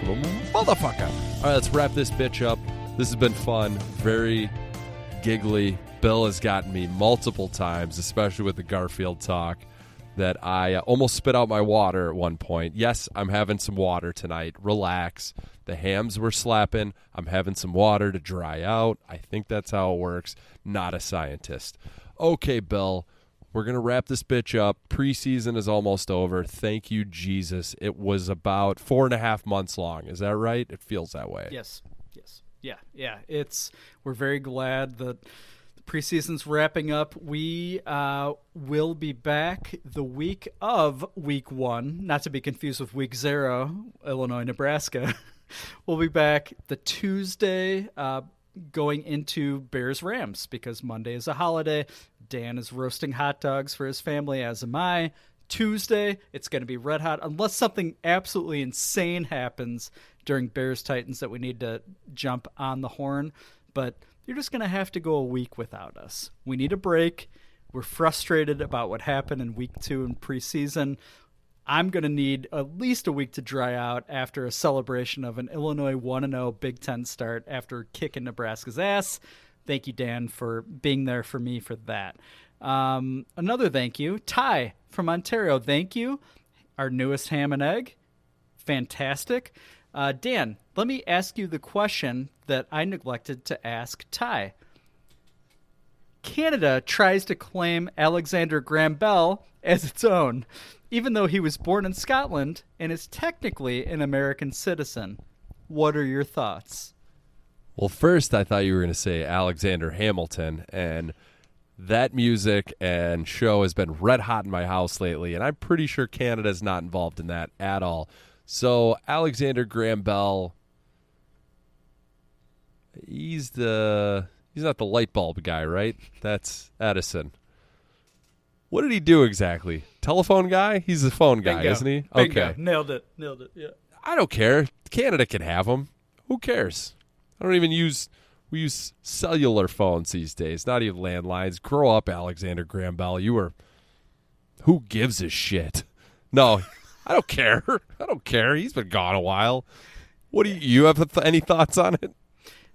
Motherfucker. All right, let's wrap this bitch up. This has been fun, very giggly. Bill has gotten me multiple times, especially with the Garfield talk, that I uh, almost spit out my water at one point. Yes, I'm having some water tonight. Relax. The hams were slapping. I'm having some water to dry out. I think that's how it works. Not a scientist. Okay, Bill. We're going to wrap this bitch up. Preseason is almost over. Thank you, Jesus. It was about four and a half months long. Is that right? It feels that way. Yes. Yeah. Yeah. It's we're very glad that the preseason's wrapping up. We uh, will be back the week of week one, not to be confused with week zero, Illinois, Nebraska. we'll be back the Tuesday uh, going into Bears Rams because Monday is a holiday. Dan is roasting hot dogs for his family, as am I. Tuesday, it's going to be red hot unless something absolutely insane happens during Bears Titans that we need to jump on the horn. But you're just going to have to go a week without us. We need a break. We're frustrated about what happened in week two in preseason. I'm going to need at least a week to dry out after a celebration of an Illinois 1 0 Big Ten start after kicking Nebraska's ass. Thank you, Dan, for being there for me for that. Um, another thank you, Ty from Ontario. Thank you. Our newest ham and egg. Fantastic. Uh, Dan, let me ask you the question that I neglected to ask Ty. Canada tries to claim Alexander Graham Bell as its own, even though he was born in Scotland and is technically an American citizen. What are your thoughts? Well, first, I thought you were going to say Alexander Hamilton, and that music and show has been red hot in my house lately, and I'm pretty sure Canada's not involved in that at all. So, Alexander Graham Bell, he's the he's not the light bulb guy, right? That's Edison. What did he do exactly? Telephone guy? He's the phone guy, Bingo. isn't he? Bingo. Okay. Nailed it. Nailed it. Yeah. I don't care. Canada can have them. Who cares? I don't even use. We use cellular phones these days, not even landlines. Grow up, Alexander Graham Bell. You were. Who gives a shit? No, I don't care. I don't care. He's been gone a while. What do you, you have th- any thoughts on it?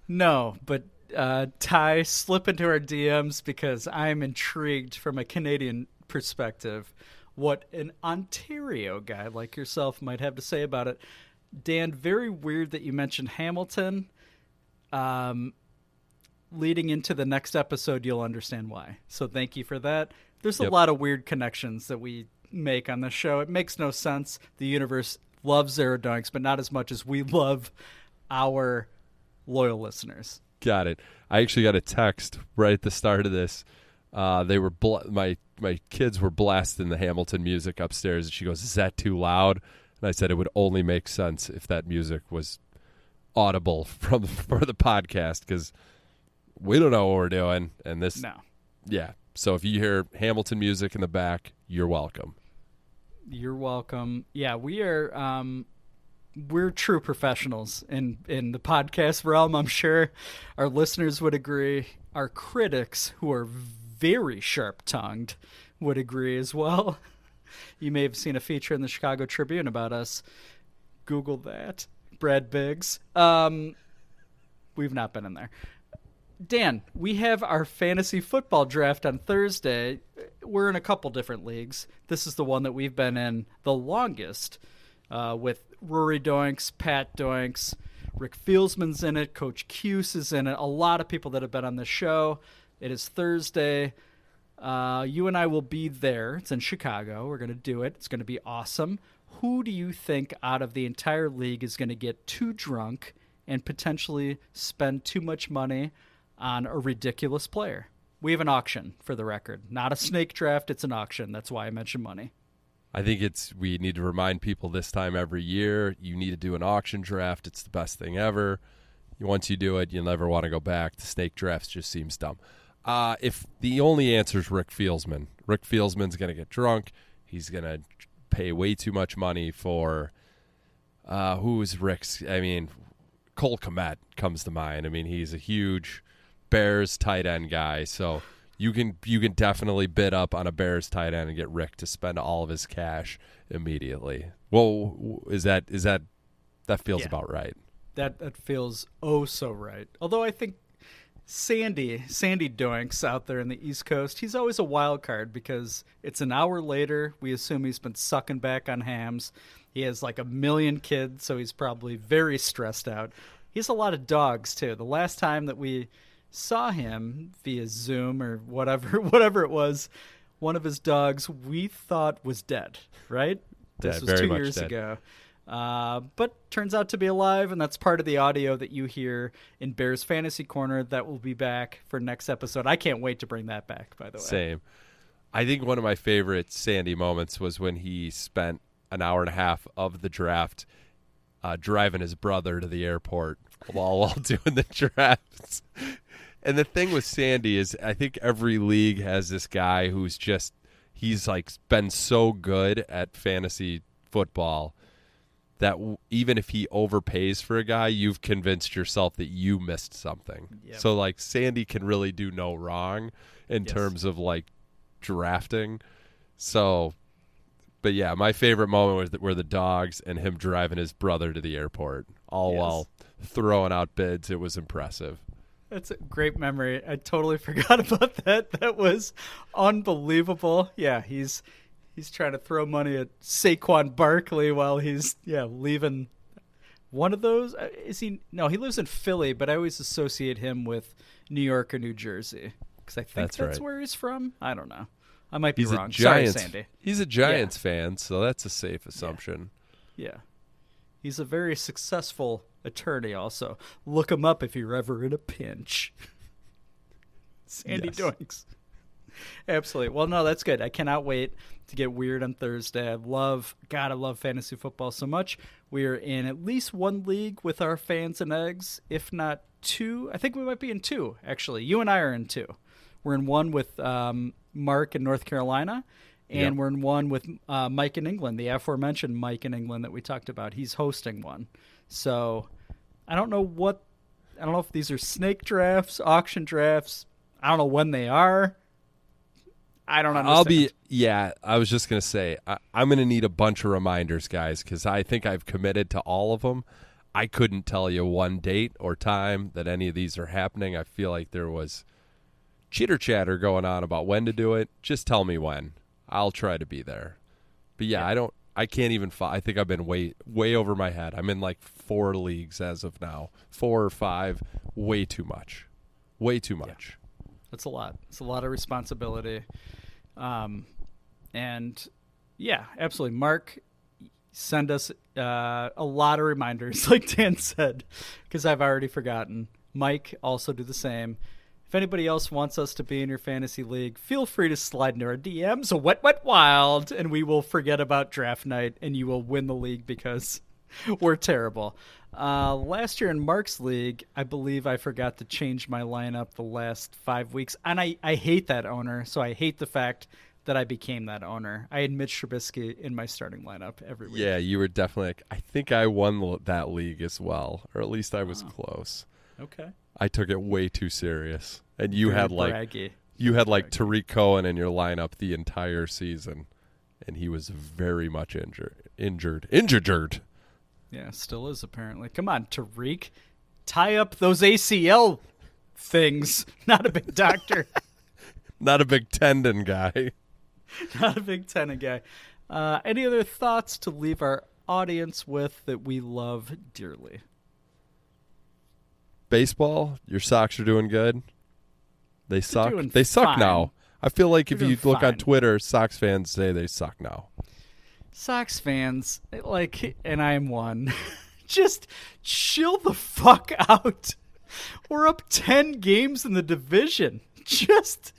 No, but uh, Ty, slip into our DMs because I'm intrigued from a Canadian perspective what an Ontario guy like yourself might have to say about it. Dan, very weird that you mentioned Hamilton. Um, leading into the next episode, you'll understand why. So thank you for that. There's a Yep. lot of weird connections that we make on the show. It makes no sense. The universe loves Zero Doinks, but not as much as we love our loyal listeners. Got it. I actually got a text right at the start of this. Uh, they were bl- my my kids were blasting the Hamilton music upstairs, and she goes, "Is that too loud?" And I said, "It would only make sense if that music was audible from for the podcast because we don't know what we're doing." And this, No. yeah. So if you hear Hamilton music in the back, you're welcome. You're welcome. Yeah, we are um we're true professionals in in the podcast realm, I'm sure our listeners would agree. Our critics who are very sharp-tongued would agree as well. You may have seen a feature in the Chicago Tribune about us. Google that. Brad Biggs. Um we've not been in there. Dan, we have our fantasy football draft on Thursday. We're in a couple different leagues. This is the one that we've been in the longest, uh, with Rory Doinks, Pat Doinks, Rick Fieldsman's in it, Coach Cuse is in it. A lot of people that have been on the show. It is Thursday. Uh, you and I will be there. It's in Chicago. We're going to do it. It's going to be awesome. Who do you think out of the entire league is going to get too drunk and potentially spend too much money on a ridiculous player? We have an auction for the record. Not a snake draft, it's an auction. That's why I mentioned money. I think it's we need to remind people this time every year. You need to do an auction draft. It's the best thing ever. Once you do it, you'll never want to go back. The snake drafts just seems dumb. Uh, if the only answer is Rick Fieldsman, Rick Fieldsman's going to get drunk. He's going to pay way too much money for uh, who is Rick's? I mean, Cole Kmet comes to mind. I mean, he's a huge Bears tight end guy. So you can you can definitely bid up on a Bears tight end and get Rick to spend all of his cash immediately. Well, is that is that that feels Yeah. about right? That that feels oh so right. Although I think Sandy, Sandy Doinks out there in the East Coast, he's always a wild card because it's an hour later. We assume he's been sucking back on hams. He has like a million kids, so he's probably very stressed out. He has a lot of dogs too. The last time that we saw him via Zoom or whatever, whatever it was, one of his dogs we thought was dead. Right? This Dead, was very two years dead. ago. Uh, but turns out to be alive, and that's part of the audio that you hear in Bears Fantasy Corner. That will be back for next episode. I can't wait to bring that back. By the way, Same. I think one of my favorite Sandy moments was when he spent an hour and a half of the draft uh, driving his brother to the airport while while doing the drafts. And the thing with Sandy is, I think every league has this guy who's just he's like been so good at fantasy football that w- even if he overpays for a guy, you've convinced yourself that you missed something. Yep. So like Sandy can really do no wrong in Yes. terms of like drafting. So, but yeah, my favorite moment was that were the dogs and him driving his brother to the airport, all Yes. while throwing out bids. It was impressive. That's a great memory. I totally forgot about that. That was unbelievable. Yeah, he's he's trying to throw money at Saquon Barkley while he's yeah leaving. One of those uh, is he? No, he lives in Philly, but I always associate him with New York or New Jersey. because I think That's that's, right. where he's from. I don't know. I might be He's wrong. a Giants. Sorry, Sandy. He's a Giants fan, so that's a safe assumption. Yeah. He's a very successful attorney, also. Look him up if you're ever in a pinch. Sandy Yes. Doinks. Absolutely. Well, no, that's good. I cannot wait to get weird on Thursday. I love, God, I love fantasy football so much. We are in at least one league with our fans and eggs, if not two. I think we might be in two, actually. You and I are in two. We're in one with um, Mark in North Carolina, and Yep. we're in one with uh, Mike in England, the aforementioned Mike in England that we talked about. He's hosting one. So I don't know what, I don't know if these are snake drafts, auction drafts. I don't know when they are. I don't understand. I'll be yeah. I was just gonna say I, I'm gonna need a bunch of reminders, guys, because I think I've committed to all of them. I couldn't tell you one date or time that any of these are happening. I feel like there was chitter chatter going on about when to do it. Just tell me when. I'll try to be there. But yeah, I don't. I can't even. Fi- I think I've been way way over my head. I'm in like four leagues as of now, four or five. Way too much. Way too much. That's a lot. It's a lot of responsibility. Um, and yeah, absolutely. Mark, send us uh, a lot of reminders, like Dan said, because I've already forgotten. Mike, also do the same. If anybody else wants us to be in your fantasy league, feel free to slide into our DMs, a wet, wet, wild, and we will forget about draft night, and you will win the league because we're terrible. Uh, last year in Mark's league, I believe I forgot to change my lineup the last five weeks, and I, I hate that owner. So I hate the fact that I became that owner. I had Mitch Trubisky in my starting lineup every week. Yeah, you were definitely. Like, I think I won that league as well, or at least I was close. Okay. I took it way too serious, and you Very had like braggy. you had like Tarik Cohen in your lineup the entire season, and he was very much injured, injured, injured. Yeah, still is apparently. Come on, Tarik, tie up those ACL things. Not a big doctor. Not a big tendon guy. Not a big tendon guy. Uh, any other thoughts to leave our audience with that we love dearly? Baseball, your Sox are doing good. They suck. They suck fine. now. I feel like if They're you look on. Twitter, Sox fans say they suck now. Sox fans, like, and I'm one, just chill the fuck out. We're up 10 games in the division. Just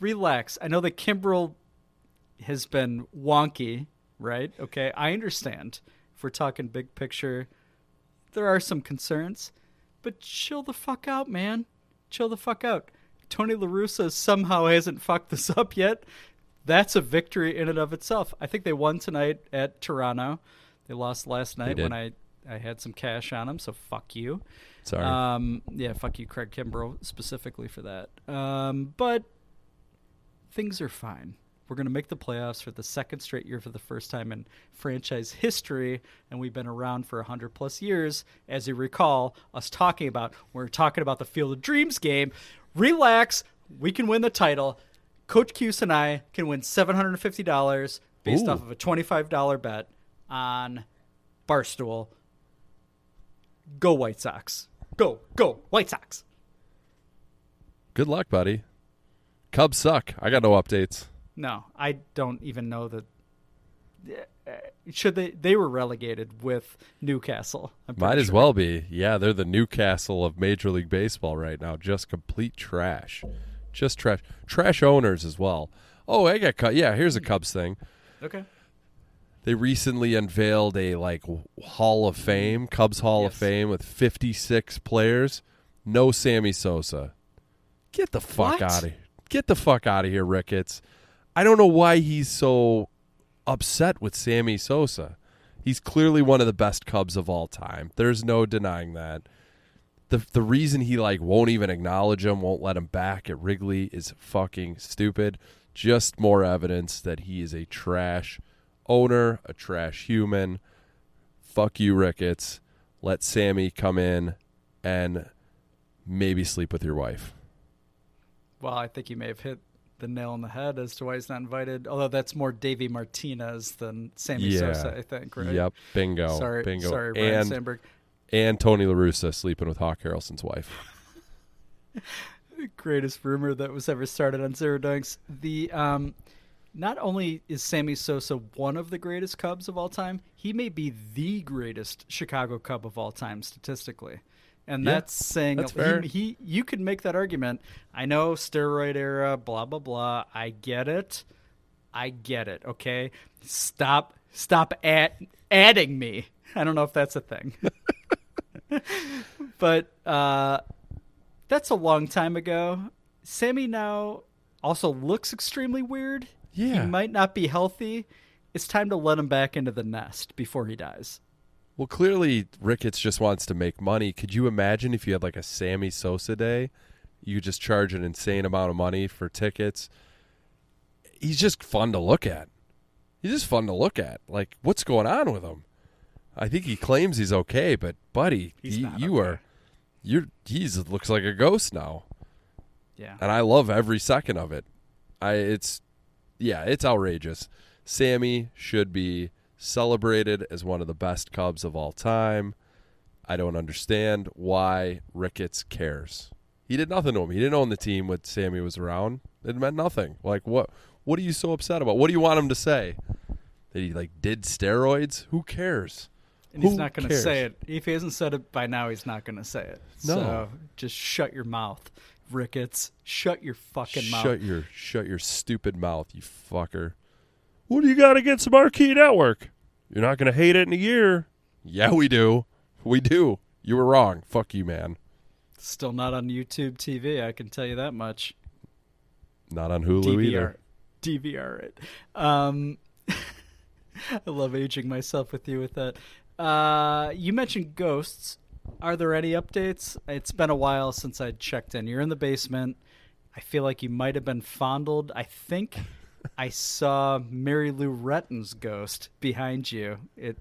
relax. I know that Kimbrel has been wonky, right? Okay, I understand. If we're talking big picture, there are some concerns, but chill the fuck out, man. Chill the fuck out. Tony La Russa somehow hasn't fucked this up yet. That's a victory in and of itself. I think they won tonight at Toronto. They lost last night when I, I had some cash on them, so fuck you. Sorry. Um, yeah, fuck you, Craig Kimbrel, specifically for that. Um, but things are fine. We're going to make the playoffs for the second straight year for the first time in franchise history, and we've been around for 100 plus years. As you recall, us talking about, we're talking about the Field of Dreams game. Relax, we can win the title. Coach Cuse and I can win $750 based Ooh. off of a $25 bet on Barstool. Go White Sox. Go, go, White Sox. Good luck, buddy. Cubs suck. I got no updates. No, I don't even know that. uh, Should they? They were relegated with Newcastle. Might as sure. well be. Yeah, they're the Newcastle of Major League Baseball right now. Just complete trash. Just trash. Trash owners as well. Oh, I got cut. Yeah, here's a Cubs thing. Okay. They recently unveiled a like Hall of Fame, Cubs Hall of Fame with 56 players. No Sammy Sosa. Get the fuck What? out of here. Get the fuck out of here, Ricketts. I don't know why he's so upset with Sammy Sosa. He's clearly one of the best Cubs of all time. There's no denying that. The the reason he like won't even acknowledge him, won't let him back at Wrigley is fucking stupid. Just more evidence that he is a trash owner, a trash human. Fuck you, Ricketts. Let Sammy come in and maybe sleep with your wife. Well, I think you may have hit the nail on the head as to why he's not invited. Although that's more Davey Martinez than Sammy yeah. Sosa, I think. Right? Yep. Bingo. Sorry, Bingo. sorry, Brian and Sandberg. and Tony La Russa sleeping with Hawk Harrelson's wife. greatest rumor that was ever started on Zero Doinks. The um, not only is Sammy Sosa one of the greatest Cubs of all time, he may be the greatest Chicago Cub of all time statistically. And Yeah, that's saying that's he- He, you could make that argument. I know steroid era, blah blah blah. I get it. I get it. Okay, stop stop at, adding me. I don't know if that's a thing, but uh, that's a long time ago. Sammy now also looks extremely weird. Yeah. he might not be healthy. It's time to let him back into the nest before he dies. Well, clearly Ricketts just wants to make money. Could you imagine if you had like a Sammy Sosa day? You just charge an insane amount of money for tickets. He's just fun to look at. He's just fun to look at. Like, what's going on with him? I think he claims he's okay, but buddy, he- you are, you're he's looks like a ghost now. Yeah. and I love every second of it. I it's yeah, it's outrageous. Sammy should be celebrated as one of the best Cubs of all time. I don't understand why Ricketts cares. He did nothing to him. He didn't own the team when Sammy was around. It meant nothing. Like what what are you so upset about? What do you want him to say? That he like did steroids? Who cares? And he's Who not going to say it. If he hasn't said it by now, he's not going to say it. No. So just shut your mouth, Ricketts. Shut your fucking mouth. Shut your shut your stupid mouth, you fucker. What do you got against the Marquee Network? You're not gonna hate it in a year. Yeah, we do. We do. You were wrong. Fuck you, man. Still not on YouTube TV. I can tell you that much. Not on Hulu DVR, either. DVR it. Um, I love aging myself with you with that. Uh, you mentioned ghosts. Are there any updates? It's been a while since I checked in. You're in the basement. I feel like you might have been fondled. I think I saw Mary Lou Retton's ghost behind you. It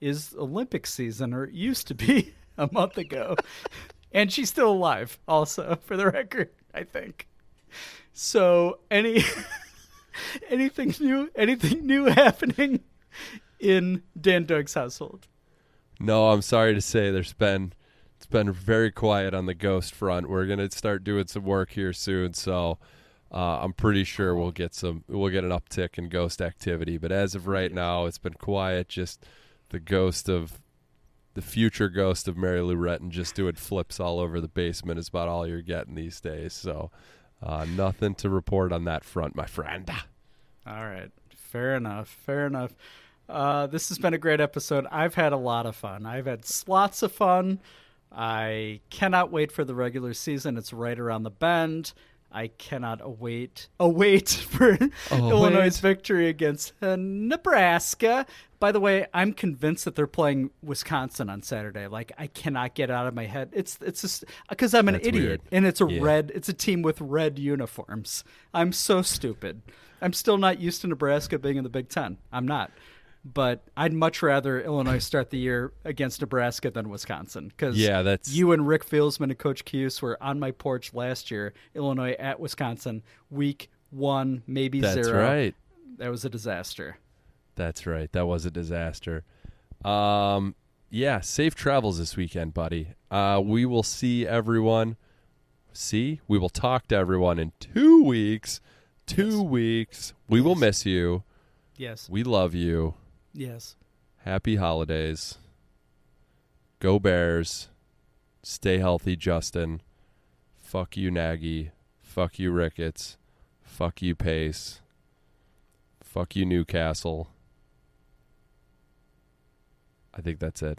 is Olympic season, or it used to be a month ago. and she's still alive, also, for the record, I think. So any anything new anything new happening in Dan Doug's household? No, I'm sorry to say there's been it's been very quiet on the ghost front. We're gonna start doing some work here soon, so uh, I'm pretty sure we'll get some we'll get an uptick in ghost activity. But as of right now, it's been quiet. Just the ghost of the future ghost of Mary Lou Retton just doing flips all over the basement is about all you're getting these days. So uh, nothing to report on that front, my friend. All right. Fair enough. Fair enough. Uh, this has been a great episode. I've had a lot of fun. I've had lots of fun. I cannot wait for the regular season. It's right around the bend. I cannot await await for Illinois' victory against uh, Nebraska. By the way, I'm convinced that they're playing Wisconsin on Saturday. Like I cannot get out of my head. It's it's just because I'm an That's idiot weird. and it's a Yeah. red it's a team with red uniforms. I'm so stupid. I'm still not used to Nebraska being in the Big Ten. I'm not. But I'd much rather Illinois start the year against Nebraska than Wisconsin. Because Yeah, that's- you and Rick Fieldsman and Coach Cuse were on my porch last year. Illinois at Wisconsin, week one, maybe That's zero. right. That was a disaster. That's right. That was a disaster. Um, yeah, safe travels this weekend, buddy. Uh, we will see everyone. See, we will talk to everyone in two weeks. Two weeks. We will miss you. Yes. We love you. Yes. Happy holidays. Go Bears. Stay healthy, Justin. Fuck you, Nagy. Fuck you, Ricketts. Fuck you, Pace. Fuck you, Newcastle. I think that's it.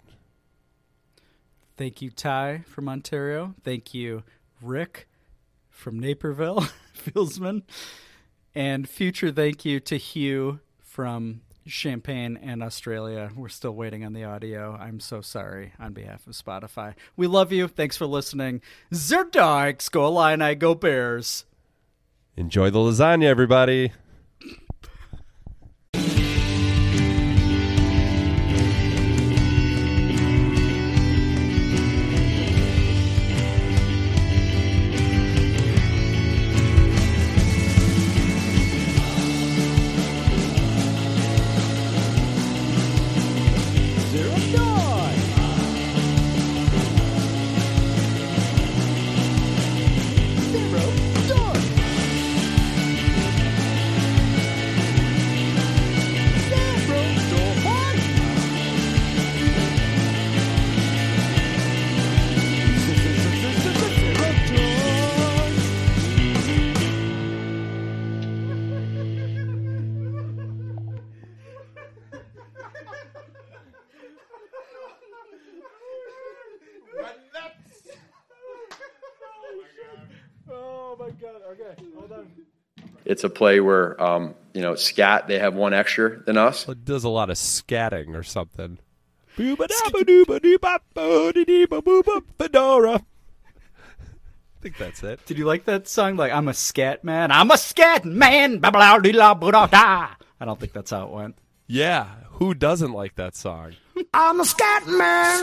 Thank you, Ty from Ontario. Thank you, Rick from Naperville, Fieldsman. And future thank you to Hugh from Champaign and Australia. We're still waiting on the audio. I'm so sorry on behalf of Spotify. We love you. Thanks for listening. Zero Doinks, go Lion! Illini, go Bears. Enjoy the lasagna, everybody. It's a play where, um, you know, scat, they have one extra than us. It does a lot of scatting or something. Fedora. I think that's it. Did you like that song? Like, I'm a scat man. I'm a scat man. I don't think that's how it went. Yeah, who doesn't like that song? I'm a scat man.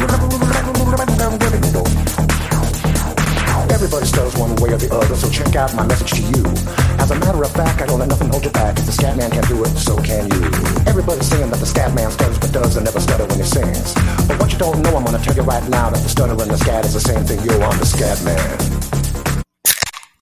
Everybody stutters one way or the other, so check out my message to you. As a matter of fact, I don't let nothing hold you back. If the scat man can do it, so can you. Everybody's saying that the scat man stutters but does and never stutter when he sings. But what you don't know, I'm gonna tell you right now that the stutter and the scat is the same thing. Yo, I'm the scat man.